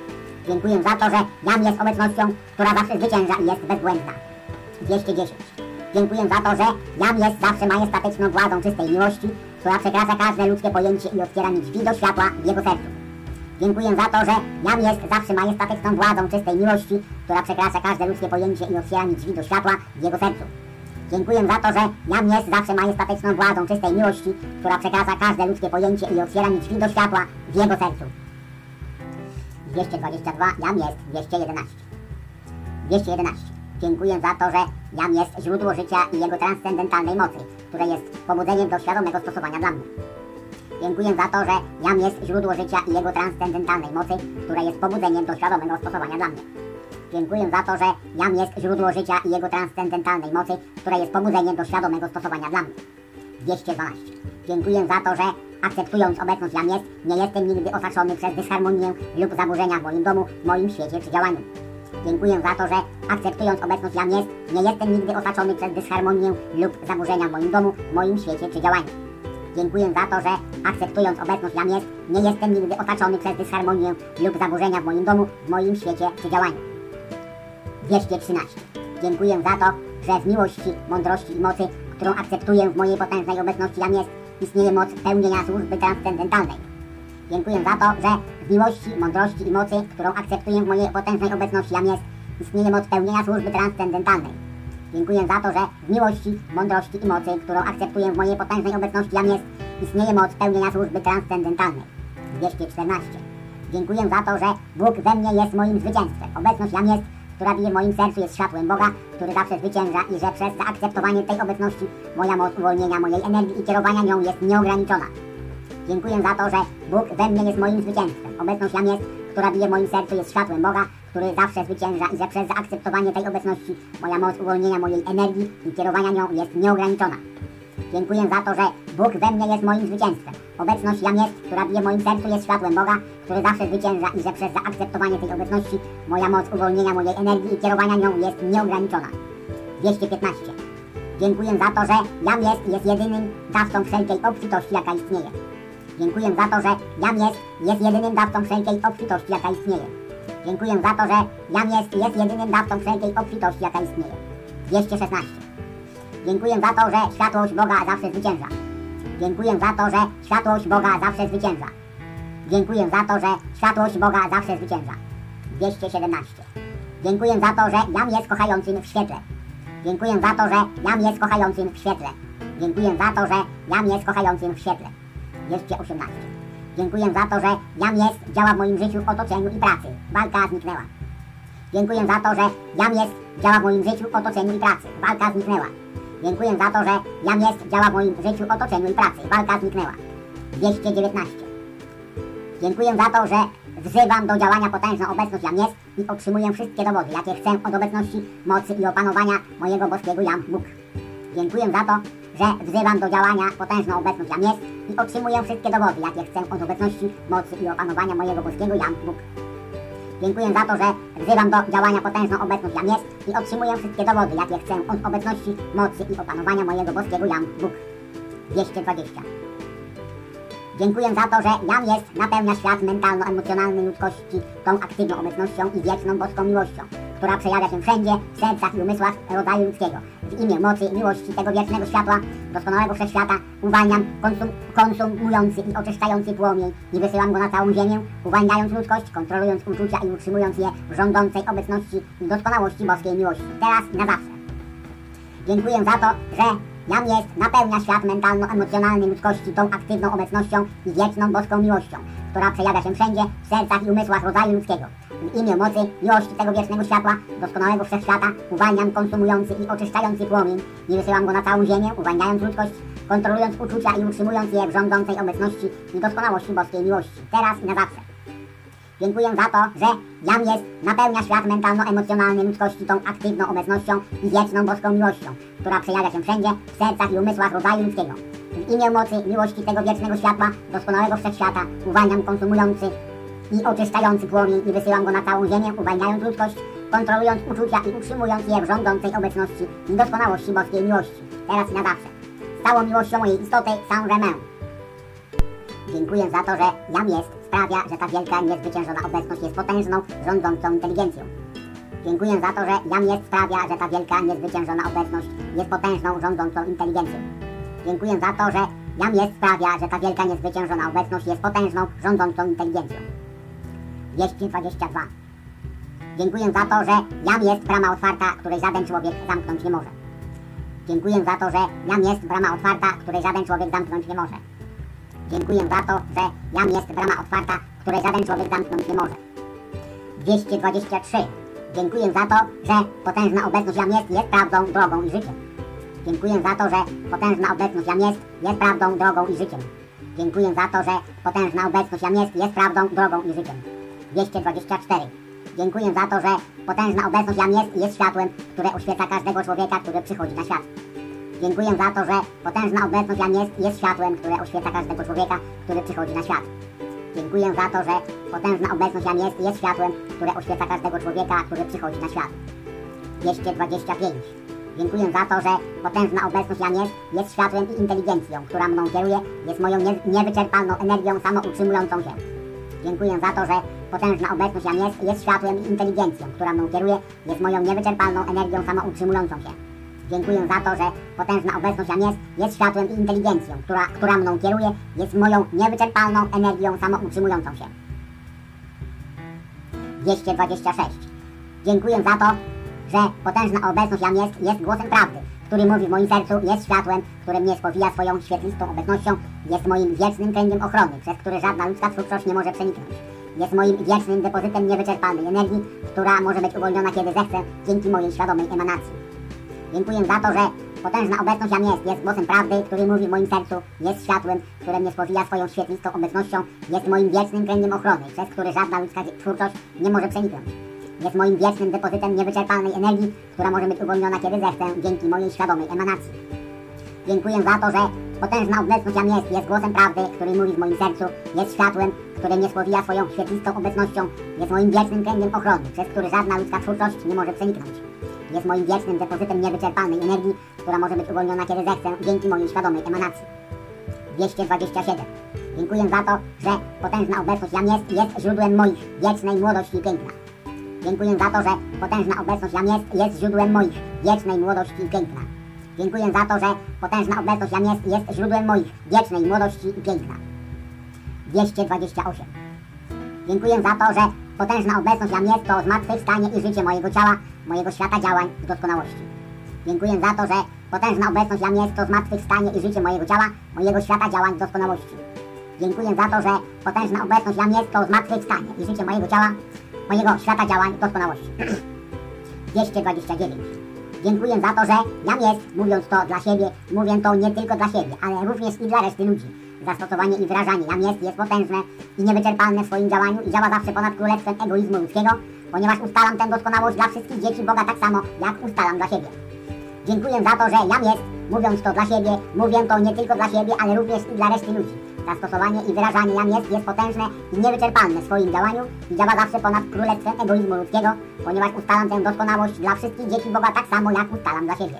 Dziękuję za to, że jam jest obecnością, która zawsze zwycięża i jest bezbłędna. 210. Dziękuję za to, że jam jest zawsze majestatyczną władzą czystej miłości, która przekracza każde ludzkie pojęcie i otwiera mi drzwi do światła w jego sercu. Dziękuję za to, że jam jest zawsze majestatyczną władzą czystej miłości, która przekracza każde ludzkie pojęcie i otwiera mi drzwi do światła w jego sercu. Dziękuję za to, że jam jest zawsze majestatyczną władzą czystej miłości, która przekracza każde ludzkie pojęcie i otwiera mi drzwi do światła w jego sercu. 222, jam jest 211. 211. Dziękuję za to, że jam jest źródło życia i jego transcendentalnej mocy, które jest pobudzeniem do świadomego stosowania dla mnie. Dziękuję za to, że jam jest źródło życia i jego transcendentalnej mocy, które jest pobudzeniem do świadomego stosowania dla mnie. Dziękuję za to, że jam jest źródło życia i jego transcendentalnej mocy, które jest pobudzeniem do świadomego stosowania dla mnie. 212. Dziękuję za to, że akceptując obecność jam jest, nie jestem nigdy osaczony przez dysharmonię lub zaburzenia w moim domu, moim świecie czy działaniu. Dziękuję za to, że akceptując obecność jam jest, nie jestem nigdy osaczony przez dysharmonię lub zaburzenia w moim domu, moim świecie czy działaniu. Dziękuję za to, że akceptując obecność jam jest, nie jestem nigdy osaczony przez dysharmonię lub zaburzenia w moim domu, w moim świecie czy działaniu. 213. Dziękuję za to, że w miłości, mądrości i mocy, którą akceptuję w mojej potężnej obecności jam jest, istnieje moc pełnienia służby transcendentalnej. Dziękuję za to, że w miłości, mądrości i mocy, którą akceptuję w mojej potężnej obecności jam jest, istnieje moc pełnienia służby transcendentalnej. Dziękuję za to, że w miłości, mądrości i mocy, którą akceptuję w mojej potężnej obecności jam jest, istnieje moc pełnienia służby transcendentalnej. 214. Dziękuję za to, że Bóg we mnie jest moim zwycięstwem. Obecność jam jest, która bije w moim sercu jest światłem Boga, który zawsze zwycięża i że przez zaakceptowanie tej obecności moja moc uwolnienia mojej energii i kierowania nią jest nieograniczona. Dziękuję za to, że Bóg we mnie jest moim zwycięstwem. Obecność jam jest, która bije w moim sercu jest światłem Boga, który zawsze zwycięża i że przez zaakceptowanie tej obecności moja moc uwolnienia mojej energii i kierowania nią jest nieograniczona. Dziękuję za to, że Bóg we mnie jest moim zwycięstwem. Obecność jam jest, która bije w moim sercu jest światłem Boga, który zawsze zwycięża i że przez zaakceptowanie tej obecności moja moc uwolnienia mojej energii i kierowania nią jest nieograniczona. 215. Dziękuję za to, że jam jest jest jedynym dawcą wszelkiej obfitości, jaka istnieje. Dziękuję za to, że jam jest jest jedynym dawcą wszelkiej obfitości, jaka istnieje. Dziękuję za to, że jam jest jest jedynym dawcą wszelkiej obfitości, jaka istnieje. 216. Dziękuję za to, że światłość Boga zawsze zwycięża. Dziękuję za to, że światłość Boga zawsze zwycięża. Dziękuję za to, że światłość Boga zawsze zwycięża. 217. Dziękuję za to, że jam jest kochającym w świetle. Dziękuję za to, że jam jest kochającym w świetle. Dziękuję za to, że jam jest kochającym w świetle. 218. Dziękuję za to, że jam jest działa w moim życiu, otoczeniu i pracy. Walka zniknęła. Dziękuję za to, że jam jest działa w moim życiu, otoczeniu i pracy. Walka zniknęła. Dziękuję za to, że jam jest działa w moim życiu, otoczeniu i pracy. Walka zniknęła. 219. Dziękuję za to, że wzywam do działania potężną obecność jam jest i otrzymuję wszystkie dowody, jakie chcę od obecności, mocy i opanowania mojego boskiego jam Bóg. Dziękuję za to, że wzywam do działania potężną obecność jam jest i otrzymuję wszystkie dowody, jakie chcę od obecności, mocy i opanowania mojego boskiego jam Bóg. Dziękuję za to, że wzywam do działania potężną obecność jam jest i otrzymuję wszystkie dowody, jakie chcę od obecności, mocy i opanowania mojego boskiego jam Bóg. 220. Dziękuję za to, że jam jest napełnia świat mentalno-emocjonalny ludzkości tą aktywną obecnością i wieczną boską miłością, która przejawia się wszędzie, w sercach i umysłach rodzaju ludzkiego. W imię mocy, miłości tego wiecznego światła, doskonałego wszechświata, uwalniam konsum, konsumujący i oczyszczający płomień i wysyłam go na całą ziemię, uwalniając ludzkość, kontrolując uczucia i utrzymując je w rządzącej obecności i doskonałości boskiej miłości, teraz i na zawsze. Dziękuję za to, że Jam jest napełnia świat mentalno-emocjonalny ludzkości tą aktywną obecnością i wieczną boską miłością, która przejawia się wszędzie, w sercach i umysłach rodzaju ludzkiego. W imię mocy, miłości tego wiecznego światła, doskonałego wszechświata, uwalniam konsumujący i oczyszczający płomień i wysyłam go na całą ziemię, uwalniając ludzkość, kontrolując uczucia i utrzymując je w rządzącej obecności i doskonałości boskiej miłości, teraz i na zawsze. Dziękuję za to, że Jam jest, napełnia świat mentalno-emocjonalny ludzkości tą aktywną obecnością i wieczną boską miłością, która przejawia się wszędzie, w sercach i umysłach rodzaju ludzkiego. W imię mocy, miłości tego wiecznego światła, doskonałego wszechświata, uwalniam konsumujący i oczyszczający płomień i wysyłam go na całą ziemię, uwalniając ludzkość, kontrolując uczucia i utrzymując je w rządzącej obecności i doskonałości boskiej miłości, teraz i na zawsze. Z całą miłością mojej istoty, Saint-Germain. Dziękuję za to, że Jam jest sprawia, że ta wielka, niezwyciężona obecność jest potężną, rządzącą inteligencją. Dziękuję za to, że Jam jest sprawia, że ta wielka, niezwyciężona obecność jest potężną, rządzącą inteligencją. Dziękuję za to, że Jam jest sprawia, że ta wielka, niezwyciężona obecność jest potężną, rządzącą inteligencją. 222. Dziękuję za to, że Jam jest brama otwarta, której żaden człowiek zamknąć nie może. Dziękuję za to, że Jam jest brama otwarta, której żaden człowiek zamknąć nie może. Dziękuję za to, że Jam jest brama otwarta, której żaden człowiek zamknąć nie może. 223. Dziękuję za to, że potężna obecność Jam jest, jest prawdą, drogą i życiem. Dziękuję za to, że potężna obecność Jam jest, jest prawdą, drogą i życiem. Dziękuję za to, że potężna obecność Jam jest, jest prawdą, drogą i życiem. 224. Dziękuję za to, że potężna obecność Jam jest, jest światłem, które oświeca każdego człowieka, który przychodzi na świat. Dziękuję za to, że potężna obecność Jam jest, jest światłem, które oświeca każdego człowieka, który przychodzi na świat. Dziękuję za to, że potężna obecność Jam jest, jest światłem, które oświeca każdego człowieka, który przychodzi na świat. 225. Dziękuję za to, że potężna obecność Jam jest, jest światłem i inteligencją, która mną kieruje, jest moją nie, niewyczerpalną energią samoutrzymującą się. Dziękuję za to, że potężna obecność Jam jest, jest światłem i inteligencją, która mną kieruje, jest moją niewyczerpalną energią samoutrzymującą się. Dziękuję za to, że potężna obecność Jam jest, jest światłem i inteligencją, która, która mną kieruje, jest moją niewyczerpalną energią samoutrzymującą się. 226. Dziękuję za to, że potężna obecność Jam jest, jest głosem prawdy, który mówi w moim sercu, jest światłem, które mnie spowija swoją świetlistą obecnością, jest moim wiecznym kręgiem ochrony, przez który żadna ludzka twórczość nie może przeniknąć. Jest moim wiecznym depozytem niewyczerpalnej energii, która może być uwolniona kiedy zechcę, dzięki mojej świadomej emanacji. Dziękuję za to, że potężna obecność Jam jest, jest głosem prawdy, który mówi w moim sercu, jest światłem, które mnie spowija swoją świetlistą obecnością, jest moim wiecznym kręgiem ochrony, przez który żadna ludzka twórczość nie może przeniknąć. Jest moim wiecznym depozytem niewyczerpalnej energii, która może być uwolniona kiedy zechcę, dzięki mojej świadomej emanacji. Dziękuję za to, że potężna obecność Jam jest, jest głosem prawdy, który mówi w moim sercu, jest światłem, które mnie spowija swoją świetlistą obecnością, jest moim wiecznym kręgiem ochrony, przez który żadna ludzka twórczość nie może przeniknąć. Jest moim wiecznym depozytem niewyczerpalnej energii, która może być uwolniona kiedy zechcę, dzięki mojej świadomej emanacji. 227. Dziękuję za to, że potężna obecność Jam jest, jest źródłem moich wiecznej młodości i piękna. Dziękuję za to, że potężna obecność Jam jest, jest źródłem moich wiecznej młodości i piękna. Dziękuję za to, że potężna obecność Jam jest, jest źródłem moich wiecznej młodości i piękna. 228. Dziękuję za to, że potężna obecność Jam jest to zmartwychwstanie i życie mojego ciała, mojego świata działań w doskonałości. Dziękuję za to, że potężna obecność Jam jest to zmartwychwstanie i życie mojego ciała, mojego świata działań w doskonałości. Dziękuję za to, że potężna obecność Jam jest to zmartwychwstanie i życie mojego ciała, mojego świata działań w doskonałości. 229. Dziękuję za to, że Jam jest, mówiąc to dla siebie, mówię to nie tylko dla siebie, ale również i dla reszty ludzi. Zastosowanie i wyrażanie Jam jest, jest potężne i niewyczerpalne w swoim działaniu i działa zawsze ponad królestwem egoizmu ludzkiego, ponieważ ustalam tę doskonałość dla wszystkich dzieci Boga tak samo, jak ustalam dla siebie. Dziękuję za to, że Jam jest, mówiąc to dla siebie, mówię to nie tylko dla siebie, ale również i dla reszty ludzi. Zastosowanie i wyrażanie Jam jest, jest potężne i niewyczerpalne w swoim działaniu i działa zawsze ponad królestwem egoizmu ludzkiego, ponieważ ustalam tę doskonałość dla wszystkich dzieci Boga tak samo, jak ustalam dla siebie.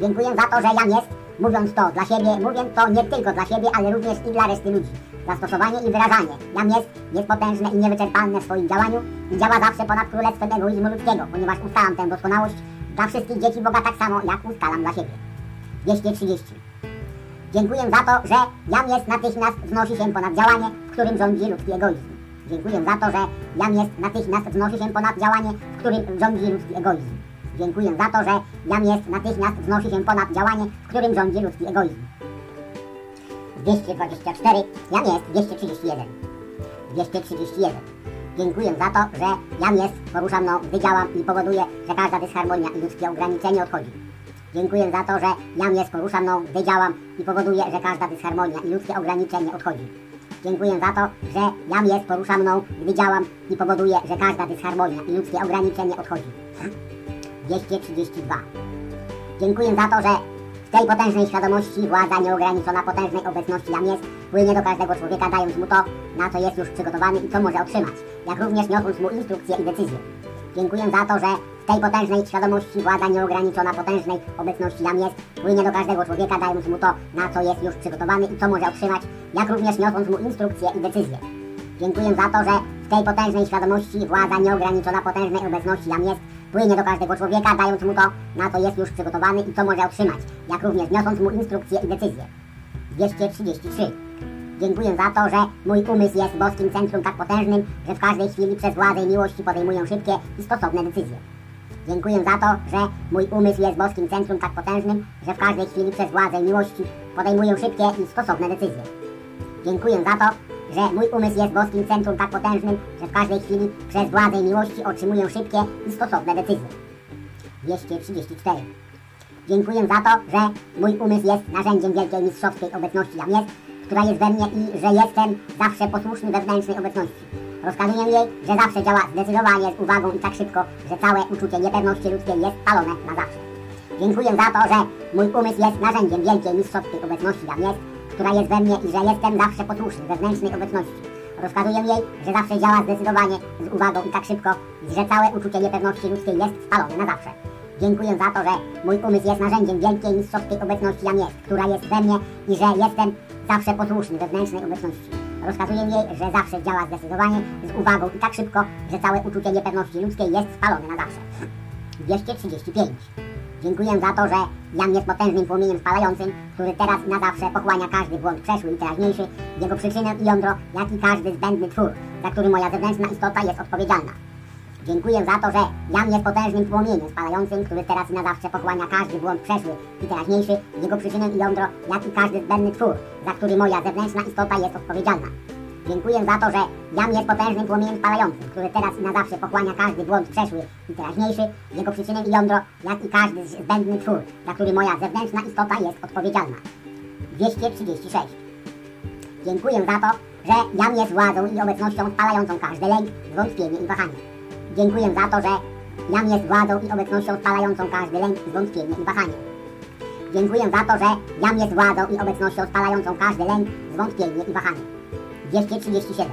Dziękuję za to, że Jam jest, mówiąc to dla siebie, mówię to nie tylko dla siebie, ale również i dla reszty ludzi. Zastosowanie i wyrażanie Jam jest, jest potężne i niewyczerpalne w swoim działaniu i działa zawsze ponad królestwem egoizmu ludzkiego, ponieważ ustalam tę doskonałość dla wszystkich dzieci Boga tak samo, jak ustalam dla siebie. 230. Dziękuję za to, że Jam jest natychmiast wznosi się ponad działanie, w którym rządzi ludzki egoizm. Dziękuję za to, że Jam jest natychmiast wznosi się ponad działanie, w którym rządzi ludzki egoizm. Dziękuję za to, że jam jest natychmiast wznosi się ponad działanie, w którym rządzi ludzki egoizm. 224, jam jest 231. 231. Dziękuję za to, że jam jest porusza mną, gdy działam i powoduje, że każda dysharmonia i ludzkie ograniczenie odchodzi. Dziękuję za to, że jam jest porusza mną, gdy działam i powoduje, że każda dysharmonia i ludzkie ograniczenie odchodzi. Dziękuję za to, że jam jest porusza mną, gdy działam i powoduje, że każda dysharmonia i ludzkie ograniczenie odchodzi. 232. Dziękuję za to, że w tej potężnej świadomości władza nieograniczona potężnej obecności jam jest płynie do każdego człowieka, dając mu to, na co jest już przygotowany i co może otrzymać, jak również niosąc mu instrukcje i decyzje. Dziękuję za to, że w tej potężnej świadomości władza nieograniczona potężnej obecności jam jest płynie do każdego człowieka, dając mu to, na co jest już przygotowany i co może otrzymać, jak również niosąc mu instrukcje i decyzje. Dziękuję za to, że w tej potężnej świadomości władza nieograniczona potężnej obecności jam jest płynie do każdego człowieka, dając mu to, na co jest już przygotowany i co może otrzymać, jak również niosąc mu instrukcje i decyzje. 233. Dziękuję za to, że mój umysł jest boskim centrum tak potężnym, że w każdej chwili przez władzę i miłości podejmuję szybkie i stosowne decyzje. Dziękuję za to, że mój umysł jest boskim centrum tak potężnym, że w każdej chwili przez władzę i miłości podejmuję szybkie i stosowne decyzje. Dziękuję za to, że mój umysł jest boskim centrum tak potężnym, że w każdej chwili przez władzę i miłości otrzymuję szybkie i stosowne decyzje. 234. Dziękuję za to, że mój umysł jest narzędziem wielkiej mistrzowskiej obecności jam jest, która jest we mnie i że jestem zawsze posłuszny wewnętrznej obecności. Rozkazuję jej, że zawsze działa zdecydowanie, z uwagą i tak szybko, że całe uczucie niepewności ludzkiej jest spalone na zawsze. Dziękuję za to, że mój umysł jest narzędziem wielkiej mistrzowskiej obecności jam jest, która jest we mnie i że jestem zawsze posłuszny wewnętrznej obecności. Rozkazuję jej, że zawsze działa zdecydowanie, z uwagą i tak szybko, że całe uczucie niepewności ludzkiej jest spalone na zawsze. Dziękuję za to, że mój umysł jest narzędziem wielkiej mistrzowskiej obecności jam jest, która jest we mnie i że jestem zawsze posłuszny wewnętrznej obecności. Rozkazuję jej, że zawsze działa zdecydowanie, z uwagą i tak szybko, że całe uczucie niepewności ludzkiej jest spalone na zawsze. 235. Dziękuję za to, że jam jest potężnym płomieniem spalającym, który teraz na zawsze pochłania każdy błąd przeszły i teraźniejszy, jego przyczynę i jądro, jak i każdy zbędny twór, za który moja zewnętrzna istota jest odpowiedzialna. Dziękuję za to, że jam jest potężnym płomieniem spalającym, który teraz na zawsze pochłania każdy błąd przeszły i teraźniejszy, jego przyczynę i jądro, jak i każdy zbędny twór, za który moja zewnętrzna istota jest odpowiedzialna. Dziękuję za to, że jam jest potężnym płomieniem spalającym, który teraz i na zawsze pochłania każdy błąd przeszły i teraźniejszy, jego przyczynę i jądro, jak i każdy zbędny twór, za który moja zewnętrzna istota jest odpowiedzialna. 236. Dziękuję za to, że jam jest władzą i obecnością spalającą każdy lęk, zwątpienie i wahanie. Dziękuję za to, że jam jest władzą i obecnością spalającą każdy lęk, zwątpienie i wahanie. Dziękuję za to, że jam jest władzą i obecnością spalającą każdy lęk, zwątpienie i wahanie. 237.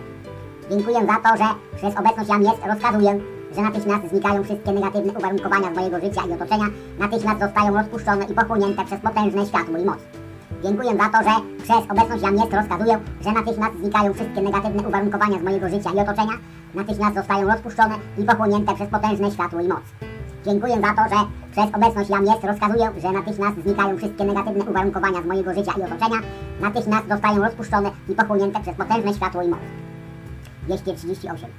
Dziękuję za to, że przez obecność jam jest rozkazuję, że natychmiast znikają wszystkie negatywne uwarunkowania z mojego życia i otoczenia, natychmiast zostają rozpuszczone i pochłonięte przez potężne światło i moc. Dziękuję za to, że przez obecność jam jest rozkazuję, że natychmiast znikają wszystkie negatywne uwarunkowania z mojego życia i otoczenia, natychmiast zostają rozpuszczone i pochłonięte przez potężne światło i moc. Dziękuję za to, że przez obecność jam jest rozkazuję, że natychmiast znikają wszystkie negatywne uwarunkowania z mojego życia i otoczenia, natychmiast zostają rozpuszczone i pochłonięte przez potężne światło i moc. 238.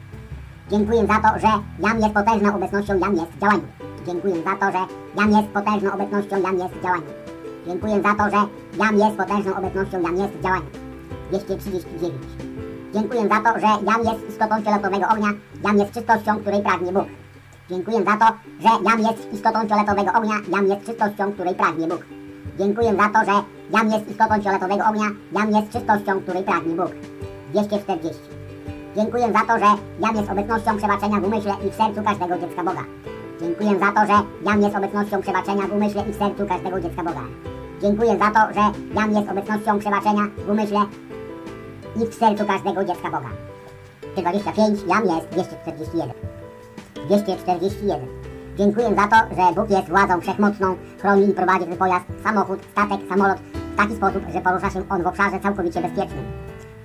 Dziękuję za to, że jam jest potężną obecnością jam jest w działaniu. Dziękuję za to, że jam jest potężną obecnością jam jest w działaniu. Dziękuję za to, że jam jest potężną obecnością jam jest w działaniu. 239. Dziękuję za to, że jam jest istotą fioletowego ognia, jam jest czystością, której pragnie Bóg. Dziękuję za to, że jam jest istotą fioletowego ognia, jam jest czystością, której pragnie Bóg. Dziękuję za to, że jam jest istotą fioletowego ognia, jam jest czystością, której pragnie Bóg. 240. Dziękuję za to, że jam jest obecnością przebaczenia w umyśle i w sercu każdego dziecka Boga. Dziękuję za to, że jam jest obecnością przebaczenia w umyśle i w sercu każdego dziecka Boga. Dziękuję za to, że jam jest obecnością przebaczenia w umyśle i w sercu każdego dziecka Boga. 25, jam jest 241. 241. Dziękuję za to, że Bóg jest władzą wszechmocną, chroni i prowadzi ten pojazd, samochód, statek, samolot w taki sposób, że porusza się on w obszarze całkowicie bezpiecznym.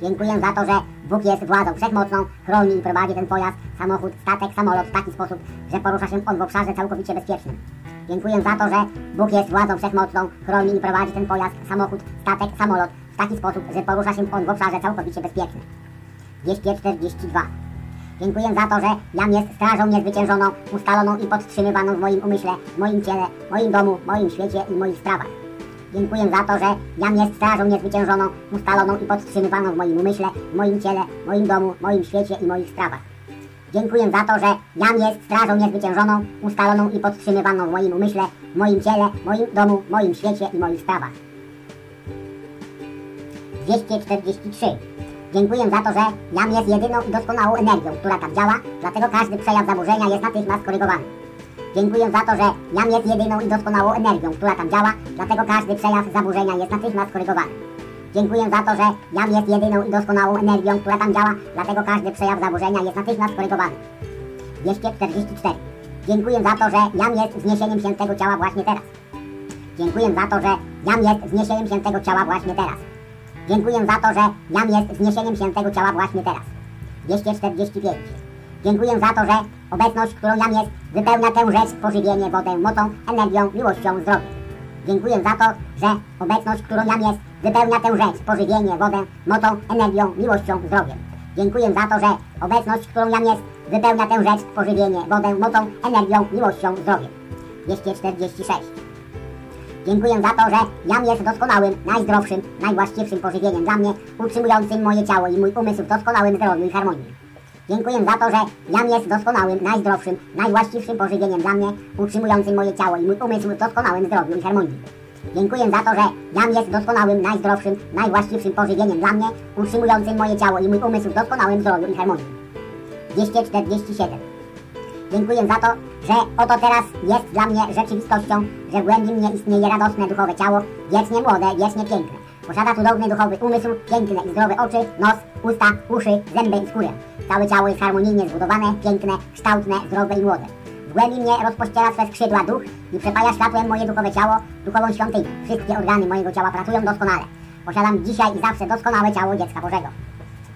Dziękuję za to, że Bóg jest władzą wszechmocną, chroni i prowadzi ten pojazd, samochód, statek, samolot w taki sposób, że porusza się on w obszarze całkowicie bezpiecznym. Dziękuję za to, że Bóg jest władzą wszechmocną, chroni i prowadzi ten pojazd, samochód, statek, samolot w taki sposób, że porusza się on w obszarze całkowicie bezpiecznym. 242. Dziękuję za to, że jam jest strażą niezwyciężoną, ustaloną i podtrzymywaną w moim umyśle, moim ciele, moim domu, moim świecie i moich sprawach. Dziękuję za to, że jam jest strażą niezwyciężoną, ustaloną i podtrzymywaną w moim umyśle, moim ciele, moim domu, moim świecie i moich sprawach. Dziękuję za to, że jam jest strażą niezwyciężoną, ustaloną i podtrzymywaną w moim umyśle, moim ciele, moim domu, moim świecie i moich sprawach. 243. Dziękuję za to, że jam jest jedyną i doskonałą energią, która tak działa, dlatego każdy przejaw zaburzenia jest natychmiast korygowany. Dziękuję za to, że jam jest jedyną i doskonałą energią, która tam działa, dlatego każdy przejaw zaburzenia jest natychmiast korygowany. Dziękuję za to, że jam jest jedyną i doskonałą energią, która tam działa, dlatego każdy przejaw zaburzenia jest natychmiast korygowany. 244. Dziękuję za to, że jam jest wzniesieniem się tego ciała właśnie teraz. Dziękuję za to, że jam jest wzniesieniem się tego ciała właśnie teraz. Dziękuję za to, że jam jest wzniesieniem się tego ciała właśnie teraz. 245. Dziękuję za to, że obecność, którą jam jest, wypełnia tę rzecz, pożywienie, wodę, mocą, energią, miłością, zdrowiem. Dziękuję za to, że obecność, którą jam jest, wypełnia tę rzecz, pożywienie, wodę, mocą, energią, miłością, zdrowiem. Dziękuję za to, że obecność, którą jam jest, wypełnia tę rzecz, pożywienie, wodę, mocą, energią, miłością, zdrowiem. 246. Dziękuję za to, że jam jest doskonałym, najzdrowszym, najwłaściwszym pożywieniem dla mnie, utrzymującym moje ciało i mój umysł w doskonałym zdrowiu i harmonii. Dziękuję za to, że jam jest doskonałym, najzdrowszym, najwłaściwszym pożywieniem dla mnie, utrzymującym moje ciało i mój umysł w doskonałym zdrowiu i harmonii. Dziękuję za to, że jam jest doskonałym, najzdrowszym, najwłaściwszym pożywieniem dla mnie, utrzymującym moje ciało i mój umysł w doskonałym zdrowiu i harmonii. 247. Dziękuję za to, że oto teraz jest dla mnie rzeczywistością, że w głębi mnie istnieje radosne duchowe ciało, wiecznie młode, wiecznie piękne. Posiada cudowny duchowy umysł, piękne i zdrowe oczy, nos, usta, uszy, zęby i skórę. Całe ciało jest harmonijnie zbudowane, piękne, kształtne, zdrowe i młode. W głębi mnie rozpościera swe skrzydła duch i przepaja światłem moje duchowe ciało, duchową świątynię. Wszystkie organy mojego ciała pracują doskonale. Posiadam dzisiaj i zawsze doskonałe ciało dziecka Bożego.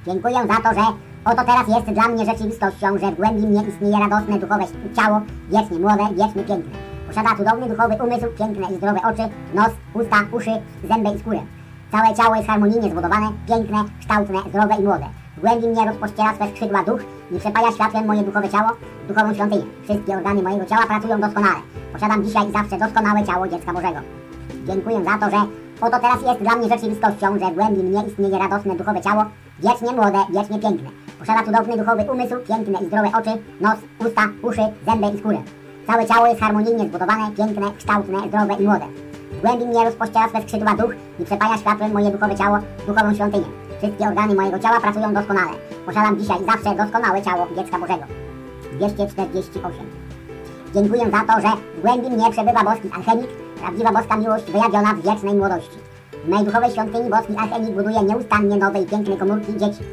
Dziękuję za to, że oto teraz jest dla mnie rzeczywistością, że w głębi mnie istnieje radosne duchowe ciało, wiecznie młode, wiecznie piękne. Posiada cudowny duchowy umysł, piękne i zdrowe oczy, nos, usta, uszy, zęby i skórę. Całe ciało jest harmonijnie zbudowane, piękne, kształtne, zdrowe i młode. W głębi mnie rozpościera swe skrzydła duch i przepaja światłem moje duchowe ciało, duchową świątynię. Wszystkie organy mojego ciała pracują doskonale. Posiadam dzisiaj i zawsze doskonałe ciało dziecka Bożego. Dziękuję za to, że oto teraz jest dla mnie rzeczywistością, że w głębi mnie istnieje radosne duchowe ciało, wiecznie młode, wiecznie piękne. Posiada cudowny duchowy umysł, piękne i zdrowe oczy, nos, usta, uszy, zęby i skórę. Całe ciało jest harmonijnie zbudowane, piękne, kształtne, zdrowe i młode. W głębi mnie rozpościera swe skrzydła duch i przepaja światłem moje duchowe ciało, duchową świątynię. Wszystkie organy mojego ciała pracują doskonale. Posiadam dzisiaj zawsze doskonałe ciało dziecka Bożego. 248. Dziękuję za to, że w głębi mnie przebywa boski alchemik, prawdziwa boska miłość wyjawiona w wiecznej młodości. W mojej duchowej świątyni boski alchemik buduje nieustannie nowe i piękne komórki dzieci.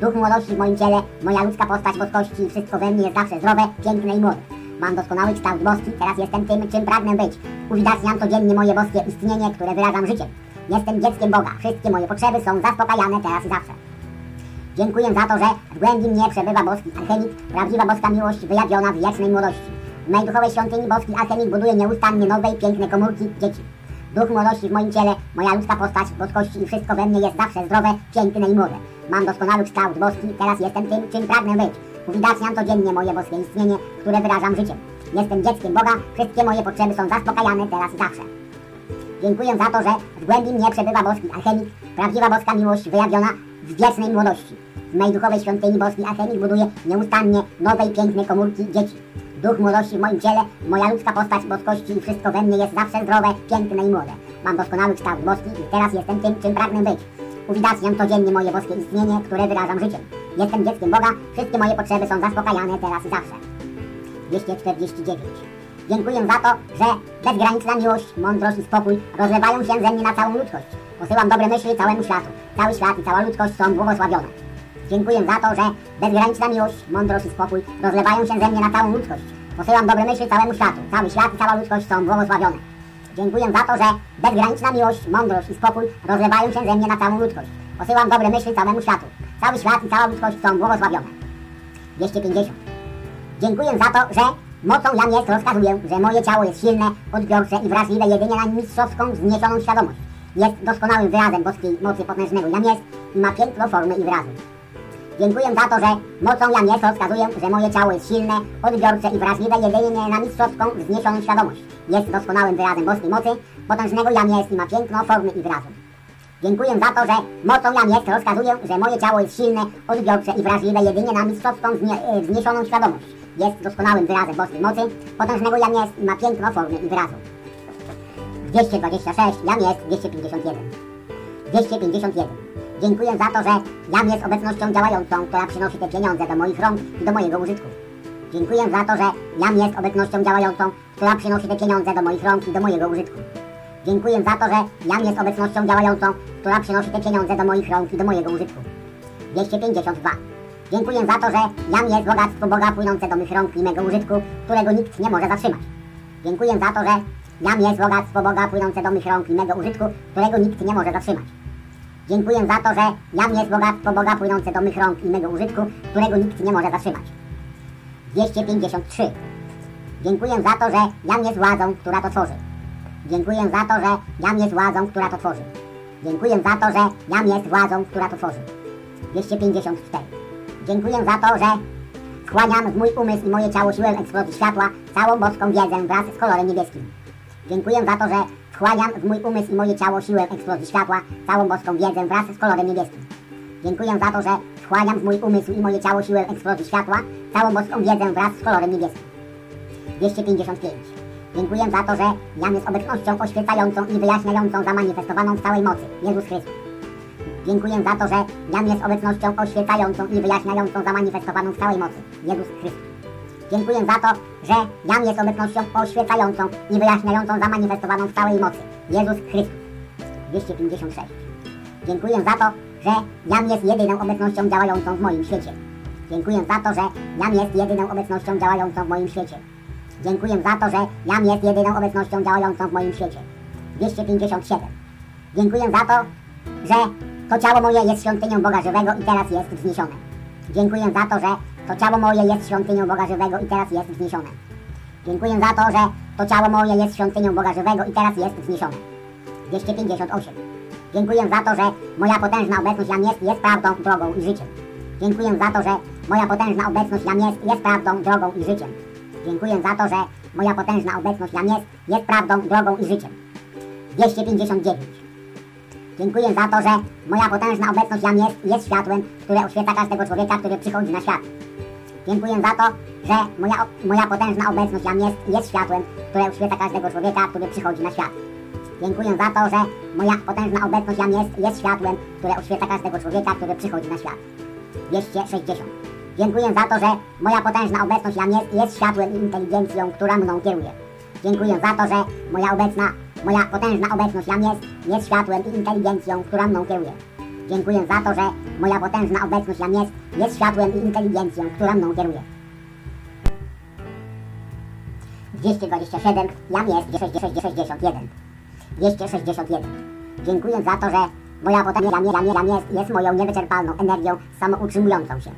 Duch młodości w moim ciele, moja ludzka postać boskości wszystko we mnie jest zawsze zdrowe, piękne i młode. Mam doskonały kształt boski, teraz jestem tym, czym pragnę być. Uwidaczniam codziennie moje boskie istnienie, które wyrażam życiem. Jestem dzieckiem Boga, wszystkie moje potrzeby są zaspokajane teraz i zawsze. Dziękuję za to, że w głębi mnie przebywa boski alchemik, prawdziwa boska miłość wyjawiona w wiecznej młodości. W mojej duchowej świątyni boski alchemik buduje nieustannie nowe i piękne komórki dzieci. Duch młodości w moim ciele, moja ludzka postać boskości i wszystko we mnie jest zawsze zdrowe, piękne i młode. Mam doskonały kształt boski, teraz jestem tym, czym pragnę być. Uwidaczniam codziennie moje boskie istnienie, które wyrażam życiem. Jestem dzieckiem Boga, wszystkie moje potrzeby są zaspokajane teraz i zawsze. Dziękuję za to, że w głębi mnie przebywa boski alchemik, prawdziwa boska miłość wyjawiona w wiecznej młodości. W mojej duchowej świątyni boski alchemik buduje nieustannie nowe i piękne komórki dzieci. Duch młodości w moim ciele, moja ludzka postać boskości i wszystko we mnie jest zawsze zdrowe, piękne i młode. Mam doskonały kształt boski i teraz jestem tym, czym pragnę być. Uwidaczniam codziennie moje boskie istnienie, które wyrażam życiem. Jestem dzieckiem Boga, wszystkie moje potrzeby są zaspokajane teraz i zawsze. 249. Dziękuję za to, że bezgraniczna miłość, mądrość i spokój rozlewają się ze mnie na całą ludzkość. Posyłam dobre myśli całemu światu. Cały świat i cała ludzkość są błogosławione. Dziękuję za to, że bezgraniczna miłość, mądrość i spokój rozlewają się ze mnie na całą ludzkość. Posyłam dobre myśli całemu światu. Cały świat i cała ludzkość są błogosławione. Dziękuję za to, że bezgraniczna miłość, mądrość i spokój rozlewają się ze mnie na całą ludzkość. Posyłam dobre myśli całemu światu. Cały świat i cała ludzkość są błogosławione. 250. Dziękuję za to, że mocą jam jest rozkazuję, że moje ciało jest silne, odbiorcze i wrażliwe jedynie na mistrzowską, wzniesioną świadomość. Jest doskonałym wyrazem boskiej mocy potężnego jam jest i ma piękno formy i wyrazu. Dziękuję za to, że mocą jam jest rozkazuję, że moje ciało jest silne, odbiorcze i wrażliwe jedynie na mistrzowską wzniesioną świadomość. Jest doskonałym wyrazem boskiej mocy, potężnego jam jest i ma piękno, formy i wyrazu. Dziękuję za to, że mocą jam jest rozkazuję, że moje ciało jest silne, odbiorcze i wrażliwe jedynie na mistrzowską wznie, e, wzniesioną świadomość. Jest doskonałym wyrazem boskiej mocy, potężnego jam jest i ma piękno, formy i wyrazu. 226, jam jest 251. 251. Dziękuję za to, że jam jest obecnością działającą, która przynosi te pieniądze do moich rąk i do mojego użytku. Dziękuję za to, że jam jest obecnością działającą, która przynosi te pieniądze do moich rąk i do mojego użytku. Dziękuję za to, że jam jest obecnością działającą, która przynosi te pieniądze do moich rąk i do mojego użytku. 252. Dziękuję za to, że jam jest bogactwo Boga płynące do mych rąk i mego użytku, którego nikt nie może zatrzymać. Dziękuję za to, że jam jest bogactwo Boga płynące do mych rąk i mego użytku, którego nikt nie może zatrzymać. Dziękuję za to, że jam jest bogactwo Boga płynące do mych rąk i mego użytku, którego nikt nie może zatrzymać. 253. Dziękuję za to, że jam jest władzą, która to tworzy. Dziękuję za to, że jam jest władzą, która to tworzy. Dziękuję za to, że jam jest władzą, która to tworzy. 254. Dziękuję za to, że wchłaniam w mój umysł i moje ciało siłę eksplozji światła, całą boską wiedzę wraz z kolorem niebieskim. Dziękuję za to, że wchłaniam w mój umysł i moje ciało siłę eksplozji światła, całą boską wiedzę wraz z kolorem niebieskim. Dziękuję za to, że wchłaniam w mój umysł i moje ciało siłę eksplozji światła, całą boską wiedzę wraz z kolorem niebieskim. 255. Dziękuję za to, że jam jest obecnością oświecającą i wyjaśniającą zamanifestowaną w całej mocy, Jezus Chrystus. Dziękuję za to, że jam jest obecnością oświecającą i wyjaśniającą zamanifestowaną w całej mocy, Jezus Chrystus. Dziękuję za to, że jam jest obecnością oświecającą i wyjaśniającą zamanifestowaną w całej mocy, Jezus Chrystus. 256. Dziękuję za to, że jam jest jedyną obecnością działającą w moim świecie. Dziękuję za to, że jam jest jedyną obecnością działającą w moim świecie. Dziękuję za to, że jam jest jedyną obecnością działającą w moim świecie. 257. Dziękuję za to, że to ciało moje jest świątynią Boga żywego i teraz jest wzniesione. Dziękuję za to, że to ciało moje jest świątynią Boga żywego i teraz jest wzniesione. Dziękuję za to, że to ciało moje jest świątynią Boga żywego i teraz jest wzniesione. 258. Dziękuję za to, że moja potężna obecność jam jest, jest prawdą, drogą i życiem. Dziękuję za to, że moja potężna obecność jam jest, jest prawdą, drogą i życiem. Dziękuję za to, że moja potężna obecność jam jest, jest prawdą, drogą i życiem. 259. Dziękuję za to, że moja potężna obecność jam jest, jest światłem, które oświeca każdego człowieka, który przychodzi na świat. Dziękuję za to, że moja, moja potężna obecność jam jest, jest światłem, które oświeca każdego człowieka, który przychodzi na świat. Dziękuję za to, że moja potężna obecność jam jest, jest światłem, które oświeca każdego człowieka, który przychodzi na świat. 260. Dziękuję za to, że moja potężna obecność jam jest, jest światłem i inteligencją, która mną kieruje. Dziękuję za to, że moja obecna, moja potężna obecność jam jest, jest światłem i inteligencją, która mną kieruje. Dziękuję za to, że moja potężna obecność jam jest, jest światłem i inteligencją, która mną kieruje. 227, jam jest 261. 261. Dziękuję za to, że moja potężna jam, jam, jam jest, jest moją niewyczerpalną energią samoutrzymującą się.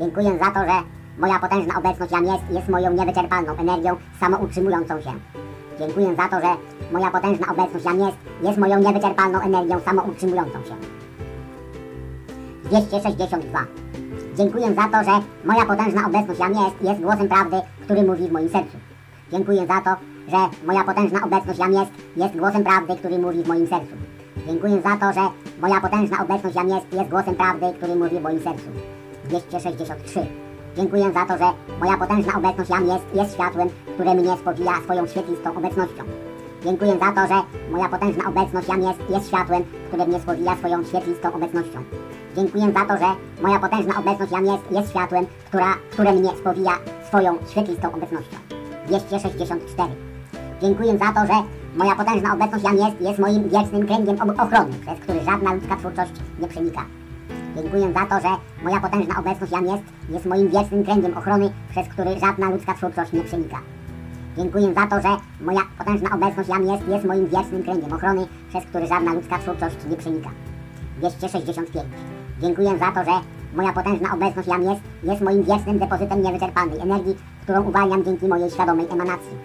Dziękuję za to, że moja potężna obecność jam jest, jest moją niewyczerpalną energią samoutrzymującą się. Dziękuję za to, że moja potężna obecność jam jest, jest moją niewyczerpalną energią samoutrzymującą się. 262. Dziękuję za to, że moja potężna obecność jam jest, jest głosem prawdy, który mówi w moim sercu. Dziękuję za to, że moja potężna obecność jam jest, jest głosem prawdy, który mówi w moim sercu. Dziękuję za to, że moja potężna obecność jam jest, jest głosem prawdy, który mówi w moim sercu. 263. Dziękuję za to, że moja potężna obecność jam jest, jest światłem, które mnie spowija swoją świetlistą obecnością. Dziękuję za to, że moja potężna obecność jam jest, jest światłem, które mnie spowija swoją świetlistą obecnością. Dziękuję za to, że moja potężna obecność jam jest, jest światłem, która, które mnie spowija swoją świetlistą obecnością. 264. Dziękuję za to, że moja potężna obecność jam jest, jest moim wiecznym kręgiem ochrony, przez który żadna ludzka twórczość nie przenika. Dziękuję za to, że moja potężna obecność jam jest, jest moim wiecznym kręgiem ochrony, przez który żadna ludzka twórczość nie przenika. Dziękuję za to, że moja potężna obecność jam jest, jest moim wiecznym kręgiem ochrony, przez który żadna ludzka twórczość nie przenika. 265. Dziękuję za to, że moja potężna obecność jam jest, jest moim wiecznym depozytem niewyczerpanej energii, którą uwalniam dzięki mojej świadomej emanacji.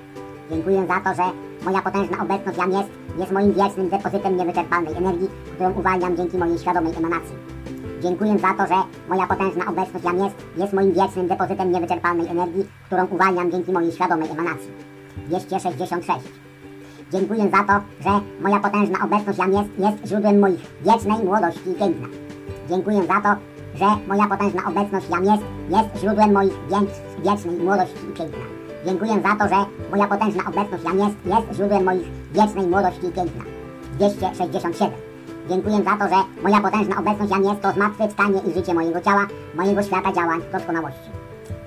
Dziękuję za to, że moja potężna obecność jam jest, jest moim wiecznym depozytem niewyczerpanej energii, którą uwalniam dzięki mojej świadomej emanacji. Dziękuję za to, że moja potężna obecność jam jest, jest moim wiecznym depozytem niewyczerpalnej energii, którą uwalniam dzięki mojej świadomej emanacji. 266. Dziękuję za to, że moja potężna obecność jam jest, jest źródłem moich wiecznej młodości i piękna. Dziękuję za to, że moja potężna obecność jam jest, jest źródłem moich wiec- wiecznej młodości i piękna. Dziękuję za to, że moja potężna obecność jam jest, jest źródłem moich wiecznej młodości i piękna. 267. Dziękuję za to, że moja potężna obecność jam jest to zmartwychwstanie i życie mojego ciała, mojego świata działań doskonałości.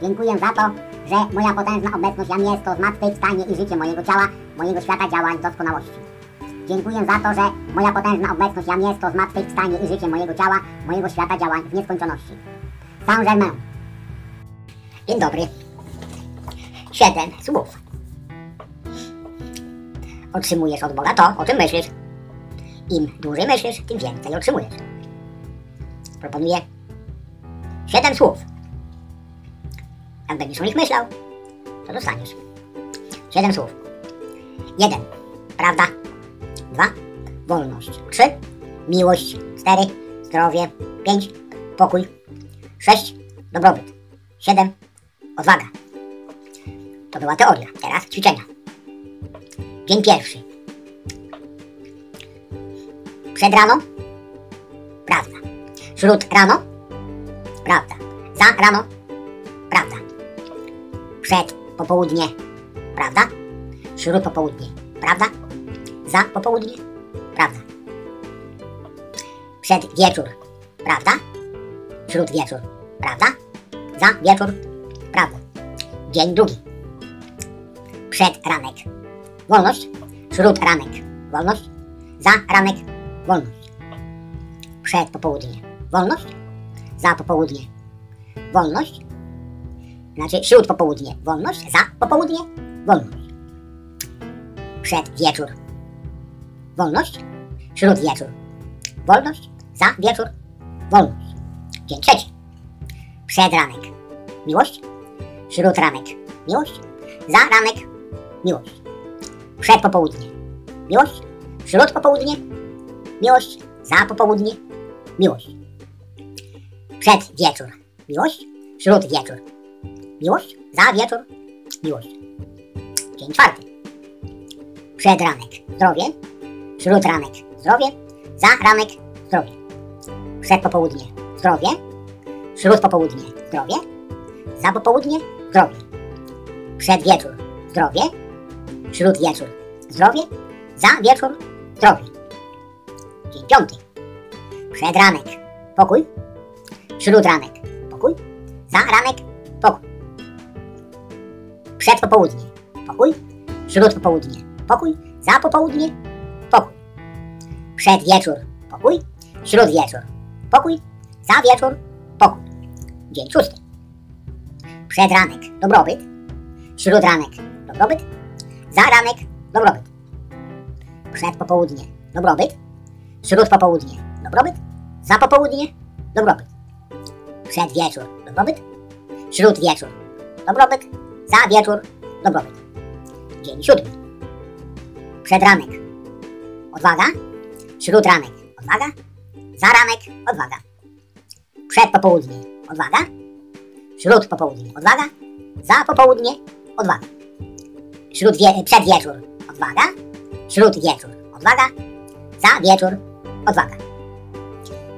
Dziękuję za to, że moja potężna obecność jam jest to zmartwychwstanie i życie mojego ciała, mojego świata działań doskonałości. Dziękuję za to, że moja potężna obecność jam jest to zmartwychwstanie i życie mojego ciała, mojego świata działań w nieskończoności. Saint-Germain. Dzień dobry. Siedem słów. Otrzymujesz od Boga to, o czym myślisz. Im dłużej myślisz, tym więcej otrzymujesz. Proponuję siedem słów. Jak będziesz o nich myślał, to dostaniesz. Siedem słów. Jeden. Prawda. Dwa. Wolność. Trzy. Miłość. Cztery. Zdrowie. Pięć. Pokój. Sześć. Dobrobyt. Siedem. Odwaga. To była teoria. Teraz ćwiczenia. Dzień pierwszy. Przed rano. Prawda. Śród rano. Prawda. Za rano. Prawda. Przed popołudnie. Prawda. Śród popołudnie. Prawda. Za popołudnie. Prawda. Przed wieczór. Prawda. Śród wieczór. Prawda. Za wieczór. Prawda. Dzień drugi. Przed ranek. Wolność. Śród ranek. Wolność. Za ranek. Wolność. Przed popołudnie. Wolność. Za popołudnie. Wolność. Znaczy śród popołudnie. Wolność. Za popołudnie. Wolność. Przed wieczór. Wolność. Śród wieczór. Wolność. Za wieczór. Wolność. Dzień trzeci. Przed ranek. Miłość. Śród ranek. Miłość. Za ranek. Miłość. Przed popołudnie. Miłość. Śród popołudnie. Miłość. Za popołudnie. Miłość. Przed wieczór. Miłość. Śród wieczór. Miłość. Za wieczór. Miłość. Dzień czwarty. Przed ranek. Zdrowie. Śród ranek. Zdrowie. Za ranek. Zdrowie. Przed popołudnie. Zdrowie. Śród popołudnie. Zdrowie. Za popołudnie. Zdrowie. Przed wieczór. Zdrowie. Śród wieczór. Zdrowie. Za wieczór. Zdrowie. Dzień piąty. Przed ranek. Pokój. Śród ranek. Pokój. Za ranek. Pokój. Przed popołudnie. Pokój. Śród popołudnie. Pokój. Za popołudnie. Pokój. Przed wieczór. Pokój. Śród wieczór. Pokój. Za wieczór. Pokój. Dzień szósty. Przed ranek. Dobrobyt. Śród ranek. Dobrobyt. Za ranek. Dobrobyt. Przed popołudnie. Dobrobyt. Śród popołudnie. Dobrobyt. Za popołudnie. Dobrobyt. Przed wieczór. Dobrobyt. Śród wieczór. Dobrobyt. Za wieczór. Dobrobyt. Dzień siódmy. Przed ranek. Odwaga. Śród ranek. Odwaga. Za ranek. Odwaga. Przed popołudnie. Odwaga. Śród popołudnie. Odwaga. Za popołudnie. Odwaga. Śród wie, przed wieczór. Odwaga. Śród wieczór. Odwaga. Za wieczór. Odwaga.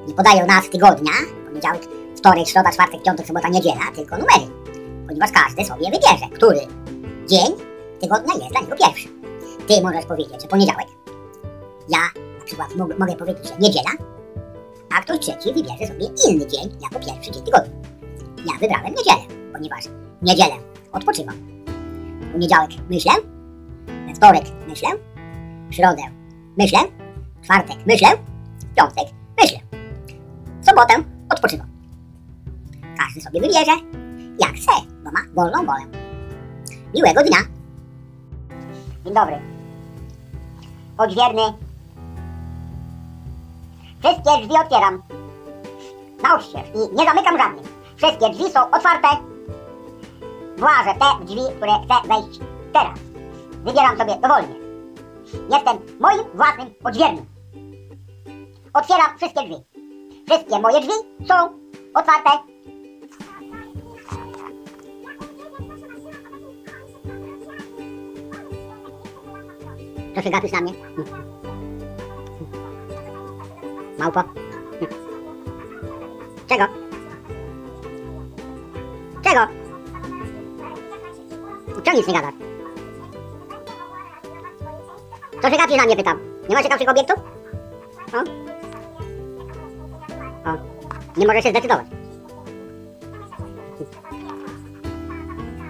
Nie podają nas tygodnia. Poniedziałek, wtorek, środa, czwartek, piątek, sobota, niedziela. Tylko numery. Ponieważ każdy sobie wybierze, który dzień tygodnia jest dla niego pierwszy. Ty możesz powiedzieć, że poniedziałek. Ja na przykład mogę, mogę powiedzieć, że niedziela. A ktoś trzeci wybierze sobie inny dzień jako pierwszy dzień tygodnia. Ja wybrałem niedzielę, ponieważ niedzielę odpoczywam. Poniedziałek myślę, wtorek myślę, środę myślę, czwartek myślę, piątek myślę. W sobotę odpoczywam. Każdy sobie wybierze, jak chce, bo ma wolną wolę. Miłego dnia. Dzień dobry. Odźwierny. Wszystkie drzwi otwieram. Na oścież i nie zamykam żadnych. Wszystkie drzwi są otwarte. Włażę te drzwi, które chcę wejść teraz. Wybieram sobie dowolnie. Jestem moim własnym odźwiernym. Otwieram wszystkie drzwi. Wszystkie moje drzwi są otwarte. Proszę gapisz na mnie. Małpo. Czego? Czego? Czemu nic nie gadasz? Co się gapisz na mnie pytam? Nie ma ciekawszych obiektów? O? Nie możesz się zdecydować.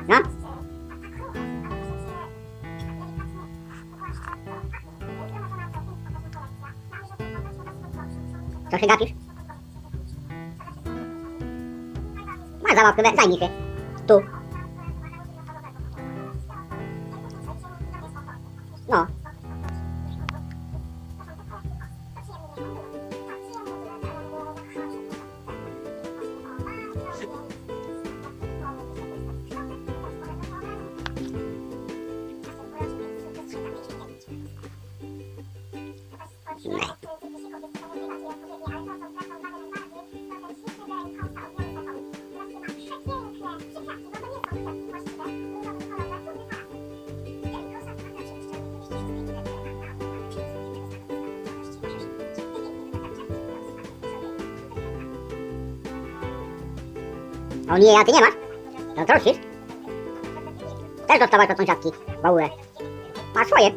No? Co się gapisz? Masz zabawkę, we- zajmij się. Tu. O nie, a ty nie masz? No troszczysz? Też dostałaś od sąsiadki, bałę. Masz swoje.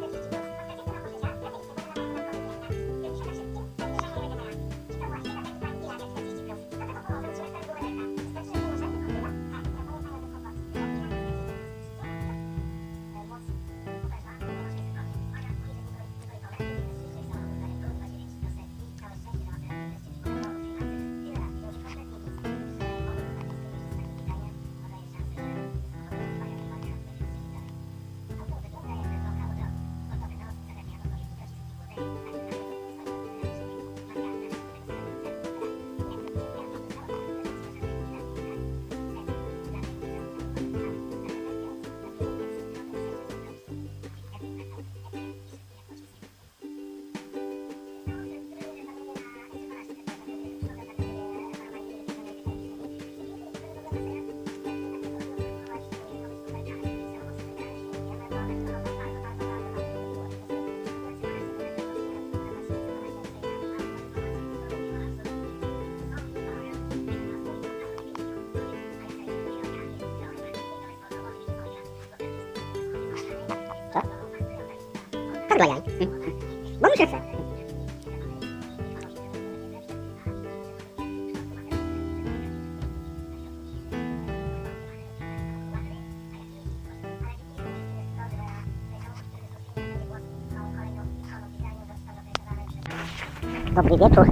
Dobry wieczór.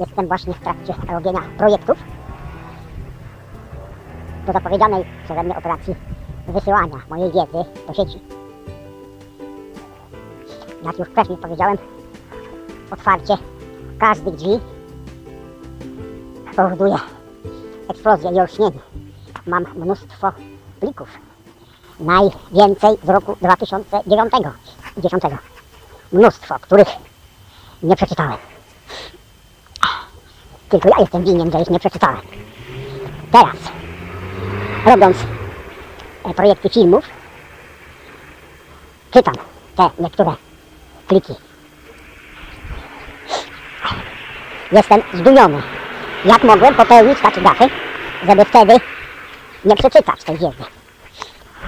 Jestem właśnie w trakcie robienia projektów do zapowiedzianej przeze mnie operacji wysyłania mojej wiedzy do sieci. Jak już wcześniej powiedziałem, otwarcie każdych drzwi powoduje eksplozję i olśnienie. Mam mnóstwo plików. Najwięcej z roku 2009 i 10. Mnóstwo, których nie przeczytałem. Tylko ja jestem winien, że ich nie przeczytałem. Teraz, robiąc e, projekty filmów, czytam te niektóre pliki. Jestem zdumiony, jak mogłem popełnić takie gafy, żeby wtedy nie przeczytać tej wiedzy.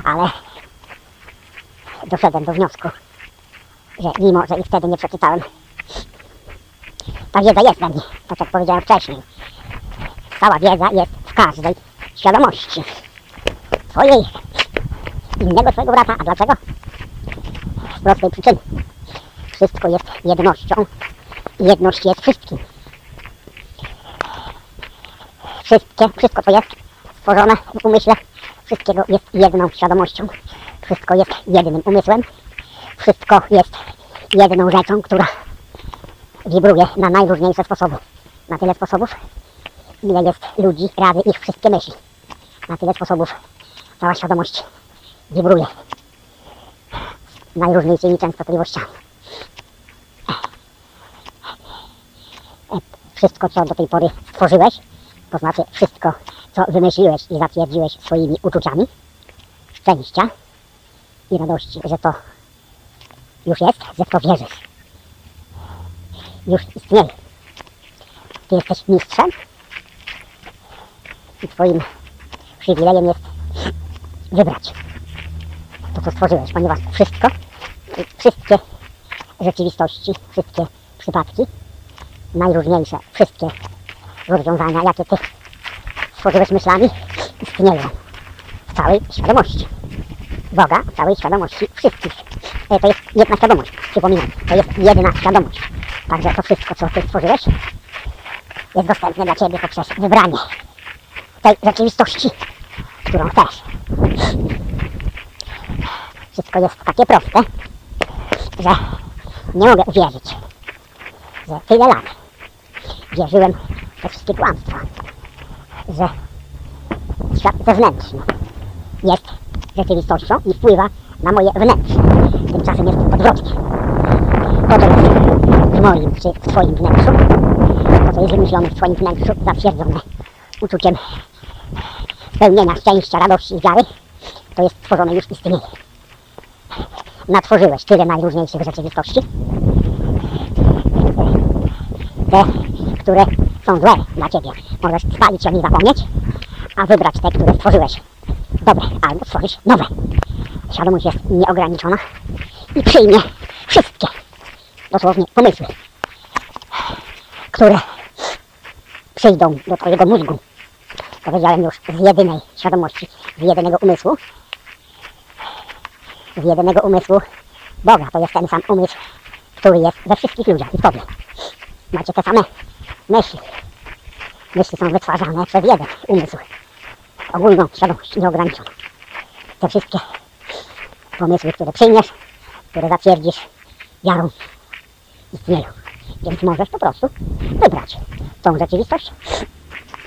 Ale doszedłem do wniosku, że mimo, że ich wtedy nie przeczytałem, ta wiedza jest we mnie, tak jak powiedziałem wcześniej. Cała wiedza jest w każdej świadomości swojej innego swojego brata. A dlaczego? Z prostej przyczyny. Wszystko jest jednością i jedność jest wszystkim. Wszystkie, wszystko co jest stworzone w umyśle, wszystkiego jest jedną świadomością. Wszystko jest jednym umysłem. Wszystko jest jedną rzeczą, która wibruje na najróżniejsze sposoby. Na tyle sposobów, ile jest ludzi, razy ich wszystkie myśli. Na tyle sposobów cała świadomość wibruje najróżniejszymi częstotliwościami. wszystko, co do tej pory stworzyłeś, to znaczy wszystko, co wymyśliłeś i zatwierdziłeś swoimi uczuciami, szczęścia i radości, że to już jest, to wierzysz. Już istnieje. Ty jesteś mistrzem i twoim przywilejem jest wybrać to, co stworzyłeś, ponieważ wszystko, wszystkie rzeczywistości, wszystkie przypadki, najróżniejsze, wszystkie rozwiązania, jakie ty stworzyłeś myślami, istnieją w całej świadomości. Boga, całej świadomości wszystkich. E, To jest jedna świadomość, przypominam, to jest jedna świadomość. Także to wszystko, co ty stworzyłeś, jest dostępne dla ciebie poprzez wybranie tej rzeczywistości, którą chcesz. Wszystko jest takie proste, że nie mogę uwierzyć, że tyle lat wierzyłem w te wszystkie kłamstwa, że świat zewnętrzny jest rzeczywistością i wpływa na moje wnętrze. Tymczasem jest odwrotnie. To, co jest w moim czy w Twoim wnętrzu, to, co jest wymyślone w Twoim wnętrzu, zatwierdzone uczuciem spełnienia, szczęścia, radości i wiary, to jest stworzone już istnieje. Natworzyłeś tyle najróżniejszych rzeczywistości, te, które są złe dla Ciebie. Możesz spalić się i zapomnieć, a wybrać te, które stworzyłeś dobre, albo stworzyć nowe. Świadomość jest nieograniczona i przyjmie wszystkie, dosłownie, pomysły, które przyjdą do Twojego mózgu. Powiedziałem już z jedynej świadomości, z jedynego umysłu. Z jedynego umysłu Boga. To jest ten sam umysł, który jest we wszystkich ludziach i w Tobie. Macie te same myśli. Myśli są wytwarzane przez jeden umysł. Ogólną świadomość, nieograniczoną. Te wszystkie pomysły, które przyjmiesz, które zatwierdzisz wiarą, istnieją. Więc możesz po prostu wybrać tą rzeczywistość,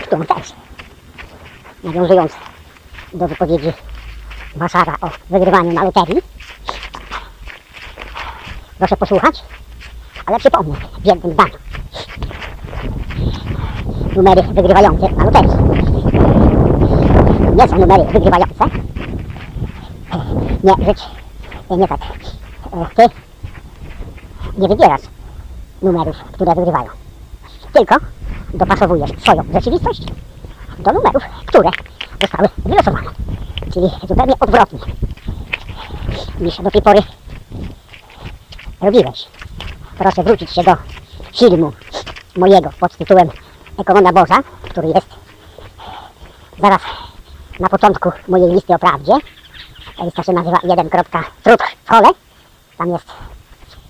którą chcesz. Nawiązując do wypowiedzi Baszara o wygrywaniu na loterii, proszę posłuchać, ale przypomnę w jednym zdaniu. Numery wygrywające na loterii. Nie są numery wygrywające. Nie, rzecz, nie tak. E, Ty nie wybierasz numerów, które wygrywają. Tylko dopasowujesz swoją rzeczywistość do numerów, które zostały wylosowane. Czyli zupełnie odwrotnie niż do tej pory robiłeś. Proszę wrócić się do filmu mojego pod tytułem Ekonoma Boża, który jest zaraz na początku mojej listy o prawdzie. Ta lista się nazywa 1.trudchole. Tam jest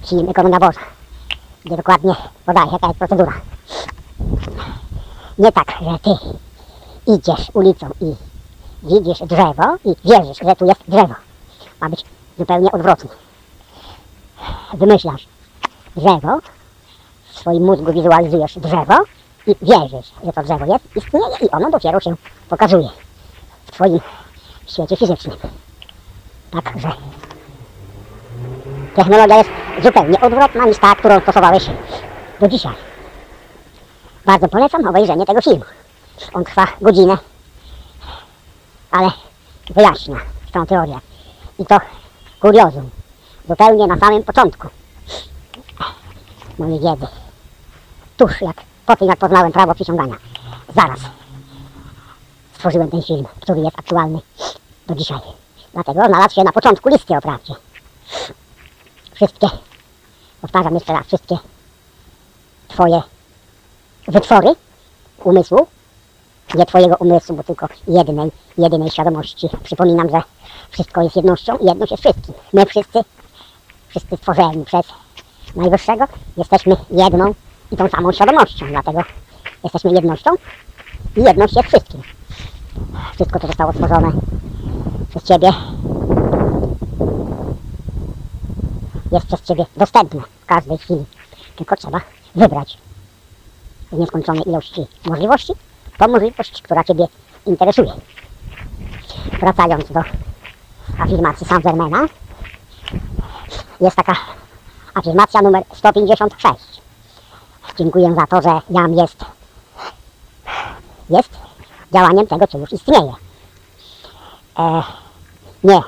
film Ekonoma Boża, gdzie dokładnie podaje jaka jest procedura. Nie tak, że ty idziesz ulicą i widzisz drzewo i wierzysz, że tu jest drzewo. Ma być zupełnie odwrotnie. Wymyślasz drzewo, w swoim mózgu wizualizujesz drzewo i wierzysz, że to drzewo jest, istnieje i ono dopiero się pokazuje w Twoim świecie fizycznym. Także technologia jest zupełnie odwrotna niż ta, którą stosowałeś do dzisiaj. Bardzo polecam obejrzenie tego filmu. On trwa godzinę, ale wyjaśnia tą teorię. I to kuriozum. Zupełnie na samym początku mojej wiedzy. Tuż jak po tym, jak poznałem prawo przyciągania. Zaraz stworzyłem ten film, który jest aktualny do dzisiaj. Dlatego znalazł się na początku listy o prawdzie. Wszystkie, powtarzam jeszcze raz, wszystkie Twoje wytwory umysłu, nie Twojego umysłu, bo tylko jednej, jedynej świadomości. Przypominam, że wszystko jest jednością i jedność jest wszystkim. My wszyscy, wszyscy stworzeni przez Najwyższego, jesteśmy jedną i tą samą świadomością, dlatego jesteśmy jednością i jedność jest wszystkim. Wszystko, co zostało stworzone przez Ciebie, jest przez Ciebie dostępne w każdej chwili. Tylko trzeba wybrać z nieskończonej ilości możliwości tą możliwość, która Ciebie interesuje. Wracając do afirmacji Saint-Germaina, jest taka afirmacja numer 156. dziękuję za to, że jam jest, jest działaniem tego, co już istnieje. E, nie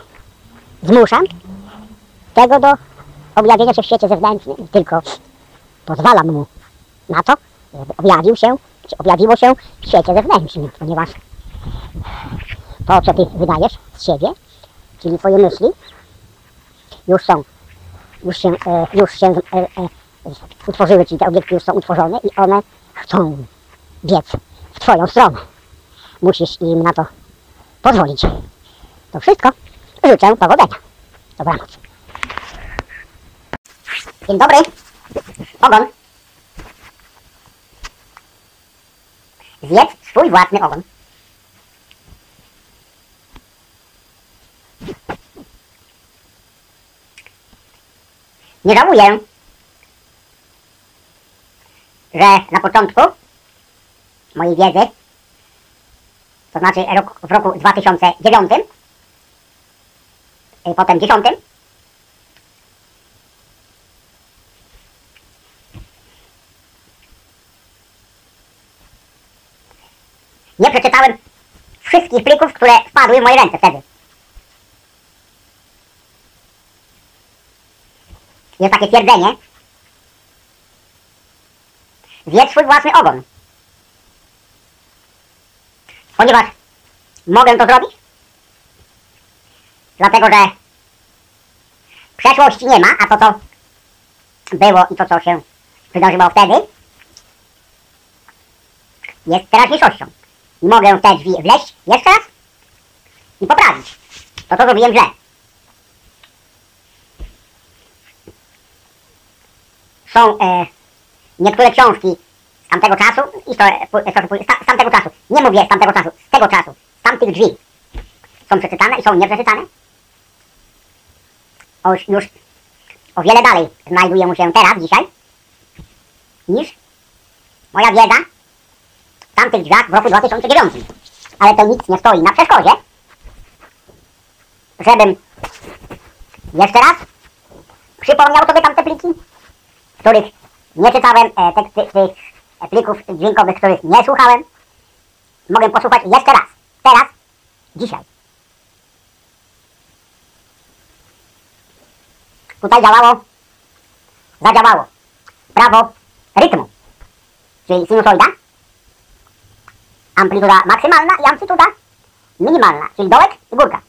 zmuszam tego do objawienia się w świecie zewnętrznym, tylko pozwalam mu na to, żeby objawił się, czy objawiło się w świecie zewnętrznym, ponieważ to, co ty wydajesz z siebie, czyli twoje myśli, już są, już się, e, już się e, e, utworzyły, czyli te obiekty już są utworzone i one chcą biec w twoją stronę. Musisz im na to pozwolić. To wszystko. Życzę powodzenia. Dobranoc. Dzień dobry. Ogon. Zjedz swój własny ogon. Nie żałuję, że na początku mojej wiedzy, to znaczy rok, w roku 2009, y, potem 10, nie przeczytałem wszystkich plików, które wpadły w moje ręce wtedy. Jest takie twierdzenie. Zjedz swój własny ogon. Ponieważ mogę to zrobić, dlatego że przeszłości nie ma, a to co było i to co się wydarzyło wtedy jest teraźniejszością. I mogę te drzwi wleźć jeszcze raz i poprawić to, co zrobiłem źle. Są e, niektóre książki tamtego czasu, i to, e, e, z, tamtego czasu, nie mówię z tamtego czasu, z tego czasu, z tamtych drzwi są przeczytane i są nieprzeczytane. O, już, o wiele dalej znajduję się teraz, dzisiaj, niż moja wiedza w tamtych drzwiach w roku 2009. Ale to nic nie stoi na przeszkodzie, żebym jeszcze raz przypomniał sobie tamte pliki, których nie czytałem, e, te, ty, tych e, plików dźwiękowych, których nie słuchałem. Mogę posłuchać jeszcze raz. Teraz, dzisiaj. Tutaj działało, zadziałało prawo rytmu, czyli sinusoida, amplituda maksymalna i amplituda minimalna, czyli dołek i górka.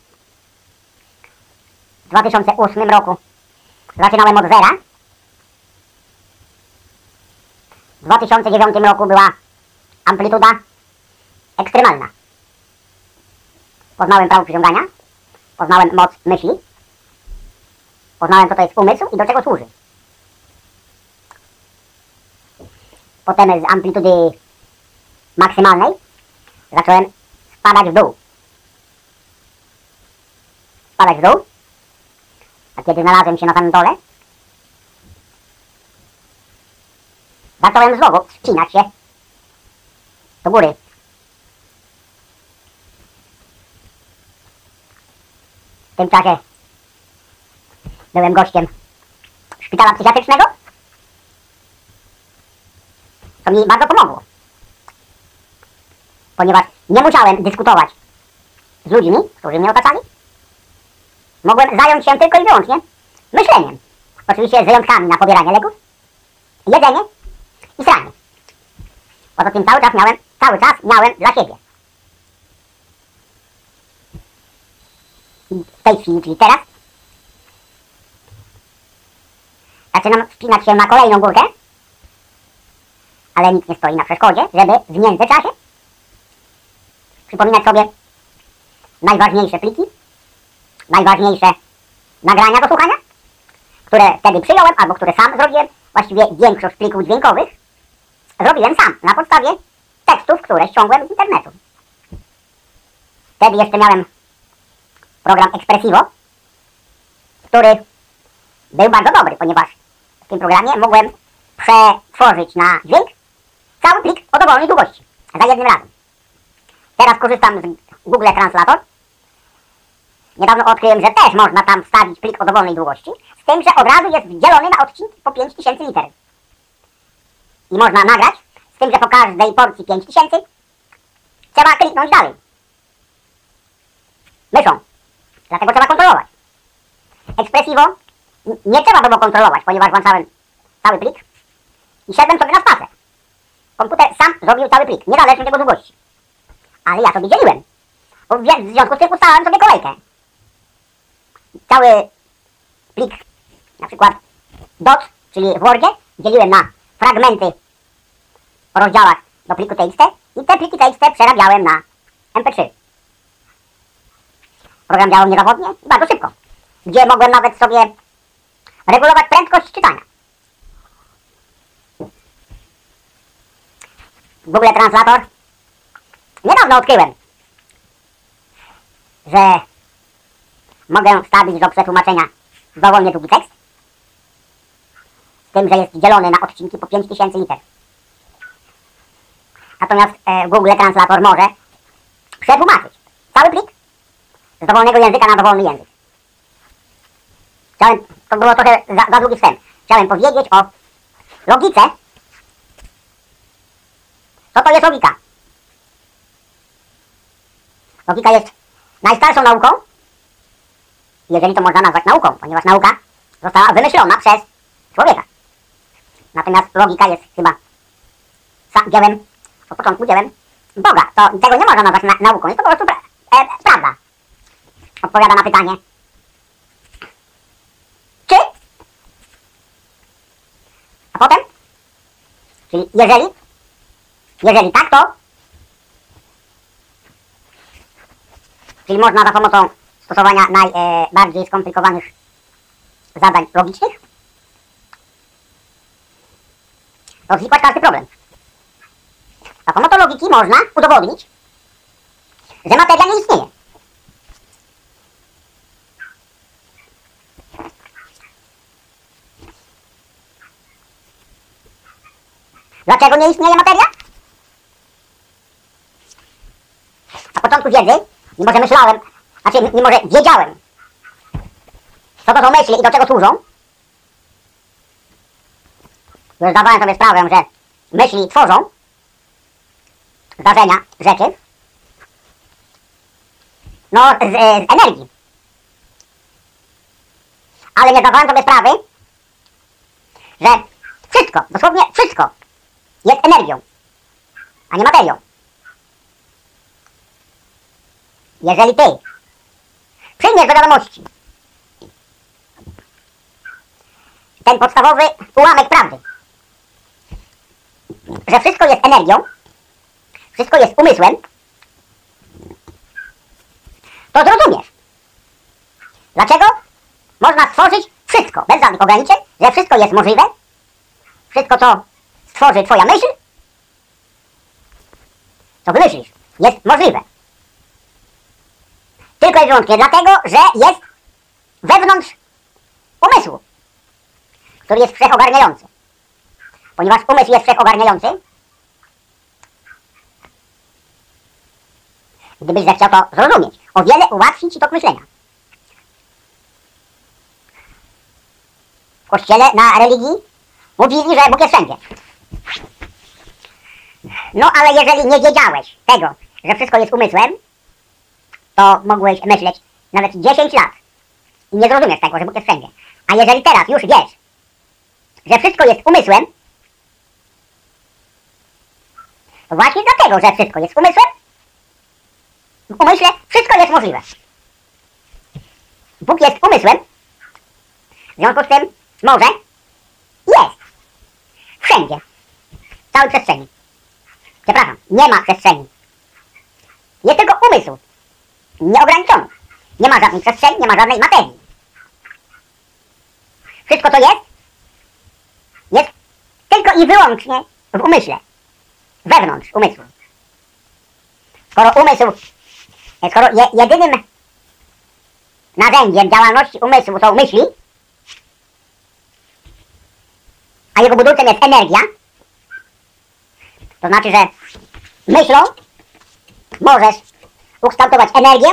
W 2008 roku zaczynałem od zera. W 2009 roku była amplituda ekstremalna. Poznałem prawo przyciągania, poznałem moc myśli, poznałem co to jest umysł i do czego służy. Potem z amplitudy maksymalnej zacząłem spadać w dół. Spadać w dół. A kiedy znalazłem się na samym dole, zacząłem znowu wspinać się do góry. W tym czasie byłem gościem szpitala psychiatrycznego, co mi bardzo pomogło ponieważ nie musiałem dyskutować z ludźmi, którzy mnie otaczali. Mogłem zająć się tylko i wyłącznie myśleniem. Oczywiście z wyjątkami na pobieranie leków, jedzenie i sranie. Poza tym cały czas miałem, cały czas miałem dla siebie. I w tej chwili, czyli teraz, zaczynam wspinać się na kolejną górkę, ale nic nie stoi na przeszkodzie, żeby w międzyczasie przypominać sobie najważniejsze pliki, najważniejsze nagrania do słuchania, które wtedy przyjąłem albo które sam zrobiłem. Właściwie większość plików dźwiękowych zrobiłem sam na podstawie tekstów, które ściągłem z internetu. Wtedy jeszcze miałem program Expressivo, który był bardzo dobry, ponieważ w tym programie mogłem przetworzyć na dźwięk cały plik o dowolnej długości za jednym razem. Teraz korzystam z Google Translator. Niedawno odkryłem, że też można tam wstawić plik o dowolnej długości, z tym, że od razu jest dzielony na odcinki po 5000 liter. I można nagrać, z tym, że po każdej porcji 5000 trzeba kliknąć dalej. Myszą. Dlatego trzeba kontrolować. Expressivo n- nie trzeba było kontrolować, ponieważ włączałem cały plik i szedłem sobie na spacer. Komputer sam zrobił cały plik, niezależnie od jego długości. Ale ja sobie dzieliłem. Bo w związku z tym ustalałem sobie kolejkę. Cały plik, na przykład dot, czyli w Wordzie, dzieliłem na fragmenty rozdziałach do pliku TXT i te pliki TXT przerabiałem na MP3. Program działał niezawodnie i bardzo szybko, gdzie mogłem nawet sobie regulować prędkość czytania. Google Translator niedawno odkryłem, że mogę wstawić do przetłumaczenia dowolnie długi tekst, z tym, że jest dzielony na odcinki po 5000 liter. Natomiast e, Google Translator może przetłumaczyć cały plik z dowolnego języka na dowolny język. Chciałem, to było trochę za, za długi wstęp. Chciałem powiedzieć o logice. Co to jest logika? Logika jest najstarszą nauką, jeżeli to można nazwać nauką, ponieważ nauka została wymyślona przez człowieka. Natomiast logika jest chyba dziełem, od początku dziełem Boga. To tego nie można nazwać na, nauką, jest to po prostu pra, e, prawda. Odpowiada na pytanie, czy, a potem, czyli jeżeli, jeżeli tak, to, czyli można za pomocą stosowania najbardziej skomplikowanych zadań logicznych? Rozwikłać każdy problem. Za pomocą logiki można udowodnić, że materia nie istnieje. Dlaczego nie istnieje materia? Na początku wiedzy, mimo że myślałem, znaczy mimo że wiedziałem, co to są myśli i do czego służą, już zdawałem sobie sprawę, że myśli tworzą zdarzenia, rzeczy, no z, z energii. Ale nie zdawałem sobie sprawy, że wszystko, dosłownie wszystko jest energią, a nie materią. Jeżeli ty przyjmiesz do wiadomości ten podstawowy ułamek prawdy, że wszystko jest energią, wszystko jest umysłem, to zrozumiesz, dlaczego? Można stworzyć wszystko, bez żadnych ograniczeń, że wszystko jest możliwe, wszystko co stworzy twoja myśl, co wymyślisz, jest możliwe. Tylko i wyłącznie dlatego, że jest wewnątrz umysłu, który jest wszechogarniający. Ponieważ umysł jest wszechogarniający, gdybyś zechciał to zrozumieć, o wiele ułatwi ci tok myślenia. W kościele, na religii mówili, że Bóg jest wszędzie. No ale jeżeli nie wiedziałeś tego, że wszystko jest umysłem, to mogłeś myśleć nawet 10 lat i nie zrozumiesz tego, że Bóg jest wszędzie. A jeżeli teraz już wiesz, że wszystko jest umysłem, to właśnie dlatego, że wszystko jest umysłem, w umyśle wszystko jest możliwe. Bóg jest umysłem, w związku z tym może jest wszędzie, w całej przestrzeni. Przepraszam, nie ma przestrzeni. Jest tylko umysł, nieograniczony. Nie ma żadnej przestrzeni, nie ma żadnej materii. Wszystko to jest, jest tylko i wyłącznie w umyśle, wewnątrz umysłu. Skoro umysł, skoro je, jedynym narzędziem działalności umysłu są myśli, a jego budulcem jest energia, to znaczy, że myślą możesz ukształtować energię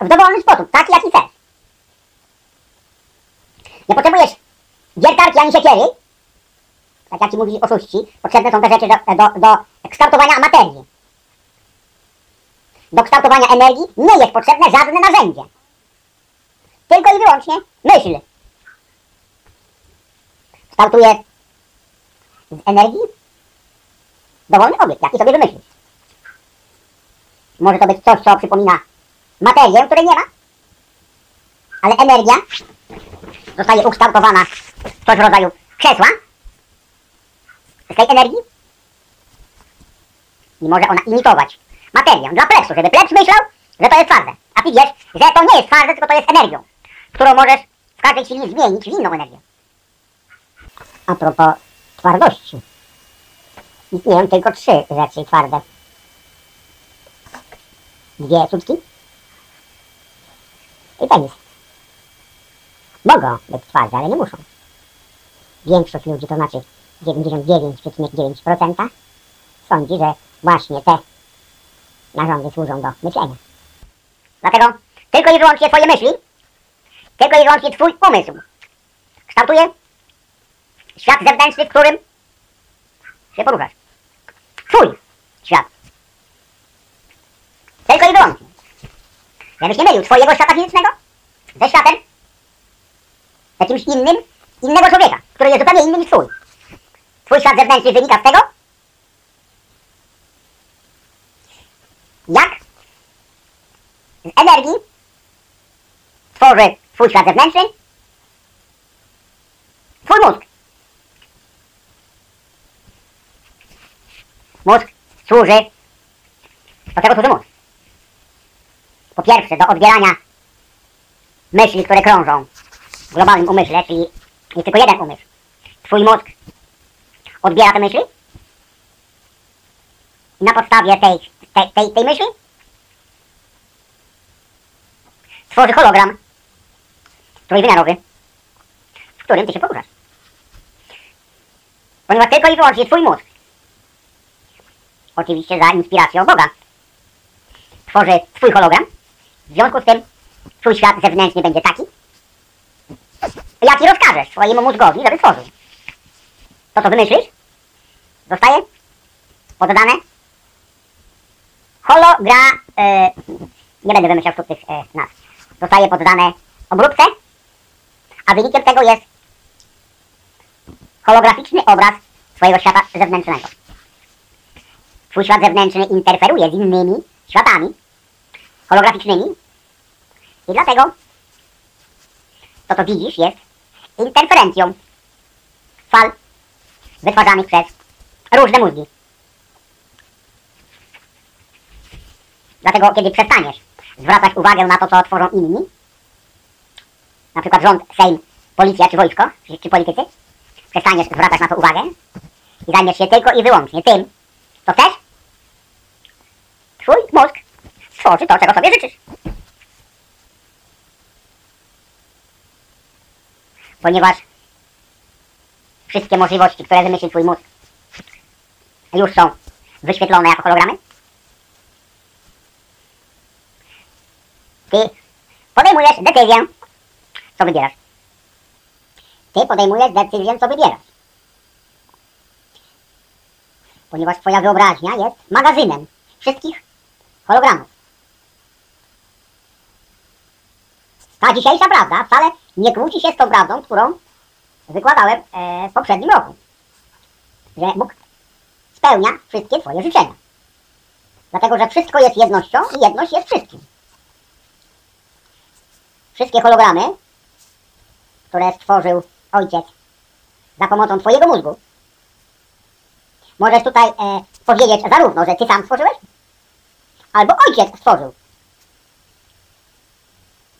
w dowolny sposób, taki jaki chcesz. Nie potrzebujesz wiertarki ani siekiery, tak jak ci mówili oszuści, potrzebne są te rzeczy do, do, do kształtowania materii. Do kształtowania energii nie jest potrzebne żadne narzędzie. Tylko i wyłącznie myśl. Kształtuje z energii dowolny obiekt, jaki sobie wymyślisz. Może to być coś, co przypomina materię, której nie ma, ale energia zostaje ukształtowana w coś w rodzaju krzesła z tej energii i może ona imitować materię dla pleksu, żeby pleks myślał, że to jest twarde. A ty wiesz, że to nie jest twarde, tylko to jest energią, którą możesz w każdej chwili zmienić w inną energię. A propos twardości. Istnieją tylko trzy rzeczy twarde. Dwie sutki i penis. Mogą być twarde, ale nie muszą. Większość ludzi, to znaczy 99,9% sądzi, że właśnie te narządy służą do myślenia. Dlatego tylko i wyłącznie Twoje myśli, tylko i wyłącznie Twój umysł kształtuje świat zewnętrzny, w którym się poruszasz. Twój świat. Tylko i wyłącznie. Żebyś nie mylił twojego świata fizycznego ze światem jakimś innym, innego człowieka, który jest zupełnie inny niż twój. Twój świat zewnętrzny wynika z tego, jak z energii tworzy twój świat zewnętrzny twój mózg. Mózg służy, do czego służy mózg? Po pierwsze, do odbierania myśli, które krążą w globalnym umyśle, czyli jest tylko jeden umysł. Twój mózg odbiera te myśli na podstawie tej, tej, tej, tej myśli tworzy hologram trójwymiarowy, w którym ty się poruszasz. Ponieważ tylko i wyłącznie twój mózg oczywiście za inspiracją Boga. Tworzy swój hologram. W związku z tym twój świat zewnętrzny będzie taki, jaki rozkażesz swojemu mózgowi, żeby tworzył. To, co wymyślisz, zostaje poddane hologra... E, nie będę wymyślał sztucznych e, nazw. Zostaje poddane obróbce, a wynikiem tego jest holograficzny obraz swojego świata zewnętrznego. Twój świat zewnętrzny interferuje z innymi światami holograficznymi i dlatego to, co widzisz, jest interferencją fal wytwarzanych przez różne mózgi. Dlatego, kiedy przestaniesz zwracać uwagę na to, co tworzą inni, na przykład rząd, Sejm, policja czy wojsko, czy, czy politycy, przestaniesz zwracać na to uwagę i zajmiesz się tylko i wyłącznie tym, co chcesz, twój mózg stworzy to, czego sobie życzysz. Ponieważ wszystkie możliwości, które wymyśli twój mózg, już są wyświetlone jako hologramy, ty podejmujesz decyzję, co wybierasz. Ty podejmujesz decyzję, co wybierasz. Ponieważ twoja wyobraźnia jest magazynem wszystkich hologramów. Ta dzisiejsza prawda wcale nie kłóci się z tą prawdą, którą wykładałem e, w poprzednim roku. Że Bóg spełnia wszystkie Twoje życzenia. Dlatego, że wszystko jest jednością i jedność jest wszystkim. Wszystkie hologramy, które stworzył Ojciec za pomocą Twojego mózgu, możesz tutaj e, powiedzieć zarówno, że Ty sam stworzyłeś, albo ojciec stworzył.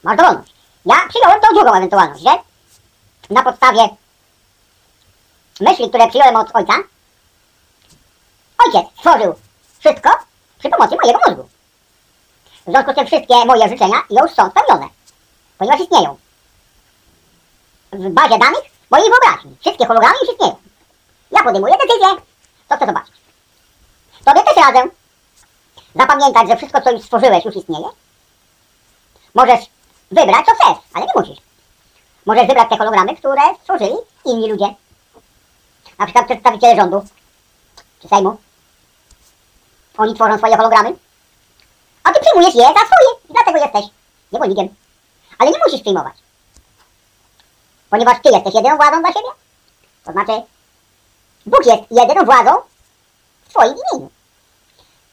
Masz dowolność. Ja przyjąłem tą drugą ewentualność, że na podstawie myśli, które przyjąłem od ojca, ojciec stworzył wszystko przy pomocy mojego mózgu. W związku z tym wszystkie moje życzenia już są spełnione, ponieważ istnieją. W bazie danych mojej wyobraźni. Wszystkie hologramy już istnieją. Ja podejmuję decyzję, co chcę zobaczyć. Tobie też radzę zapamiętać, że wszystko, co już stworzyłeś, już istnieje. Możesz wybrać, co chcesz, ale nie musisz. Możesz wybrać te hologramy, które stworzyli inni ludzie. na przykład przedstawiciele rządu czy Sejmu. Oni tworzą swoje hologramy, a ty przyjmujesz je za swoje i dlatego jesteś niewolnikiem. Ale nie musisz przyjmować. Ponieważ ty jesteś jedyną władzą dla siebie. To znaczy, Bóg jest jedyną władzą w swoim imieniu.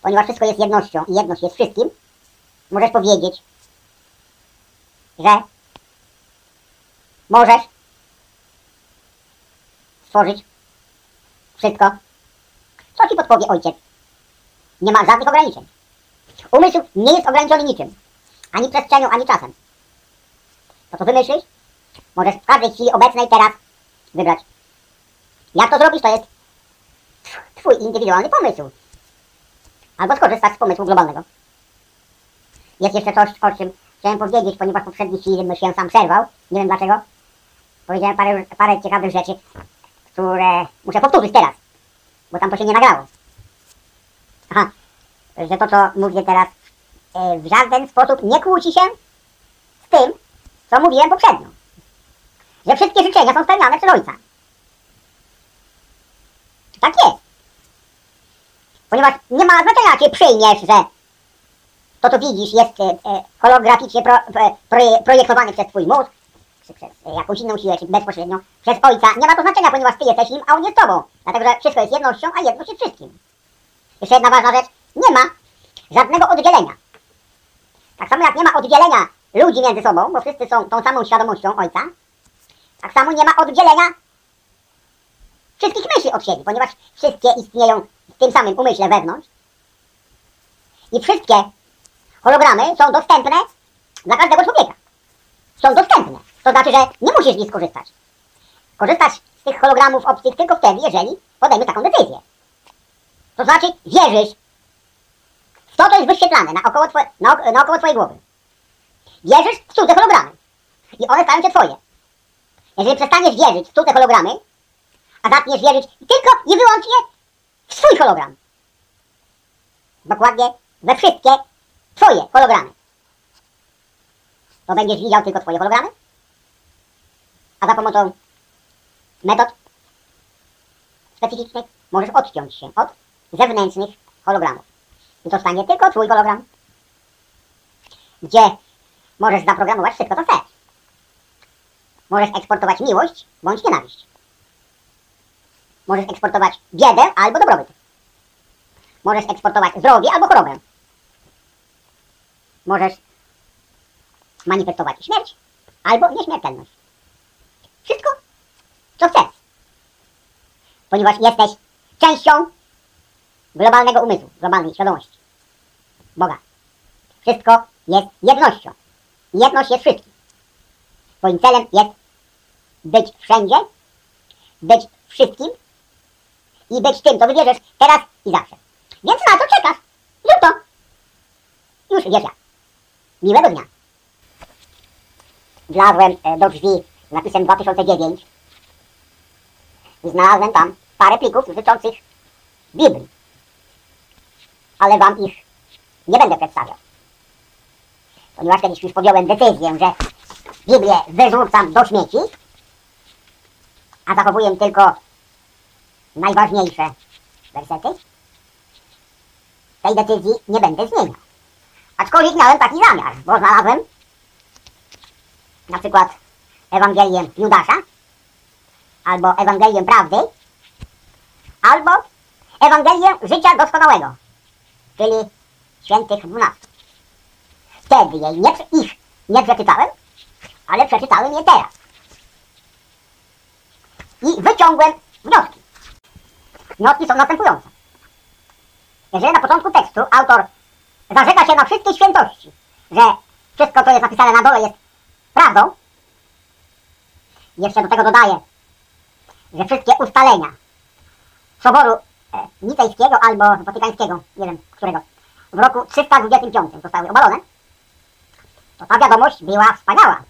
Ponieważ wszystko jest jednością i jedność jest wszystkim, możesz powiedzieć, że możesz stworzyć wszystko, co ci podpowie ojciec. Nie ma żadnych ograniczeń. Umysł nie jest ograniczony niczym. Ani przestrzenią, ani czasem. To co wymyślisz, możesz w każdej chwili obecnej teraz wybrać. Jak to zrobisz, to jest tw- twój indywidualny pomysł. Albo skorzystasz z pomysłu globalnego. Jest jeszcze coś, o czym chciałem powiedzieć, ponieważ poprzedni film się sam przerwał. Nie wiem dlaczego. Powiedziałem parę, parę ciekawych rzeczy, które muszę powtórzyć teraz, bo tam to się nie nagrało. Aha, że to, co mówię teraz, e, w żaden sposób nie kłóci się z tym, co mówiłem poprzednio. Że wszystkie życzenia są spełniane przez Ojca. Tak jest. Ponieważ nie ma znaczenia, czy przyjmiesz, że to, co widzisz, jest e, e, holograficznie pro, e, proje, projektowane przez Twój mózg, czy przez e, jakąś inną siłę, czy bezpośrednio przez Ojca. Nie ma to znaczenia, ponieważ Ty jesteś nim, a On jest Tobą. Dlatego, że wszystko jest jednością, a jedność jest wszystkim. Jeszcze jedna ważna rzecz. Nie ma żadnego oddzielenia. Tak samo jak nie ma oddzielenia ludzi między sobą, bo wszyscy są tą samą świadomością Ojca, tak samo nie ma oddzielenia wszystkich myśli od siebie, ponieważ wszystkie istnieją w tym samym umyśle wewnątrz. I wszystkie hologramy są dostępne dla każdego człowieka. Są dostępne. To znaczy, że nie musisz z nich skorzystać. Korzystać z tych hologramów obcych tylko wtedy, jeżeli podejmiesz taką decyzję. To znaczy, wierzysz w to, co jest wyświetlane naok naokoło twojej głowy. Wierzysz w cudze hologramy. I one stają się twoje. Jeżeli przestaniesz wierzyć w cudze hologramy, a zaczniesz wierzyć tylko i wyłącznie w swój hologram. Dokładnie we wszystkie twoje hologramy. To będziesz widział tylko twoje hologramy, a za pomocą metod specyficznych możesz odciąć się od zewnętrznych hologramów. I to stanie tylko twój hologram, gdzie możesz zaprogramować wszystko, co chcesz. Możesz eksportować miłość bądź nienawiść. Możesz eksportować biedę albo dobrobyt. Możesz eksportować zdrowie albo chorobę. Możesz manifestować śmierć albo nieśmiertelność. Wszystko, co chcesz. Ponieważ jesteś częścią globalnego umysłu, globalnej świadomości. Boga. Wszystko jest jednością. Jedność jest wszystkim. Twoim celem jest być wszędzie, być wszystkim i być tym, co wybierzesz teraz i zawsze. Więc na co czekasz? Zrób to. Już wiesz jak. Miłego dnia. Wlazłem e, do drzwi z napisem 2009 i znalazłem tam parę plików dotyczących Biblii. Ale wam ich nie będę przedstawiał. Ponieważ kiedyś już podjąłem decyzję, że Biblię wyrzucam do śmieci, a zachowuję tylko najważniejsze wersety, tej decyzji nie będę zmieniał. Aczkolwiek miałem taki zamiar, bo znalazłem na przykład Ewangelię Judasza, albo Ewangelię Prawdy, albo Ewangelię Życia Doskonałego, czyli świętych dwunastu. Wtedy jej nie, ich nie przeczytałem, ale przeczytałem je teraz. I wyciągłem wnioski. Wnioski są następujące. Jeżeli na początku tekstu autor zarzeka się na wszystkie świętości, że wszystko, co jest napisane na dole jest prawdą, jeszcze do tego dodaje, że wszystkie ustalenia Soboru e, Nicejskiego albo Watykańskiego, nie wiem którego, w roku 325 zostały obalone, ta wiadomość była wspaniała.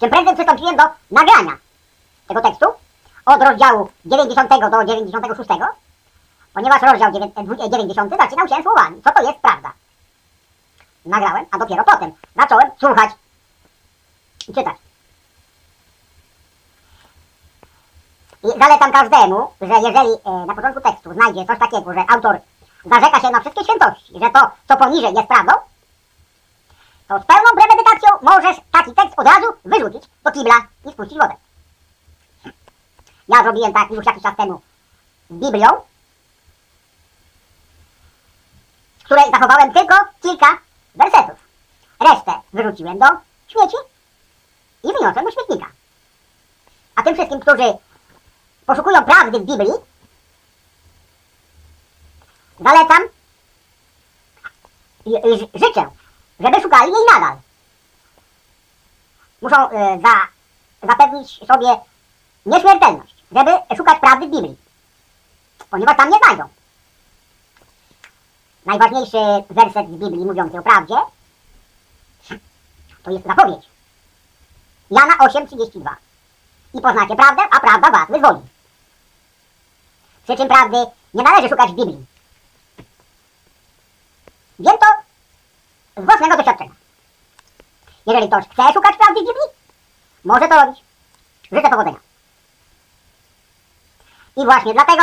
Czym prędzej przystąpiłem do nagrania tego tekstu od rozdziału 90 do 96, ponieważ rozdział 90 zaczynał się słowami, co to jest prawda. Nagrałem, a dopiero potem zacząłem słuchać i czytać. I I zalecam każdemu, że jeżeli e, na początku tekstu znajdzie coś takiego, że autor zarzeka się na wszystkie świętości, że to, co poniżej jest prawdą, to z pełną premedytacją możesz taki tekst od razu wyrzucić do kibla i spuścić wodę. Ja zrobiłem tak już jakiś czas temu z Biblią, z której zachowałem tylko kilka wersetów. Resztę wyrzuciłem do śmieci i wyniosłem do śmietnika. A tym wszystkim, którzy poszukują prawdy w Biblii, zalecam i, i ży- życzę, żeby szukali jej nadal. Muszą e, za, zapewnić sobie nieśmiertelność, żeby szukać prawdy w Biblii, ponieważ tam nie znajdą. Najważniejszy werset z Biblii mówiący o prawdzie to jest zapowiedź. Jana 8,32 i poznacie prawdę, a prawda was wyzwoli. Przy czym prawdy nie należy szukać w Biblii. Wiem to z własnego doświadczenia. Jeżeli ktoś chce szukać prawdy w Biblii, może to robić. Życzę powodzenia. I właśnie dlatego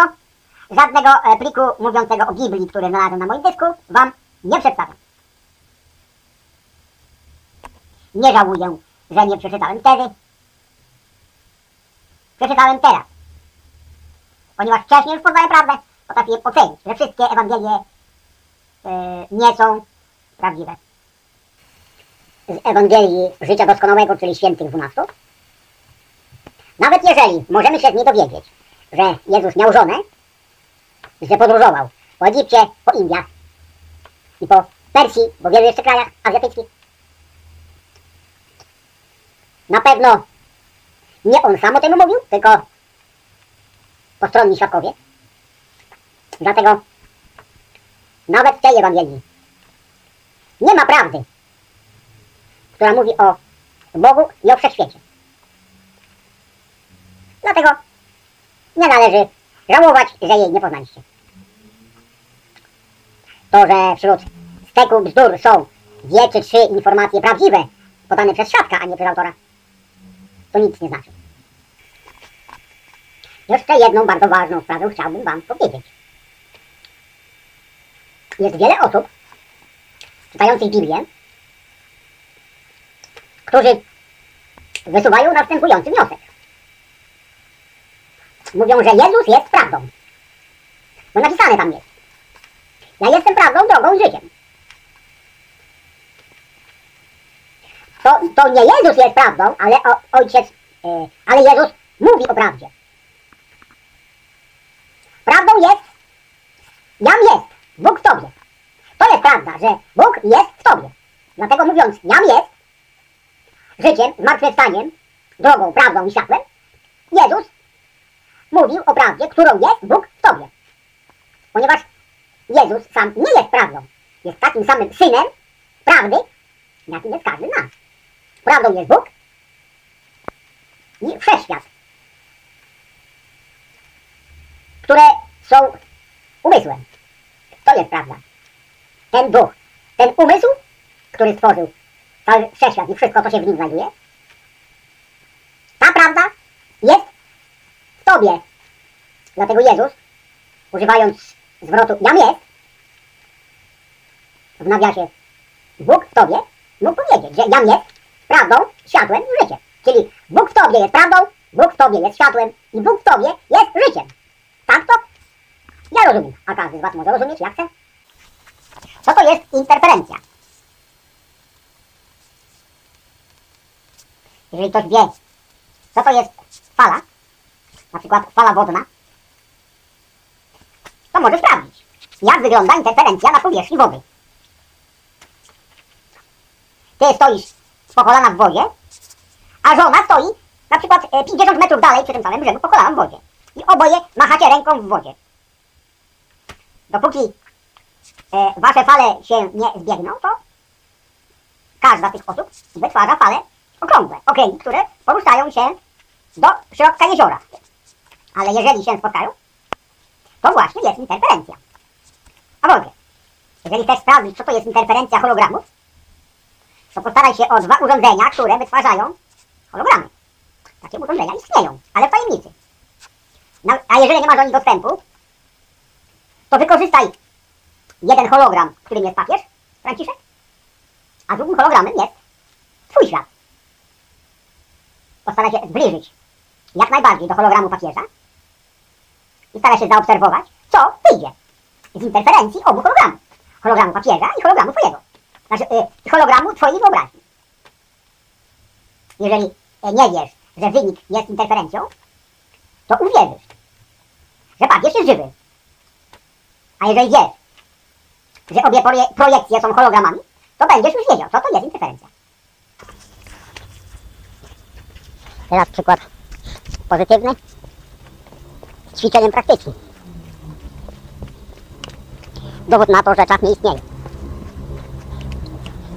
żadnego pliku mówiącego o Biblii, który znalazłem na moim dysku, wam nie przedstawiam. Nie żałuję, że nie przeczytałem wtedy. Przeczytałem teraz. Ponieważ wcześniej już poznałem prawdę, potrafiłem ocenić, że wszystkie Ewangelie e, nie są prawdziwe. Z Ewangelii Życia Doskonałego, czyli Świętych Dwunastu, nawet jeżeli możemy się z niej dowiedzieć, że Jezus miał żonę, że podróżował po Egipcie, po Indiach i po Persji, po wielu jeszcze krajach azjatyckich, na pewno nie on sam o tym mówił, tylko postronni świadkowie. Dlatego nawet w tej Ewangelii nie ma prawdy, która mówi o Bogu i o wszechświecie. Dlatego nie należy żałować, że jej nie poznaliście. To, że wśród steku bzdur są dwie czy trzy informacje prawdziwe, podane przez świadka, a nie przez autora, to nic nie znaczy. Jeszcze jedną bardzo ważną sprawę chciałbym Wam powiedzieć. Jest wiele osób czytających Biblię, którzy wysuwają następujący wniosek. Mówią, że Jezus jest prawdą. Bo napisane tam jest. Ja jestem prawdą, drogą i życiem. To, to nie Jezus jest prawdą, ale o, ojciec, e, ale Jezus mówi o prawdzie. Prawdą jest, jam jest, Bóg w Tobie. To jest prawda, że Bóg jest w Tobie. Dlatego mówiąc, jam jest, życiem, zmartwychwstaniem, drogą, prawdą i światłem, Jezus mówił o prawdzie, którą jest Bóg w Tobie. Ponieważ Jezus sam nie jest prawdą. Jest takim samym synem prawdy, jakim jest każdy nas. Prawdą jest Bóg i wszechświat, które są umysłem. To jest prawda. Ten duch, ten umysł, który stworzył cały wszechświat i wszystko, co się w nim znajduje, ta prawda jest w Tobie. Dlatego Jezus, używając zwrotu jam jest, w nawiasie Bóg w Tobie, mógł powiedzieć, że jam jest prawdą, światłem i życiem. Czyli Bóg w Tobie jest prawdą, Bóg w Tobie jest światłem i Bóg w Tobie jest życiem. Tak to ja rozumiem, a każdy z Was może rozumieć jak chce. Co to jest interferencja? Jeżeli ktoś wie, co to jest fala, na przykład fala wodna, to może sprawdzić, jak wygląda interferencja na powierzchni wody. Ty stoisz po kolana w wodzie, a żona stoi na przykład e, 50 metrów dalej przy tym samym brzegu po kolana w wodzie. I oboje machacie ręką w wodzie. Dopóki e, wasze fale się nie zbiegną, to każda z tych osób wytwarza fale okrągłe, okręgi, które poruszają się do środka jeziora. Ale jeżeli się spotkają, to właśnie jest interferencja. A wątpię, jeżeli chcesz sprawdzić, co to jest interferencja hologramów, to postaraj się o dwa urządzenia, które wytwarzają hologramy. Takie urządzenia istnieją, ale w tajemnicy. No, a jeżeli nie ma do nich dostępu, to wykorzystaj jeden hologram, którym jest papież Franciszek, a drugim hologramem jest twój świat. Postaraj się zbliżyć jak najbardziej do hologramu papieża i staraj się zaobserwować, co wyjdzie z interferencji obu hologramów. Hologramu papieża i hologramu twojego. Znaczy, y, hologramu twojej wyobraźni. Jeżeli y, nie wiesz, że wynik jest interferencją, to uwierzysz, że papież jest żywy. A jeżeli wiesz, że obie proje- projekcje są hologramami, to będziesz już wiedział, co to jest interferencja. Teraz przykład pozytywny z ćwiczeniem praktycznym. Dowód na to, że czas nie istnieje.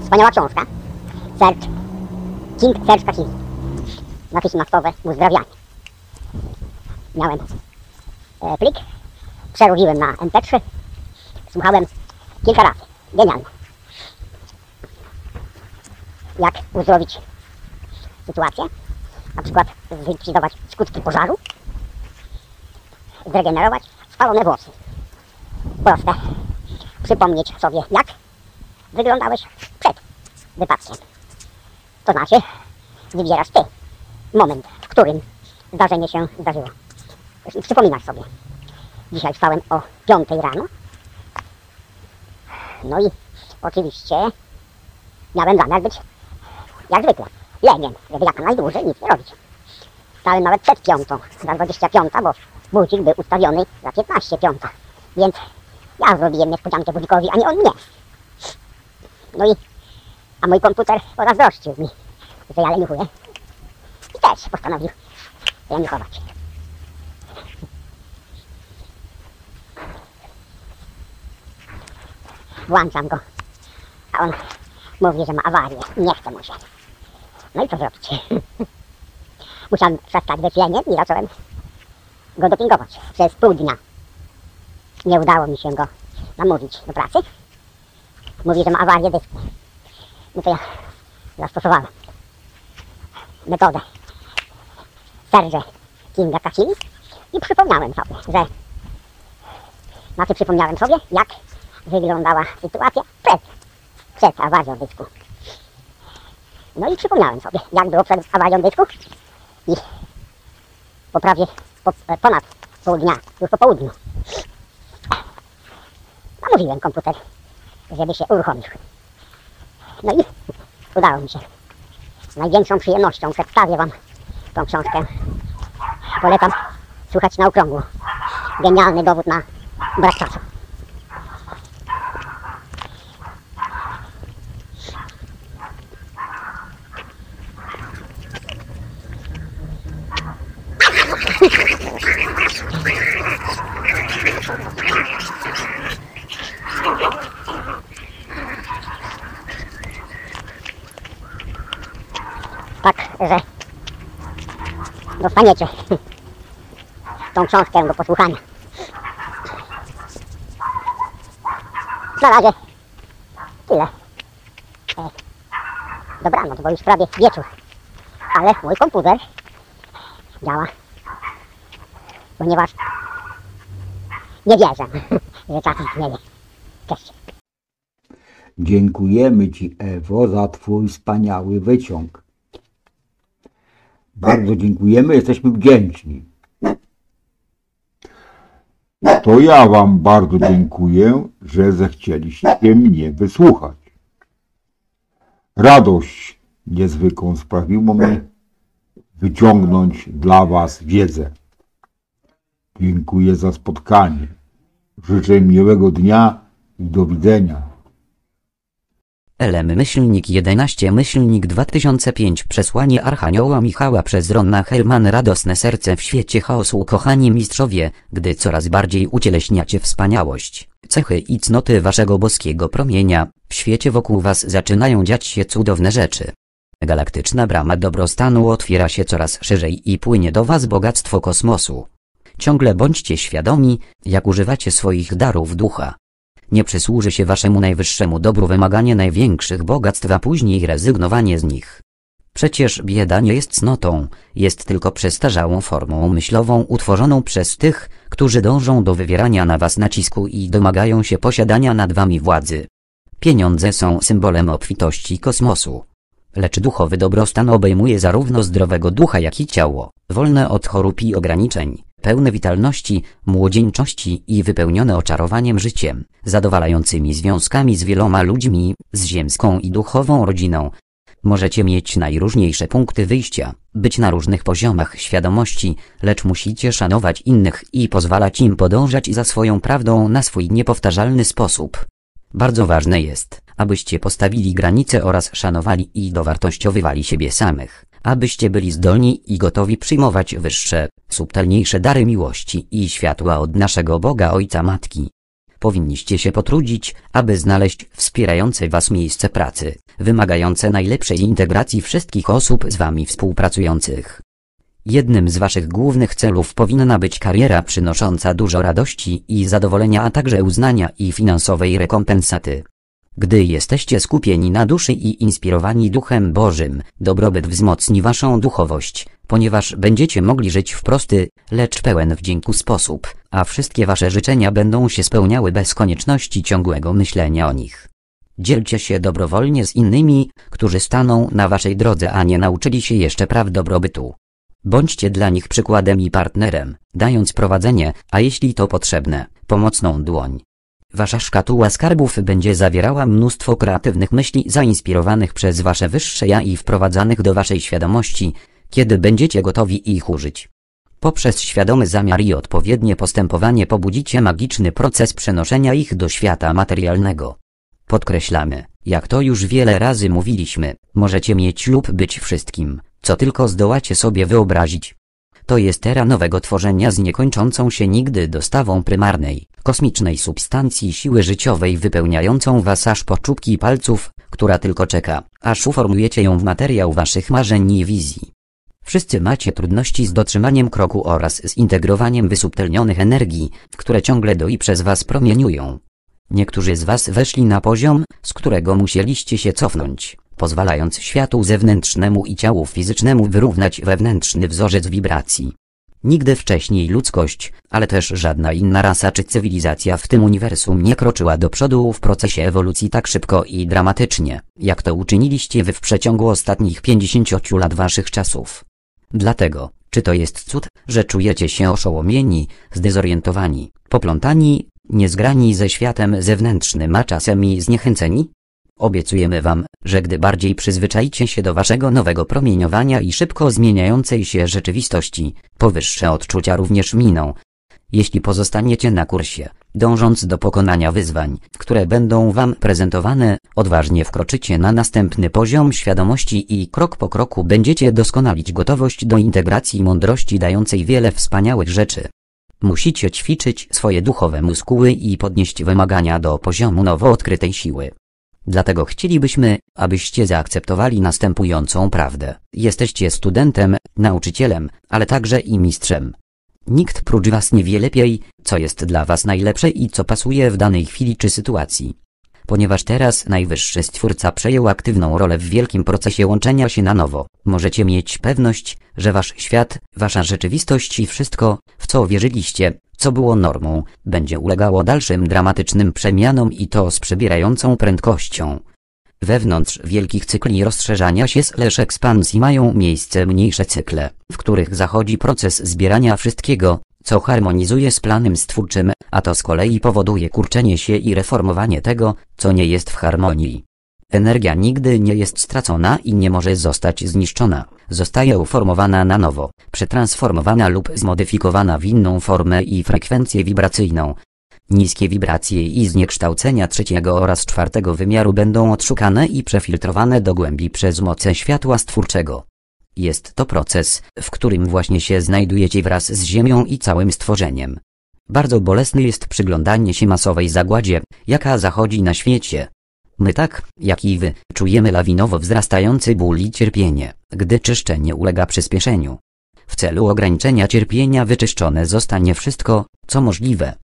Wspaniała książka. Serge. King Serge Kaczyński. Natychmiastowe uzdrawianie. Miałem e, plik, przerobiłem na MP3, słuchałem kilka razy. Genialne. Jak uzdrowić sytuację, na przykład zlikwidować skutki pożaru, zregenerować spalone włosy. Proste. Przypomnieć sobie, jak wyglądałeś przed wypadkiem. To znaczy, wybierasz ty moment, w którym zdarzenie się zdarzyło. Przypominasz sobie. Dzisiaj wstałem o 5 rano. No i oczywiście miałem zamiar być jak zwykle. Legiem, żeby jak najdłużej nic nie robić. Stałem nawet przed piątą, za 25, bo budzik był ustawiony za 15 piąta. Więc ja zrobiłem niespodziankę budzikowi, a nie on mnie. No i, a mój komputer pozazdrościł mi, że ja leniuchuję. I też postanowił leniuchować. Włączam go, a on mówi, że ma awarię nie chce mu się. No i co zrobić? Musiałem przestać wyślenie i zacząłem go dopingować przez pół dnia. Nie udało mi się go namówić do pracy. Mówi, że ma awarię dysku. No to ja zastosowałem metodę Serge Kinga Cassini i przypomniałem sobie, że znaczy przypomniałem sobie, jak wyglądała sytuacja przed, przed awarią dysku. No i przypomniałem sobie, jak było przed awarią dysku i po prawie po, ponad pół dnia, już po południu, namówiłem komputer, żeby się uruchomił. No i udało mi się. Z największą przyjemnością przedstawię Wam tą książkę. Polecam słuchać na okrągło. Genialny dowód na brak czasu. Tak, że dostaniecie tą książkę do posłuchania. Na razie tyle. Dobranoc, bo już prawie wieczór. Ale mój komputer działa, ponieważ nie wierzę, że czas istnieje. Cześć. Dziękujemy Ci, Ewo, za Twój wspaniały wyciąg. Bardzo dziękujemy, jesteśmy wdzięczni. To ja wam bardzo dziękuję, że zechcieliście mnie wysłuchać. Radość niezwykłą sprawiło mi wyciągnąć dla was wiedzę. Dziękuję za spotkanie. Życzę miłego dnia i do widzenia. LM myślnik 11 myślnik 2005 Przesłanie Archanioła Michała przez Ronna Herman Radosne serce w świecie chaosu Kochani mistrzowie, gdy coraz bardziej ucieleśniacie wspaniałość, cechy i cnoty waszego boskiego promienia, w świecie wokół was zaczynają dziać się cudowne rzeczy. Galaktyczna brama dobrostanu otwiera się coraz szerzej i płynie do was bogactwo kosmosu. Ciągle bądźcie świadomi, jak używacie swoich darów ducha. Nie przysłuży się waszemu najwyższemu dobru wymaganie największych bogactw, a później rezygnowanie z nich. Przecież bieda nie jest cnotą, jest tylko przestarzałą formą myślową utworzoną przez tych, którzy dążą do wywierania na was nacisku i domagają się posiadania nad wami władzy. Pieniądze są symbolem obfitości kosmosu. Lecz duchowy dobrostan obejmuje zarówno zdrowego ducha jak i ciało, wolne od chorób i ograniczeń, pełne witalności, młodzieńczości i wypełnione oczarowaniem życiem, zadowalającymi związkami z wieloma ludźmi, z ziemską i duchową rodziną. Możecie mieć najróżniejsze punkty wyjścia, być na różnych poziomach świadomości, lecz musicie szanować innych i pozwalać im podążać za swoją prawdą na swój niepowtarzalny sposób. Bardzo ważne jest, abyście postawili granice oraz szanowali i dowartościowywali siebie samych, abyście byli zdolni i gotowi przyjmować wyższe, subtelniejsze dary miłości i światła od naszego Boga Ojca Matki. Powinniście się potrudzić, aby znaleźć wspierające was miejsce pracy, wymagające najlepszej integracji wszystkich osób z wami współpracujących. Jednym z waszych głównych celów powinna być kariera przynosząca dużo radości i zadowolenia, a także uznania i finansowej rekompensaty. Gdy jesteście skupieni na duszy i inspirowani Duchem Bożym, dobrobyt wzmocni waszą duchowość, ponieważ będziecie mogli żyć w prosty, lecz pełen wdzięku sposób, a wszystkie wasze życzenia będą się spełniały bez konieczności ciągłego myślenia o nich. Dzielcie się dobrowolnie z innymi, którzy staną na waszej drodze, a nie nauczyli się jeszcze praw dobrobytu. Bądźcie dla nich przykładem i partnerem, dając prowadzenie, a jeśli to potrzebne, pomocną dłoń. Wasza szkatuła skarbów będzie zawierała mnóstwo kreatywnych myśli zainspirowanych przez wasze wyższe ja i wprowadzanych do waszej świadomości, kiedy będziecie gotowi ich użyć. Poprzez świadomy zamiar i odpowiednie postępowanie pobudzicie magiczny proces przenoszenia ich do świata materialnego. Podkreślamy, jak to już wiele razy mówiliśmy, możecie mieć lub być wszystkim, co tylko zdołacie sobie wyobrazić. To jest era nowego tworzenia z niekończącą się nigdy dostawą prymarnej, kosmicznej substancji siły życiowej wypełniającą was aż po czubki palców, która tylko czeka, aż uformujecie ją w materiał waszych marzeń i wizji. Wszyscy macie trudności z dotrzymaniem kroku oraz zintegrowaniem wysubtelnionych energii, które ciągle do i przez was promieniują. Niektórzy z was weszli na poziom, z którego musieliście się cofnąć, pozwalając światu zewnętrznemu i ciału fizycznemu wyrównać wewnętrzny wzorzec wibracji. Nigdy wcześniej ludzkość, ale też żadna inna rasa czy cywilizacja w tym uniwersum nie kroczyła do przodu w procesie ewolucji tak szybko i dramatycznie, jak to uczyniliście wy w przeciągu ostatnich 50 lat waszych czasów. Dlatego, czy to jest cud, że czujecie się oszołomieni, zdezorientowani, poplątani, niezgrani ze światem zewnętrznym, a czasem i zniechęceni? Obiecujemy wam, że gdy bardziej przyzwyczaicie się do waszego nowego promieniowania i szybko zmieniającej się rzeczywistości, powyższe odczucia również miną. Jeśli pozostaniecie na kursie, dążąc do pokonania wyzwań, które będą wam prezentowane, odważnie wkroczycie na następny poziom świadomości i krok po kroku będziecie doskonalić gotowość do integracji mądrości dającej wiele wspaniałych rzeczy. Musicie ćwiczyć swoje duchowe muskuły i podnieść wymagania do poziomu nowo odkrytej siły. Dlatego chcielibyśmy, abyście zaakceptowali następującą prawdę. Jesteście studentem, nauczycielem, ale także i mistrzem. Nikt prócz was nie wie lepiej, co jest dla was najlepsze i co pasuje w danej chwili czy sytuacji. Ponieważ teraz Najwyższy Stwórca przejął aktywną rolę w wielkim procesie łączenia się na nowo, możecie mieć pewność, że wasz świat, wasza rzeczywistość i wszystko, w co wierzyliście, co było normą, będzie ulegało dalszym dramatycznym przemianom i to z przebierającą prędkością. Wewnątrz wielkich cykli rozszerzania się slash ekspansji mają miejsce mniejsze cykle, w których zachodzi proces zbierania wszystkiego, co harmonizuje z planem stwórczym, a to z kolei powoduje kurczenie się i reformowanie tego, co nie jest w harmonii. Energia nigdy nie jest stracona i nie może zostać zniszczona, zostaje uformowana na nowo, przetransformowana lub zmodyfikowana w inną formę i frekwencję wibracyjną. Niskie wibracje i zniekształcenia trzeciego oraz czwartego wymiaru będą odszukane i przefiltrowane do głębi przez moce światła stwórczego. Jest to proces, w którym właśnie się znajdujecie wraz z Ziemią i całym stworzeniem. Bardzo bolesne jest przyglądanie się masowej zagładzie, jaka zachodzi na świecie. My tak, jak i wy, czujemy lawinowo wzrastający ból i cierpienie, gdy czyszczenie ulega przyspieszeniu. W celu ograniczenia cierpienia wyczyszczone zostanie wszystko, co możliwe.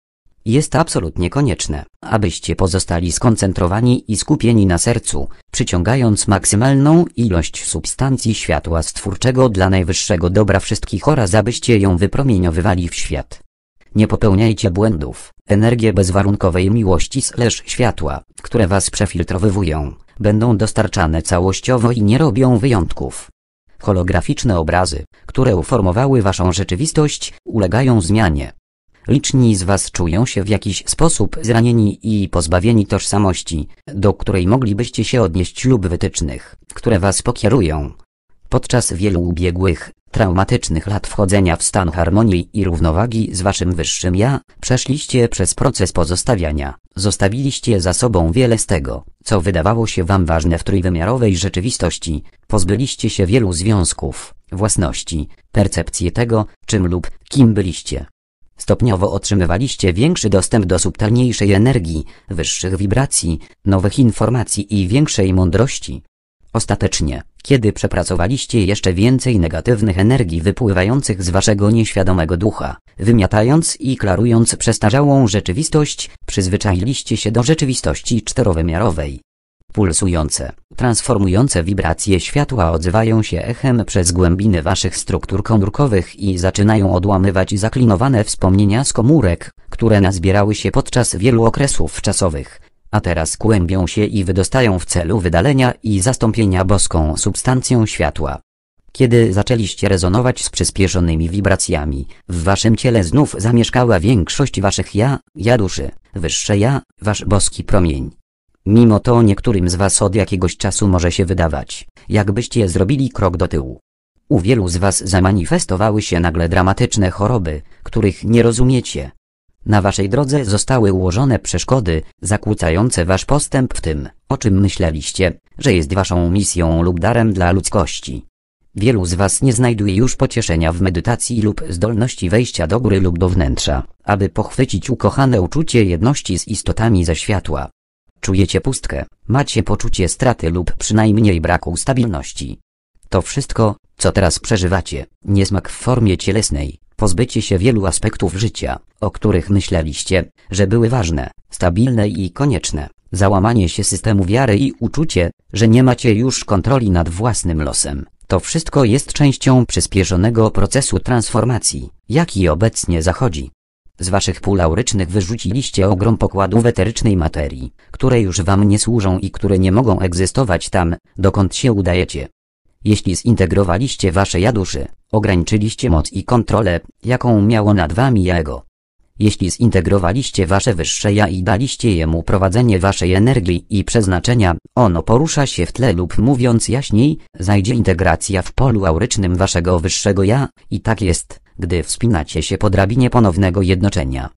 Jest absolutnie konieczne, abyście pozostali skoncentrowani i skupieni na sercu, przyciągając maksymalną ilość substancji światła stwórczego dla najwyższego dobra wszystkich oraz abyście ją wypromieniowywali w świat. Nie popełniajcie błędów. Energie bezwarunkowej miłości slash światła, które was przefiltrowywują, będą dostarczane całościowo i nie robią wyjątków. Holograficzne obrazy, które uformowały waszą rzeczywistość, ulegają zmianie. Liczni z was czują się w jakiś sposób zranieni i pozbawieni tożsamości, do której moglibyście się odnieść lub wytycznych, które was pokierują. Podczas wielu ubiegłych, traumatycznych lat wchodzenia w stan harmonii i równowagi z waszym wyższym ja, przeszliście przez proces pozostawiania, zostawiliście za sobą wiele z tego, co wydawało się wam ważne w trójwymiarowej rzeczywistości, pozbyliście się wielu związków, własności, percepcji tego, czym lub kim byliście. Stopniowo otrzymywaliście większy dostęp do subtelniejszej energii, wyższych wibracji, nowych informacji i większej mądrości. Ostatecznie, kiedy przepracowaliście jeszcze więcej negatywnych energii wypływających z waszego nieświadomego ducha, wymiatając i klarując przestarzałą rzeczywistość, przyzwyczailiście się do rzeczywistości czterowymiarowej. Pulsujące, transformujące wibracje światła odzywają się echem przez głębiny waszych struktur komórkowych i zaczynają odłamywać zaklinowane wspomnienia z komórek, które nazbierały się podczas wielu okresów czasowych, a teraz kłębią się i wydostają w celu wydalenia i zastąpienia boską substancją światła. Kiedy zaczęliście rezonować z przyspieszonymi wibracjami, w waszym ciele znów zamieszkała większość waszych ja, ja duszy, wyższe ja, wasz boski promień. Mimo to niektórym z was od jakiegoś czasu może się wydawać, jakbyście zrobili krok do tyłu. U wielu z was zamanifestowały się nagle dramatyczne choroby, których nie rozumiecie. Na waszej drodze zostały ułożone przeszkody, zakłócające wasz postęp w tym, o czym myśleliście, że jest waszą misją lub darem dla ludzkości. Wielu z was nie znajduje już pocieszenia w medytacji lub zdolności wejścia do góry lub do wnętrza, aby pochwycić ukochane uczucie jedności z istotami ze światła. Czujecie pustkę, macie poczucie straty lub przynajmniej braku stabilności. To wszystko, co teraz przeżywacie, niesmak w formie cielesnej, pozbycie się wielu aspektów życia, o których myśleliście, że były ważne, stabilne i konieczne, załamanie się systemu wiary i uczucie, że nie macie już kontroli nad własnym losem. To wszystko jest częścią przyspieszonego procesu transformacji, jaki obecnie zachodzi. Z waszych pól aurycznych wyrzuciliście ogrom pokładów eterycznej materii, które już wam nie służą i które nie mogą egzystować tam, dokąd się udajecie. Jeśli zintegrowaliście wasze jaduszy, ograniczyliście moc i kontrolę, jaką miało nad wami jego. Jeśli zintegrowaliście wasze wyższe ja i daliście jemu prowadzenie waszej energii i przeznaczenia, ono porusza się w tle lub mówiąc jaśniej, zajdzie integracja w polu aurycznym waszego wyższego ja, i tak jest, gdy wspinacie się po drabinie ponownego jednoczenia.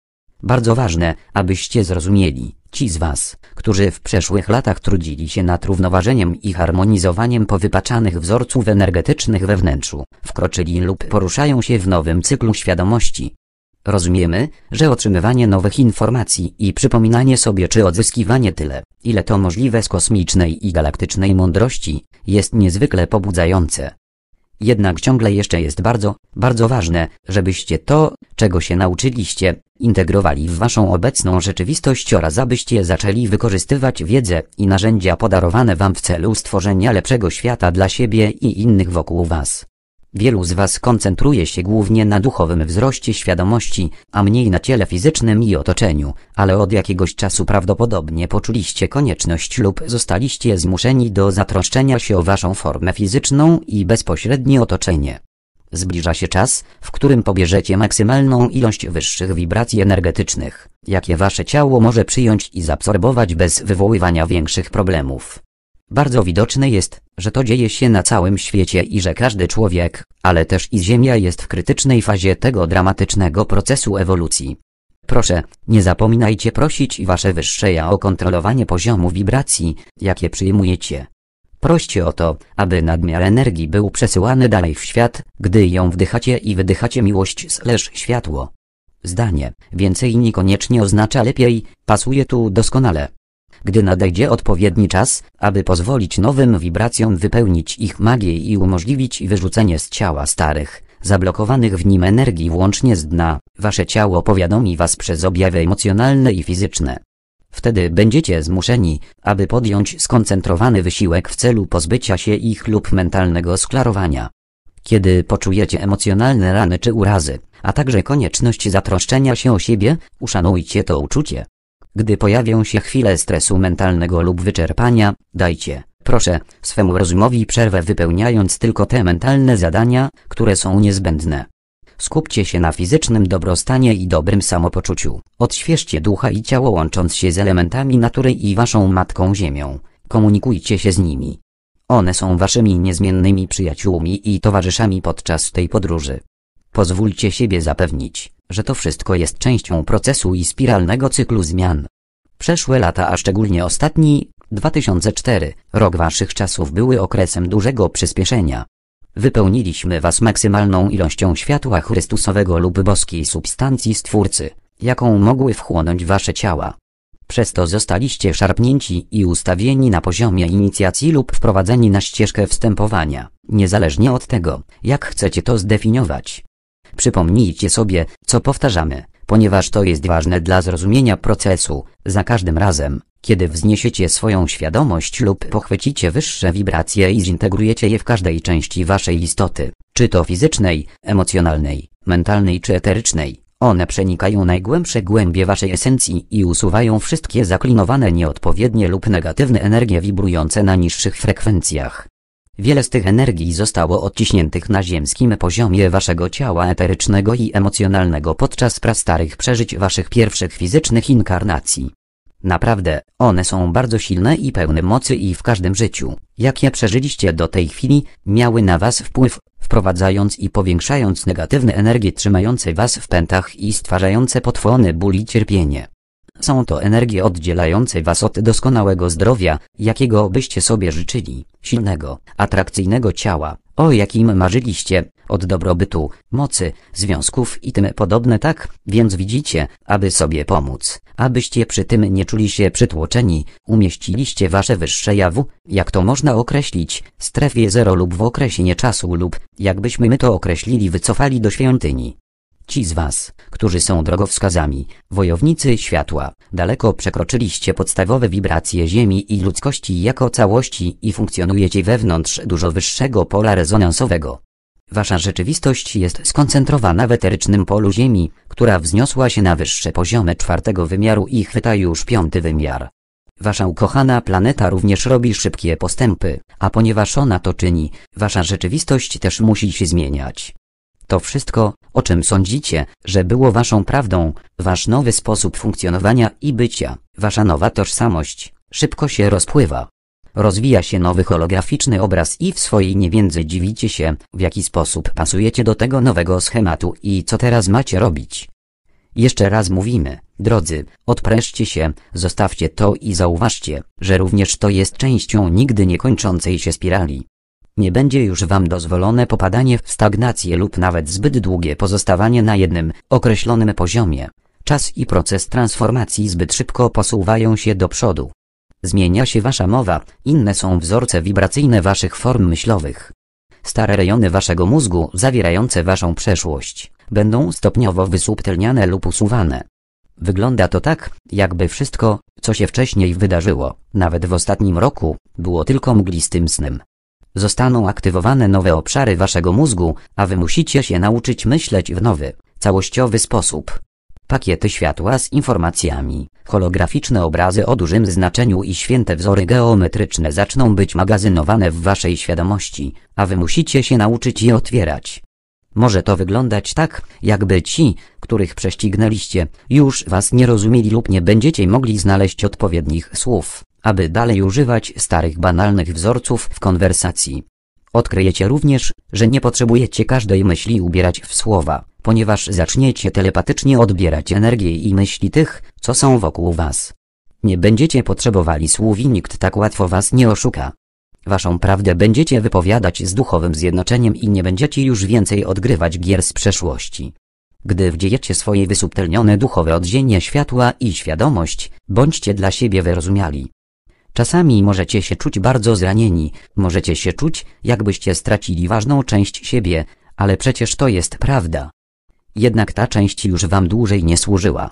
Bardzo ważne, abyście zrozumieli, ci z was, którzy w przeszłych latach trudzili się nad równoważeniem i harmonizowaniem powypaczanych wzorców energetycznych we wnętrzu, wkroczyli lub poruszają się w nowym cyklu świadomości. Rozumiemy, że otrzymywanie nowych informacji i przypominanie sobie czy odzyskiwanie tyle, ile to możliwe z kosmicznej i galaktycznej mądrości, jest niezwykle pobudzające. Jednak ciągle jeszcze jest bardzo, bardzo ważne, żebyście to, czego się nauczyliście, integrowali w waszą obecną rzeczywistość oraz abyście zaczęli wykorzystywać wiedzę i narzędzia podarowane wam w celu stworzenia lepszego świata dla siebie i innych wokół was. Wielu z was koncentruje się głównie na duchowym wzroście świadomości, a mniej na ciele fizycznym i otoczeniu, ale od jakiegoś czasu prawdopodobnie poczuliście konieczność lub zostaliście zmuszeni do zatroszczenia się o waszą formę fizyczną i bezpośrednie otoczenie. Zbliża się czas, w którym pobierzecie maksymalną ilość wyższych wibracji energetycznych, jakie wasze ciało może przyjąć i zaabsorbować bez wywoływania większych problemów. Bardzo widoczne jest, że to dzieje się na całym świecie i że każdy człowiek, ale też i Ziemia jest w krytycznej fazie tego dramatycznego procesu ewolucji. Proszę, nie zapominajcie prosić wasze wyższe ja o kontrolowanie poziomu wibracji, jakie przyjmujecie. Proście o to, aby nadmiar energii był przesyłany dalej w świat, gdy ją wdychacie i wydychacie miłość slash światło. Zdanie, więcej niekoniecznie oznacza lepiej, pasuje tu doskonale. Gdy nadejdzie odpowiedni czas, aby pozwolić nowym wibracjom wypełnić ich magię i umożliwić wyrzucenie z ciała starych, zablokowanych w nim energii włącznie z dna, wasze ciało powiadomi was przez objawy emocjonalne i fizyczne. Wtedy będziecie zmuszeni, aby podjąć skoncentrowany wysiłek w celu pozbycia się ich lub mentalnego sklarowania. Kiedy poczujecie emocjonalne rany czy urazy, a także konieczność zatroszczenia się o siebie, uszanujcie to uczucie. Gdy pojawią się chwile stresu mentalnego lub wyczerpania, dajcie, proszę, swemu rozumowi przerwę wypełniając tylko te mentalne zadania, które są niezbędne. Skupcie się na fizycznym dobrostanie i dobrym samopoczuciu. Odświeżcie ducha i ciało łącząc się z elementami natury i waszą matką ziemią. Komunikujcie się z nimi. One są waszymi niezmiennymi przyjaciółmi i towarzyszami podczas tej podróży. Pozwólcie siebie zapewnić, że to wszystko jest częścią procesu i spiralnego cyklu zmian. Przeszłe lata, a szczególnie ostatni, 2004, rok waszych czasów były okresem dużego przyspieszenia. Wypełniliśmy was maksymalną ilością światła Chrystusowego lub boskiej substancji Stwórcy, jaką mogły wchłonąć wasze ciała. Przez to zostaliście szarpnięci i ustawieni na poziomie inicjacji lub wprowadzeni na ścieżkę wstępowania, niezależnie od tego, jak chcecie to zdefiniować. Przypomnijcie sobie, co powtarzamy, ponieważ to jest ważne dla zrozumienia procesu, za każdym razem, kiedy wzniesiecie swoją świadomość lub pochwycicie wyższe wibracje i zintegrujecie je w każdej części waszej istoty, czy to fizycznej, emocjonalnej, mentalnej czy eterycznej, one przenikają najgłębsze głębie waszej esencji i usuwają wszystkie zaklinowane nieodpowiednie lub negatywne energie wibrujące na niższych frekwencjach. Wiele z tych energii zostało odciśniętych na ziemskim poziomie waszego ciała eterycznego i emocjonalnego podczas prastarych przeżyć waszych pierwszych fizycznych inkarnacji. Naprawdę, one są bardzo silne i pełne mocy i w każdym życiu, jakie przeżyliście do tej chwili, miały na was wpływ, wprowadzając i powiększając negatywne energie trzymające was w pętach i stwarzające potworny ból i cierpienie. Są to energie oddzielające was od doskonałego zdrowia, jakiego byście sobie życzyli, silnego, atrakcyjnego ciała, o jakim marzyliście, od dobrobytu, mocy, związków i tym podobne tak, więc widzicie, aby sobie pomóc, abyście przy tym nie czuli się przytłoczeni, umieściliście wasze wyższe jawu, jak to można określić, strefie zero lub w okresie nieczasu lub, jakbyśmy my to określili wycofali do świątyni. Ci z was, którzy są drogowskazami, wojownicy światła, daleko przekroczyliście podstawowe wibracje Ziemi i ludzkości jako całości i funkcjonujecie wewnątrz dużo wyższego pola rezonansowego. Wasza rzeczywistość jest skoncentrowana w eterycznym polu Ziemi, która wzniosła się na wyższe poziomy czwartego wymiaru i chwyta już piąty wymiar. Wasza ukochana planeta również robi szybkie postępy, a ponieważ ona to czyni, wasza rzeczywistość też musi się zmieniać. To wszystko, o czym sądzicie, że było waszą prawdą, wasz nowy sposób funkcjonowania i bycia, wasza nowa tożsamość, szybko się rozpływa. Rozwija się nowy holograficzny obraz i w swojej niewiedzy dziwicie się, w jaki sposób pasujecie do tego nowego schematu i co teraz macie robić. Jeszcze raz mówimy, drodzy, odprężcie się, zostawcie to i zauważcie, że również to jest częścią nigdy niekończącej się spirali. Nie będzie już wam dozwolone popadanie w stagnację lub nawet zbyt długie pozostawanie na jednym, określonym poziomie. Czas i proces transformacji zbyt szybko posuwają się do przodu. Zmienia się wasza mowa, inne są wzorce wibracyjne waszych form myślowych. Stare rejony waszego mózgu, zawierające waszą przeszłość, będą stopniowo wysubtelniane lub usuwane. Wygląda to tak, jakby wszystko, co się wcześniej wydarzyło, nawet w ostatnim roku, było tylko mglistym snem. Zostaną aktywowane nowe obszary waszego mózgu, a wy musicie się nauczyć myśleć w nowy, całościowy sposób. Pakiety światła z informacjami, holograficzne obrazy o dużym znaczeniu i święte wzory geometryczne zaczną być magazynowane w waszej świadomości, a wy musicie się nauczyć je otwierać. Może to wyglądać tak, jakby ci, których prześcignęliście, już was nie rozumieli lub nie będziecie mogli znaleźć odpowiednich słów, aby dalej używać starych banalnych wzorców w konwersacji. Odkryjecie również, że nie potrzebujecie każdej myśli ubierać w słowa, ponieważ zaczniecie telepatycznie odbierać energię i myśli tych, co są wokół was. Nie będziecie potrzebowali słów i nikt tak łatwo was nie oszuka. Waszą prawdę będziecie wypowiadać z duchowym zjednoczeniem i nie będziecie już więcej odgrywać gier z przeszłości. Gdy wdziejecie swoje wysubtelnione duchowe odzienie światła i świadomość, bądźcie dla siebie wyrozumiali. Czasami możecie się czuć bardzo zranieni, możecie się czuć, jakbyście stracili ważną część siebie, Ale przecież to jest prawda. Jednak ta część już wam dłużej nie służyła.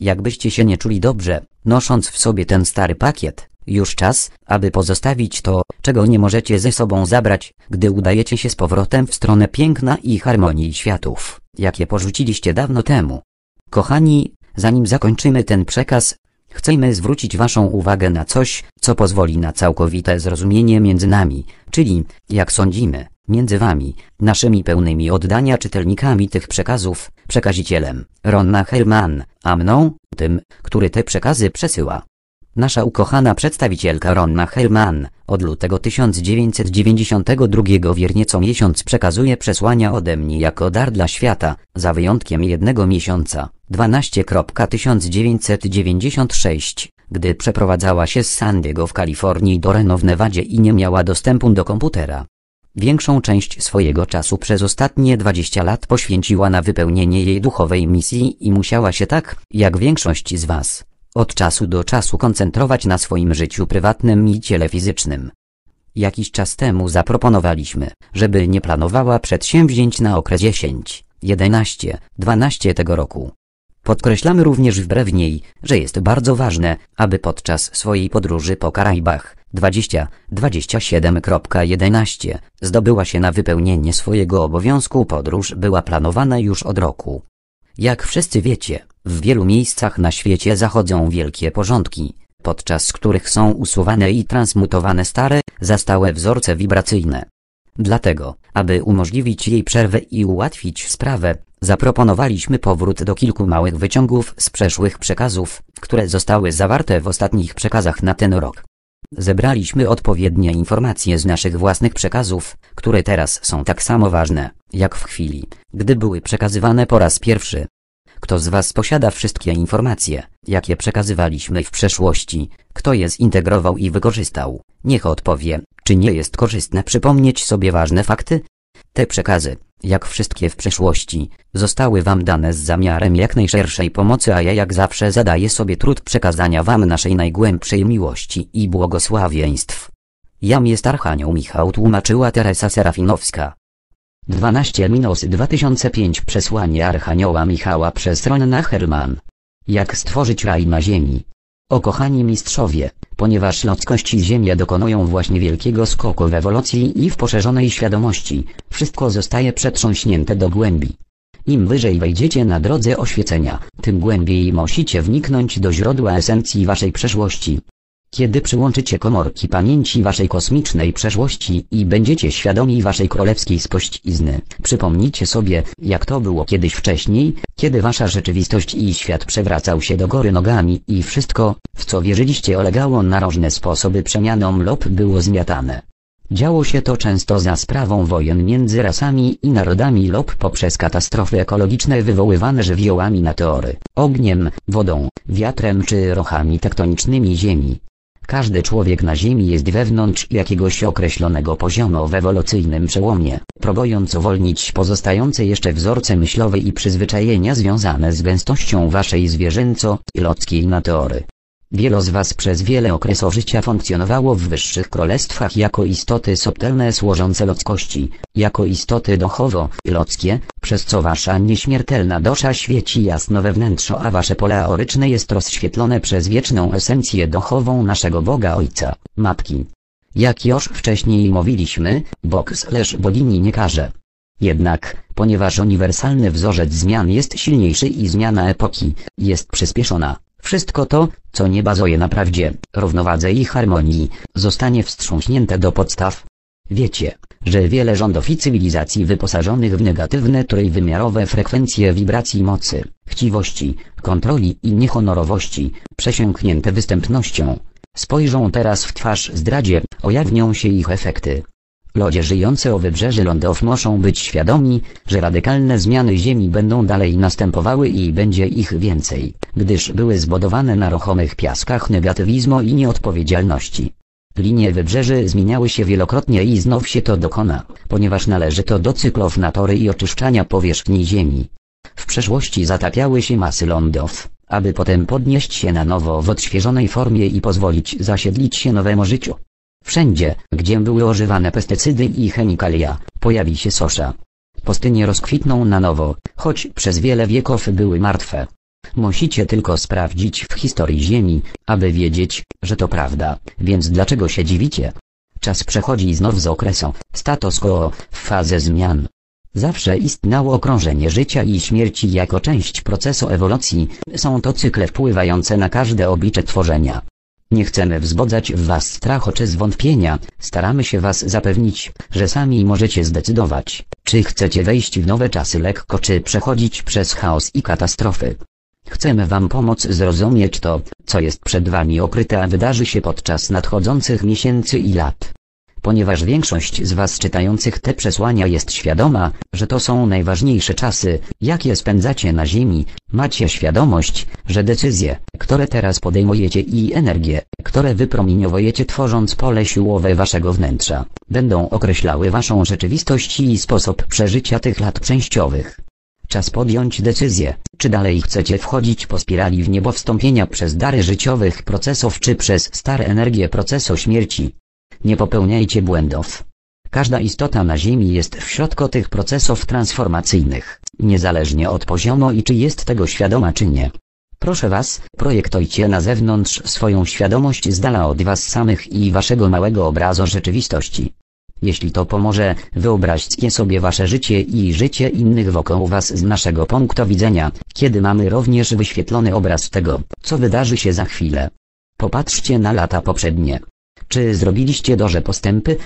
Jakbyście się nie czuli dobrze, nosząc w sobie ten stary pakiet, już czas, aby pozostawić to, czego nie możecie ze sobą zabrać, gdy udajecie się z powrotem w stronę piękna i harmonii światów, jakie porzuciliście dawno temu. Kochani, zanim zakończymy ten przekaz, chcemy zwrócić Waszą uwagę na coś, co pozwoli na całkowite zrozumienie między nami, czyli, jak sądzimy, między Wami, naszymi pełnymi oddania czytelnikami tych przekazów, przekazicielem, Ronna Herman, a mną, tym, który te przekazy przesyła. Nasza ukochana przedstawicielka Ronna Herman od lutego 1992 wiernie co miesiąc przekazuje przesłania ode mnie jako dar dla świata, za wyjątkiem jednego miesiąca, 12.1996, gdy przeprowadzała się z San Diego w Kalifornii do Reno w Nevadzie i nie miała dostępu do komputera. Większą część swojego czasu przez ostatnie 20 lat poświęciła na wypełnienie jej duchowej misji i musiała się tak, jak większość z Was, od czasu do czasu koncentrować na swoim życiu prywatnym i ciele fizycznym. Jakiś czas temu zaproponowaliśmy, żeby nie planowała przedsięwzięć na okres 10, 11, 12 tego roku. Podkreślamy również wbrew niej, że jest bardzo ważne, aby podczas swojej podróży po Karaibach 20, 27.11 zdobyła się na wypełnienie swojego obowiązku podróż była planowana już od roku. Jak wszyscy wiecie, w wielu miejscach na świecie zachodzą wielkie porządki, podczas których są usuwane i transmutowane stare, zastałe wzorce wibracyjne. Dlatego, aby umożliwić jej przerwę i ułatwić sprawę, zaproponowaliśmy powrót do kilku małych wyciągów z przeszłych przekazów, które zostały zawarte w ostatnich przekazach na ten rok. Zebraliśmy odpowiednie informacje z naszych własnych przekazów, które teraz są tak samo ważne, jak w chwili, gdy były przekazywane po raz pierwszy. Kto z Was posiada wszystkie informacje, jakie przekazywaliśmy w przeszłości, kto je zintegrował i wykorzystał, niech odpowie, czy nie jest korzystne przypomnieć sobie ważne fakty? Te przekazy, jak wszystkie w przeszłości, zostały Wam dane z zamiarem jak najszerszej pomocy, a ja jak zawsze zadaję sobie trud przekazania Wam naszej najgłębszej miłości i błogosławieństw. Jam jest Archanioł Michał tłumaczyła Teresa Serafinowska. 12 minus 2005 Przesłanie Archanioła Michała przez Ronna Herman. Jak stworzyć raj na ziemi? O kochani mistrzowie, ponieważ ludzkość i Ziemia dokonują właśnie wielkiego skoku w ewolucji i w poszerzonej świadomości, wszystko zostaje przetrząśnięte do głębi. Im wyżej wejdziecie na drodze oświecenia, tym głębiej musicie wniknąć do źródła esencji waszej przeszłości. Kiedy przyłączycie komorki pamięci waszej kosmicznej przeszłości i będziecie świadomi waszej królewskiej spościzny, przypomnijcie sobie, jak to było kiedyś wcześniej, kiedy wasza rzeczywistość i świat przewracał się do góry nogami i wszystko, w co wierzyliście olegało na różne sposoby przemianą lub było zmiatane. Działo się to często za sprawą wojen między rasami i narodami lub poprzez katastrofy ekologiczne wywoływane żywiołami meteory, ogniem, wodą, wiatrem czy rochami tektonicznymi ziemi. Każdy człowiek na Ziemi jest wewnątrz jakiegoś określonego poziomu w ewolucyjnym przełomie, próbując uwolnić pozostające jeszcze wzorce myślowe i przyzwyczajenia związane z gęstością waszej zwierzęco-ludzkiej natury. Wielu z was przez wiele okresów życia funkcjonowało w wyższych królestwach jako istoty subtelne służące ludzkości, jako istoty duchowo-ludzkie, przez co wasza nieśmiertelna dusza świeci jasno we wnętrzu a wasze pole aoryczne jest rozświetlone przez wieczną esencję duchową naszego Boga Ojca, Matki. Jak już wcześniej mówiliśmy, Bóg slash bogini nie każe. Jednak, ponieważ uniwersalny wzorzec zmian jest silniejszy i zmiana epoki, jest przyspieszona, wszystko to, co nie bazuje na prawdzie, równowadze i harmonii, zostanie wstrząśnięte do podstaw. Wiecie, że wiele rządów i cywilizacji wyposażonych w negatywne trójwymiarowe frekwencje wibracji mocy, chciwości, kontroli i niehonorowości, przesiąknięte występnością, spojrzą teraz w twarz zdradzie, ujawnią się ich efekty. Ludzie żyjący o wybrzeży lądów muszą być świadomi, że radykalne zmiany Ziemi będą dalej następowały i będzie ich więcej, gdyż były zbudowane na ruchomych piaskach negatywizmu i nieodpowiedzialności. Linie wybrzeży zmieniały się wielokrotnie i znów się to dokona, ponieważ należy to do cyklów natury i oczyszczania powierzchni Ziemi. W przeszłości zatapiały się masy lądów, aby potem podnieść się na nowo w odświeżonej formie i pozwolić zasiedlić się nowemu życiu. Wszędzie, gdzie były używane pestycydy i chemikalia, pojawi się sosza. pustynie rozkwitną na nowo, choć przez wiele wieków były martwe. Musicie tylko sprawdzić w historii Ziemi, aby wiedzieć, że to prawda, więc dlaczego się dziwicie? Czas przechodzi znów z okresu status quo w fazę zmian. Zawsze istniało okrążenie życia i śmierci jako część procesu ewolucji, są to cykle wpływające na każde oblicze tworzenia. Nie chcemy wzbudzać w was strachu czy zwątpienia, staramy się was zapewnić, że sami możecie zdecydować, czy chcecie wejść w nowe czasy lekko czy przechodzić przez chaos i katastrofy. Chcemy wam pomóc zrozumieć to, co jest przed wami okryte a wydarzy się podczas nadchodzących miesięcy i lat. Ponieważ większość z was czytających te przesłania jest świadoma, że to są najważniejsze czasy, jakie spędzacie na ziemi, macie świadomość, że decyzje, które teraz podejmujecie i energie, które wypromieniowujecie tworząc pole siłowe waszego wnętrza, będą określały waszą rzeczywistość i sposób przeżycia tych lat częściowych. Czas podjąć decyzję, czy dalej chcecie wchodzić po spirali w niebo wstąpienia przez dary życiowych procesów czy przez stare energie procesu śmierci. Nie popełniajcie błędów. Każda istota na Ziemi jest w środku tych procesów transformacyjnych, niezależnie od poziomu i czy jest tego świadoma czy nie. Proszę Was, projektujcie na zewnątrz swoją świadomość z dala od Was samych i Waszego małego obrazu rzeczywistości. Jeśli to pomoże, wyobraźcie sobie Wasze życie i życie innych wokół Was z naszego punktu widzenia, kiedy mamy również wyświetlony obraz tego, co wydarzy się za chwilę. Popatrzcie na lata poprzednie. Czy zrobiliście duże postępy?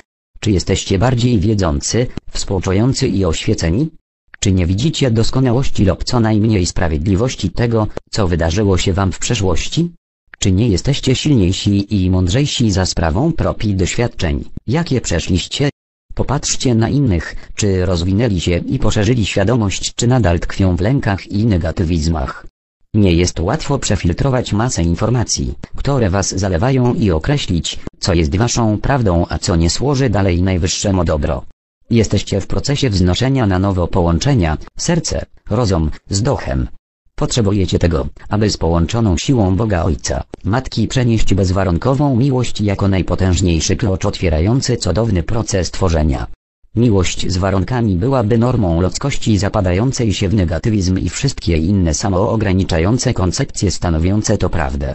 Czy jesteście bardziej wiedzący, współczujący i oświeceni? Czy nie widzicie doskonałości lub co najmniej sprawiedliwości tego, co wydarzyło się wam w przeszłości? Czy nie jesteście silniejsi i mądrzejsi za sprawą prop doświadczeń, jakie przeszliście? Popatrzcie na innych, czy rozwinęli się i poszerzyli świadomość, czy nadal tkwią w lękach i negatywizmach. Nie jest łatwo przefiltrować masę informacji, które was zalewają i określić, co jest waszą prawdą a co nie służy dalej najwyższemu dobro. Jesteście w procesie wznoszenia na nowo połączenia, serce, rozum, z duchem. Potrzebujecie tego, aby z połączoną siłą Boga Ojca, Matki przenieść bezwarunkową miłość jako najpotężniejszy klucz otwierający cudowny proces tworzenia. Miłość z warunkami byłaby normą ludzkości zapadającej się w negatywizm i wszystkie inne samoograniczające koncepcje stanowiące to prawdę.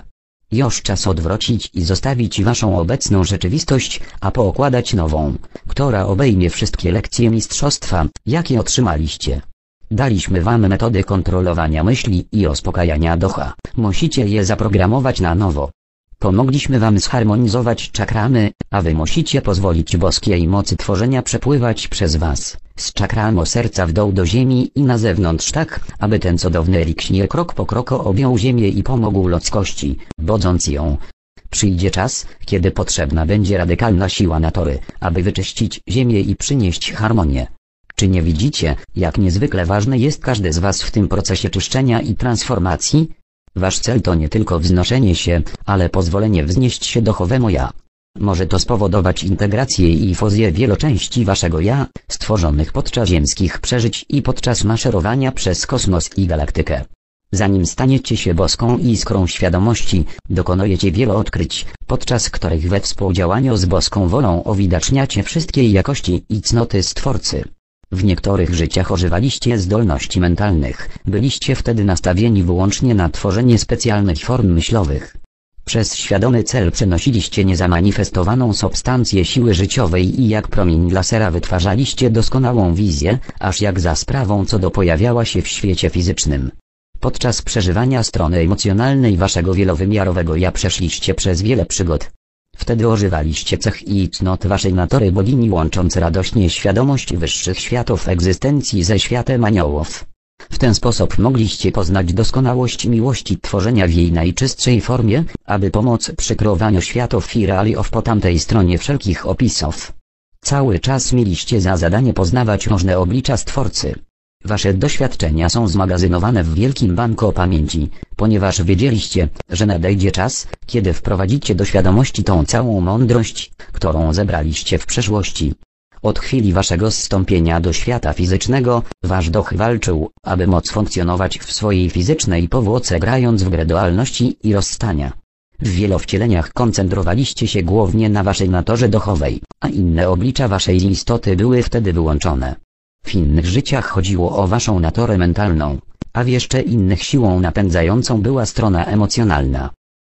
Już czas odwrócić i zostawić waszą obecną rzeczywistość, a poukładać nową, która obejmie wszystkie lekcje mistrzostwa, jakie otrzymaliście. Daliśmy wam metody kontrolowania myśli i uspokajania ducha, musicie je zaprogramować na nowo. Pomogliśmy wam zharmonizować czakramy, a wy musicie pozwolić boskiej mocy tworzenia przepływać przez was, z czakramo serca w dół do ziemi i na zewnątrz tak, aby ten cudowny eliksir krok po kroku objął ziemię i pomógł ludzkości, bodząc ją. Przyjdzie czas, kiedy potrzebna będzie radykalna siła natury, aby wyczyścić ziemię i przynieść harmonię. Czy nie widzicie, jak niezwykle ważne jest każdy z was w tym procesie czyszczenia i transformacji? Wasz cel to nie tylko wznoszenie się, ale pozwolenie wznieść się duchowemu ja. Może to spowodować integrację i fuzję wielu części waszego ja, stworzonych podczas ziemskich przeżyć i podczas maszerowania przez kosmos i galaktykę. Zanim staniecie się boską iskrą świadomości, dokonujecie wielu odkryć, podczas których we współdziałaniu z boską wolą uwidaczniacie wszystkie jakości i cnoty Stwórcy. W niektórych życiach ożywaliście zdolności mentalnych, byliście wtedy nastawieni wyłącznie na tworzenie specjalnych form myślowych. Przez świadomy cel przenosiliście niezamanifestowaną substancję siły życiowej i jak promień lasera wytwarzaliście doskonałą wizję, aż jak za sprawą co do pojawiała się w świecie fizycznym. Podczas przeżywania strony emocjonalnej waszego wielowymiarowego ja przeszliście przez wiele przygód, Wtedy ożywaliście cech i cnot waszej natury bogini łącząc radośnie świadomość wyższych światów egzystencji ze światem aniołów. W ten sposób mogliście poznać doskonałość miłości tworzenia w jej najczystszej formie, aby pomóc przy kreowaniu światów i realiów po tamtej stronie wszelkich opisów. Cały czas mieliście za zadanie poznawać różne oblicza Stwórcy. Wasze doświadczenia są zmagazynowane w wielkim banku pamięci, ponieważ wiedzieliście, że nadejdzie czas, kiedy wprowadzicie do świadomości tą całą mądrość, którą zebraliście w przeszłości. Od chwili waszego zstąpienia do świata fizycznego, wasz duch walczył, aby móc funkcjonować w swojej fizycznej powłoce grając w grę dualności i rozstania. W wielowcieleniach koncentrowaliście się głównie na waszej naturze duchowej, a inne oblicza waszej istoty były wtedy wyłączone. W innych życiach chodziło o waszą naturę mentalną, a w jeszcze innych siłą napędzającą była strona emocjonalna.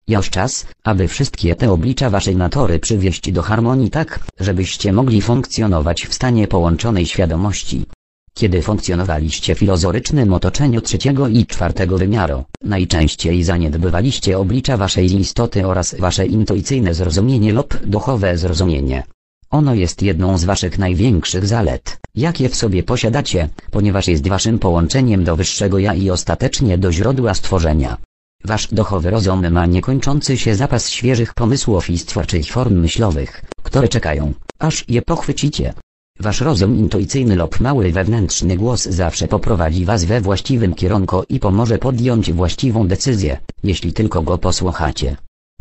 Już czas, aby wszystkie te oblicza waszej natury przywieść do harmonii tak, żebyście mogli funkcjonować w stanie połączonej świadomości. Kiedy funkcjonowaliście w filozorycznym otoczeniu trzeciego i czwartego wymiaru, najczęściej zaniedbywaliście oblicza waszej istoty oraz wasze intuicyjne zrozumienie lub duchowe zrozumienie. Ono jest jedną z waszych największych zalet, jakie w sobie posiadacie, ponieważ jest waszym połączeniem do wyższego ja i ostatecznie do źródła stworzenia. Wasz duchowy rozum ma niekończący się zapas świeżych pomysłów i stwórczych form myślowych, które czekają, aż je pochwycicie. Wasz rozum intuicyjny lub mały wewnętrzny głos zawsze poprowadzi was we właściwym kierunku i pomoże podjąć właściwą decyzję, jeśli tylko go posłuchacie.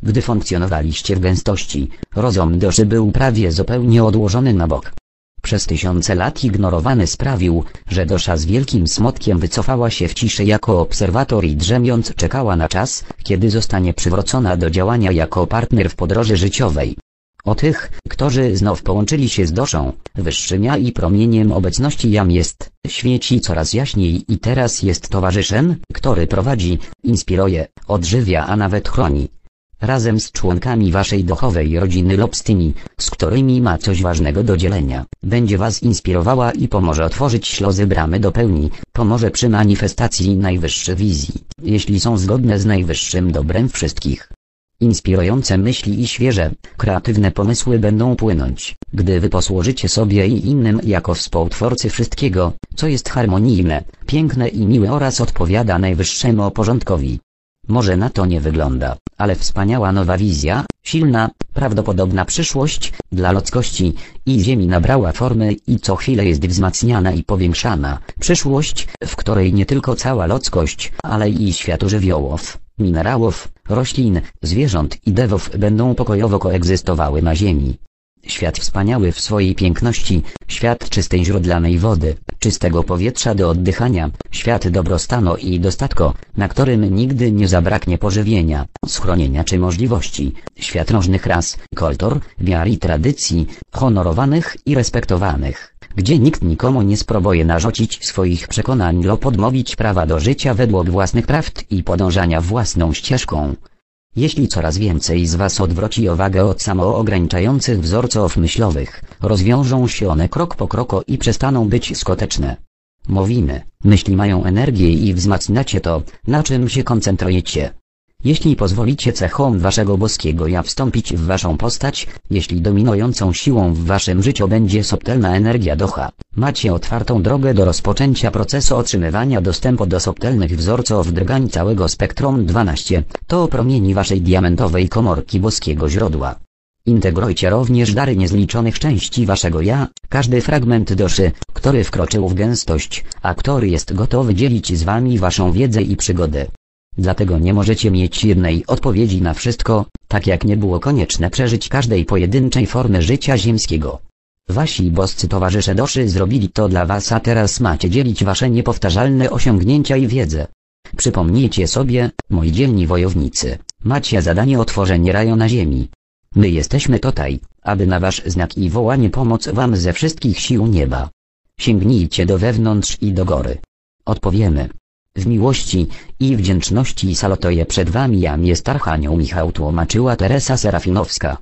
Gdy funkcjonowaliście w gęstości, rozum duszy był prawie zupełnie odłożony na bok. Przez tysiące lat ignorowany sprawił, że dosza z wielkim smotkiem wycofała się w ciszy jako obserwator i drzemiąc czekała na czas, kiedy zostanie przywrócona do działania jako partner w podróży życiowej. O tych, którzy znów połączyli się z doszą, wyższym ja i promieniem obecności jam jest, świeci coraz jaśniej i teraz jest towarzyszem, który prowadzi, inspiruje, odżywia a nawet chroni. Razem z członkami waszej duchowej rodziny tymi, z którymi ma coś ważnego do dzielenia, będzie was inspirowała i pomoże otworzyć ślozy bramy do pełni, pomoże przy manifestacji najwyższej wizji, jeśli są zgodne z najwyższym dobrem wszystkich. Inspirujące myśli i świeże, kreatywne pomysły będą płynąć, gdy wy posłużycie sobie i innym jako współtwórcy wszystkiego, co jest harmonijne, piękne i miłe oraz odpowiada najwyższemu porządkowi. Może na to nie wygląda, ale wspaniała nowa wizja, silna, prawdopodobna przyszłość, dla ludzkości i Ziemi nabrała formy i co chwilę jest wzmacniana i powiększana. Przyszłość, w której nie tylko cała ludzkość, ale i świat żywiołów, minerałów, roślin, zwierząt i dewów będą pokojowo koegzystowały na Ziemi. Świat wspaniały w swojej piękności, świat czystej źródlanej wody, czystego powietrza do oddychania, świat dobrostanu i dostatku, na którym nigdy nie zabraknie pożywienia, schronienia czy możliwości, świat różnych ras, kultur, wiar i tradycji, honorowanych i respektowanych, gdzie nikt nikomu nie spróbuje narzucić swoich przekonań lub odmówić prawa do życia według własnych prawd i podążania własną ścieżką. Jeśli coraz więcej z Was odwróci uwagę od samoograniczających wzorców myślowych, rozwiążą się one krok po kroku i przestaną być skuteczne. Mówimy, myśli mają energię i wzmacniacie to, na czym się koncentrujecie. Jeśli pozwolicie cechom waszego boskiego ja wstąpić w waszą postać, jeśli dominującą siłą w waszym życiu będzie subtelna energia ducha, macie otwartą drogę do rozpoczęcia procesu otrzymywania dostępu do subtelnych wzorców drgań całego spektrum 12, to promieni waszej diamentowej komorki boskiego źródła. Integrujcie również dary niezliczonych części waszego ja, każdy fragment duszy, który wkroczył w gęstość, a który jest gotowy dzielić z wami waszą wiedzę i przygodę. Dlatego nie możecie mieć jednej odpowiedzi na wszystko, tak jak nie było konieczne przeżyć każdej pojedynczej formy życia ziemskiego. Wasi boscy towarzysze doszy zrobili to dla was a teraz macie dzielić wasze niepowtarzalne osiągnięcia i wiedzę. Przypomnijcie sobie, moi dzielni wojownicy, macie zadanie otworzenie raju na ziemi. My jesteśmy tutaj, aby na wasz znak i wołanie pomoc wam ze wszystkich sił nieba. Sięgnijcie do wewnątrz i do góry. Odpowiemy. W miłości i wdzięczności salutuję przed wami jam jest Archanioł Michał tłumaczyła Teresa Serafinowska.